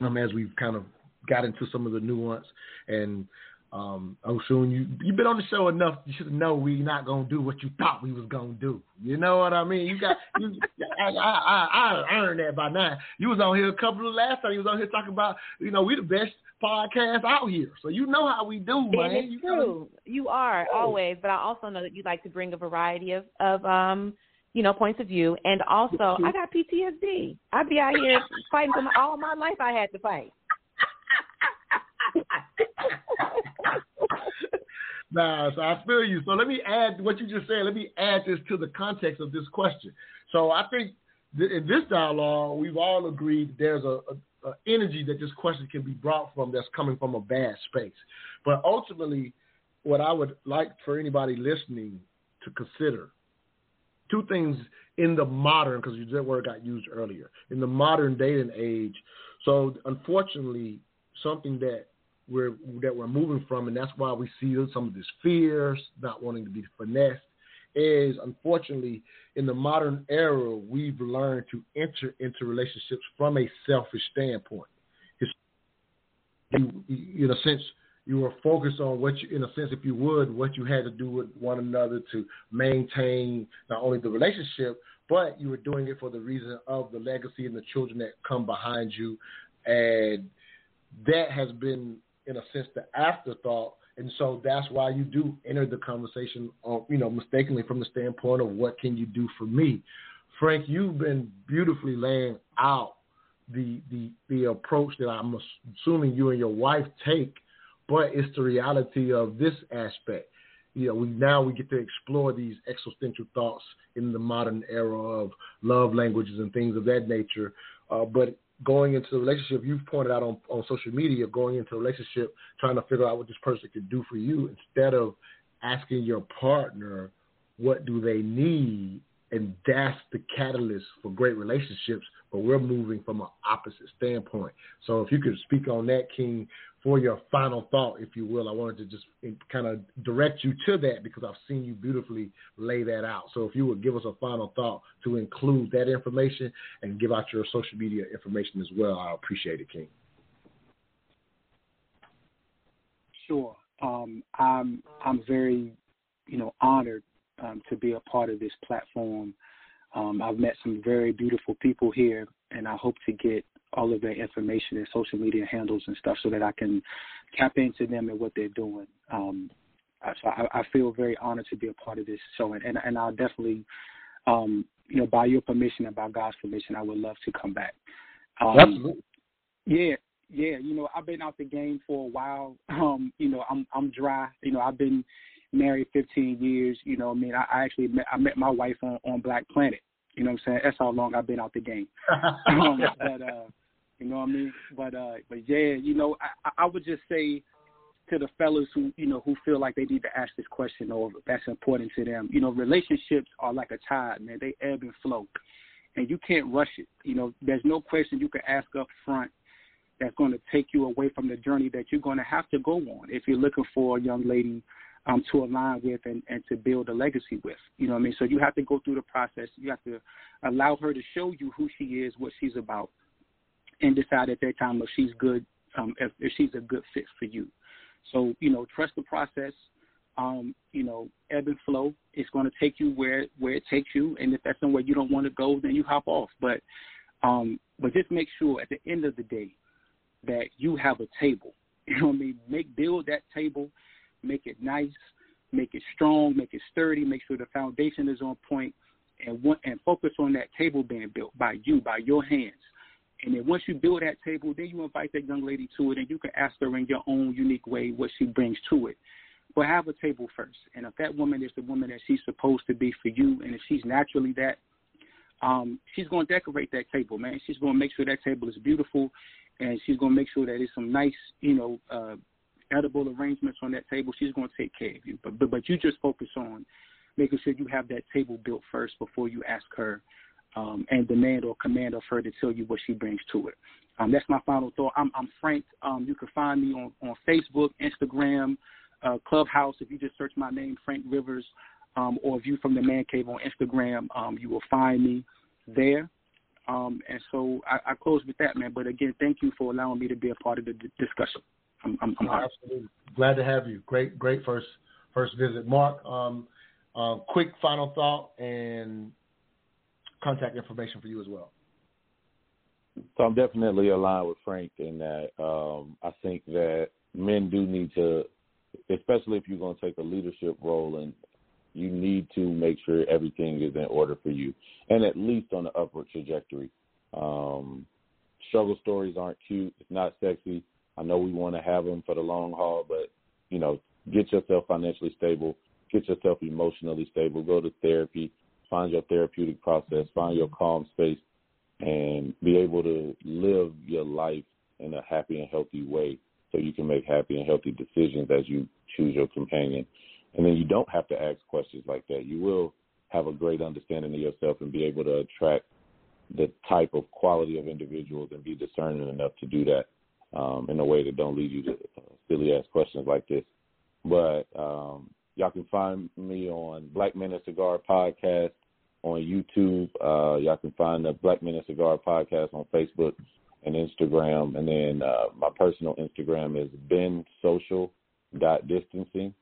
Speaker 2: um, as we've kind of got into some of the nuance and um, Oshun, you you've been on the show enough. You should know we're not gonna do what you thought we was gonna do. You know what I mean? You got, you, I, I, I, I earned that by now. You was on here a couple of last time. You was on here talking about, you know, we the best podcast out here. So you know how we do, man.
Speaker 3: It is
Speaker 2: you
Speaker 3: true. You are oh. always, but I also know that you like to bring a variety of of um you know points of view, and also I got PTSD. I be out here fighting for my, all my life. I had to fight.
Speaker 2: nah, so I feel you. So let me add what you just said. Let me add this to the context of this question. So I think in this dialogue, we've all agreed there's a, a uh, energy that this question can be brought from that's coming from a bad space. But ultimately, what I would like for anybody listening to consider two things in the modern, because that word got used earlier, in the modern day and age. So unfortunately, something that we're that we're moving from, and that's why we see some of this fears, not wanting to be finessed, is unfortunately in the modern era we've learned to enter into relationships from a selfish standpoint. You, in a sense, you were focused on what you, in a sense, if you would, what you had to do with one another to maintain not only the relationship, but you were doing it for the reason of the legacy and the children that come behind you, and that has been, in a sense, the afterthought and so that's why you do enter the conversation, on, you know, mistakenly from the standpoint of what can you do for me. Frank, you've been beautifully laying out the the the approach that I'm assuming you and your wife take, but it's the reality of this aspect. You know, we now we get to explore these existential thoughts in the modern era of love languages and things of that nature. Uh, but going into the relationship, you've pointed out on, on social media, going into a relationship, trying to figure out what this person can do for you instead of asking your partner what do they need? And that's the catalyst for great relationships but we're moving from an opposite standpoint. So if you could speak on that king for your final thought, if you will. I wanted to just kind of direct you to that because I've seen you beautifully lay that out. So if you would give us a final thought to include that information and give out your social media information as well, I appreciate it, King.
Speaker 5: Sure. Um, I'm I'm very, you know, honored um, to be a part of this platform. Um, I've met some very beautiful people here, and I hope to get all of their information and social media handles and stuff so that I can tap into them and what they're doing. Um, so I, I feel very honored to be a part of this show, and and, and I'll definitely, um, you know, by your permission and by God's permission, I would love to come back. Um,
Speaker 2: Absolutely.
Speaker 5: Yeah, yeah. You know, I've been out the game for a while. Um, you know, I'm I'm dry. You know, I've been married 15 years. You know, I mean, I, I actually met, I met my wife on on Black Planet. You know what I'm saying? That's how long I've been out the game. um, but uh, you know what I mean? But uh, but yeah, you know, I, I would just say to the fellas who you know who feel like they need to ask this question or that's important to them. You know, relationships are like a tide, man. They ebb and flow, and you can't rush it. You know, there's no question you can ask up front that's going to take you away from the journey that you're going to have to go on if you're looking for a young lady um, to align with and, and to build a legacy with. You know what I mean? So you have to go through the process. You have to allow her to show you who she is, what she's about, and decide at that time if she's good, um, if, if she's a good fit for you. So, you know, trust the process. Um, you know, ebb and flow. It's going to take you where where it takes you, and if that's somewhere you don't want to go, then you hop off. But um, but just make sure at the end of the day that you have a table. You know what I mean? Make build that table, make it nice, make it strong, make it sturdy, make sure the foundation is on point, and want, and focus on that table being built by you, by your hands. And then once you build that table, then you invite that young lady to it, and you can ask her in your own unique way what she brings to it. But have a table first. And if that woman is the woman that she's supposed to be for you, and if she's naturally that, um, she's going to decorate that table, man. She's going to make sure that table is beautiful, and she's going to make sure that it's some nice, you know, uh, edible arrangements on that table. She's going to take care of you. But, but but you just focus on making sure you have that table built first before you ask her um, and demand or command of her to tell you what she brings to it. Um, that's my final thought. I'm, I'm Frank. Um, you can find me on, on Facebook, Instagram, uh, Clubhouse. If you just search my name, Frank Rivers, um, or View from the Man Cave on Instagram, um, you will find me there. Um, and so I, I close with that, man. But again, thank you for allowing me to be a part of the d- discussion. I'm, I'm, I'm
Speaker 2: absolutely glad to have you. Great, great first first visit, Mark. Um, uh, quick final thought and contact information for you as well.
Speaker 4: So I'm definitely aligned with Frank in that um, I think that men do need to, especially if you're going to take a leadership role, and you need to make sure everything is in order for you, and at least on the upward trajectory. Um, struggle stories aren't cute. It's not sexy. I know we want to have them for the long haul, but you know, get yourself financially stable, get yourself emotionally stable, go to therapy, find your therapeutic process, find your calm space, and be able to live your life in a happy and healthy way so you can make happy and healthy decisions as you choose your companion. And then you don't have to ask questions like that. You will have a great understanding of yourself and be able to attract the type of quality of individuals and be discerning enough to do that um, in a way that don't lead you to uh, silly ass questions like this. But um, y'all can find me on Black Men and Cigar podcast on YouTube. Uh, y'all can find the Black Men and Cigar podcast on Facebook and Instagram. And then uh, my personal Instagram is Ben Social dot distancing.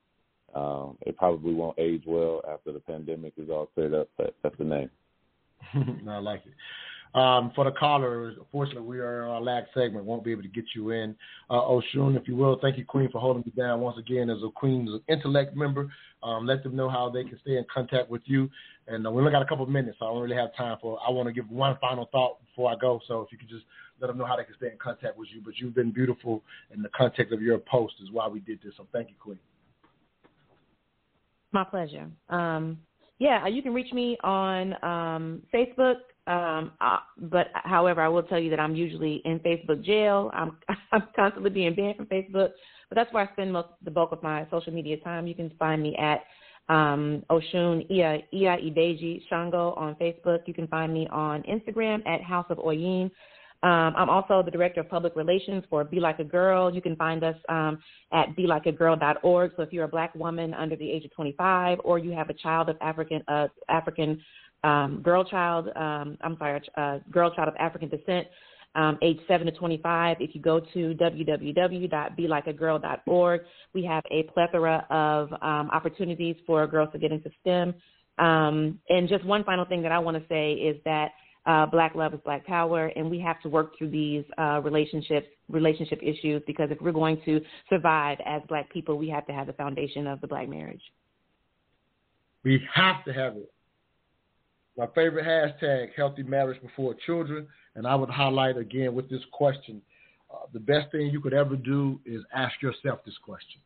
Speaker 4: Um, it probably won't age well after the pandemic is all cleared up, but that's the name.
Speaker 2: I like it. Um, for the callers, unfortunately, we are in our last segment. Won't be able to get you in. Uh, Oshun, if you will, thank you, Queen, for holding me down once again as a Queen's Intellect member. Um, let them know how they can stay in contact with you. And uh, we only got a couple of minutes, so I don't really have time for. I want to give one final thought before I go. So if you could just let them know how they can stay in contact with you. But you've been beautiful, and the context of your post is why we did this. So thank you, Queen.
Speaker 3: My pleasure. Um, yeah, you can reach me on um, Facebook. Um, but however, I will tell you that I'm usually in Facebook jail. I'm I'm constantly being banned from Facebook, but that's where I spend most the bulk of my social media time. You can find me at um, Oshun Iya Ibeji Shango on Facebook. You can find me on Instagram at House of Oyin. Um, I'm also the director of public relations for Be Like a Girl. You can find us um, at belikeagirl.org. So if you're a black woman under the age of 25, or you have a child of African uh, African um, girl child, um, I'm sorry, uh, girl child of African descent, um, age 7 to 25. If you go to www.belikeagirl.org, we have a plethora of um, opportunities for girls to get into STEM. Um, and just one final thing that I want to say is that Uh, black love is black power, and we have to work through these uh, relationships, relationship issues, because if we're going to survive as black people, we have to have the foundation of the black marriage.
Speaker 2: We have to have it. My favorite hashtag, healthy marriage before children. And I would highlight again with this question uh, the best thing you could ever do is ask yourself this question.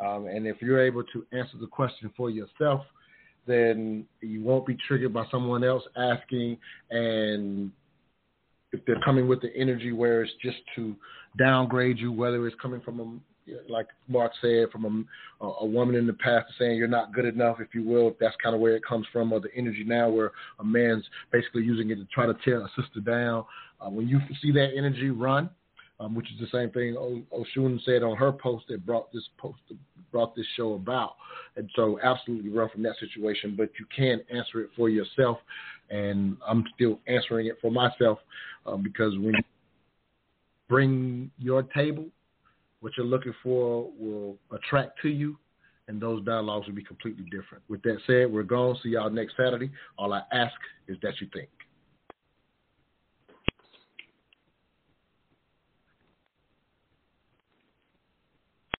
Speaker 2: Um, and if you're able to answer the question for yourself, then you won't be triggered by someone else asking. And if they're coming with the energy where it's just to downgrade you, whether it's coming from a like Mark said, from a, a woman in the past saying you're not good enough, if you will, that's kind of where it comes from, or the energy now where a man's basically using it to try to tear a sister down. Uh, when you see that energy, run, um, which is the same thing o- Oshun said on her post that brought this post brought this show about. And so, absolutely run from that situation, but you can answer it for yourself. And I'm still answering it for myself um, because when you bring your table what you're looking for will attract to you, and those dialogues will be completely different. With that said, we're gone. See y'all next Saturday. All I ask is that you think.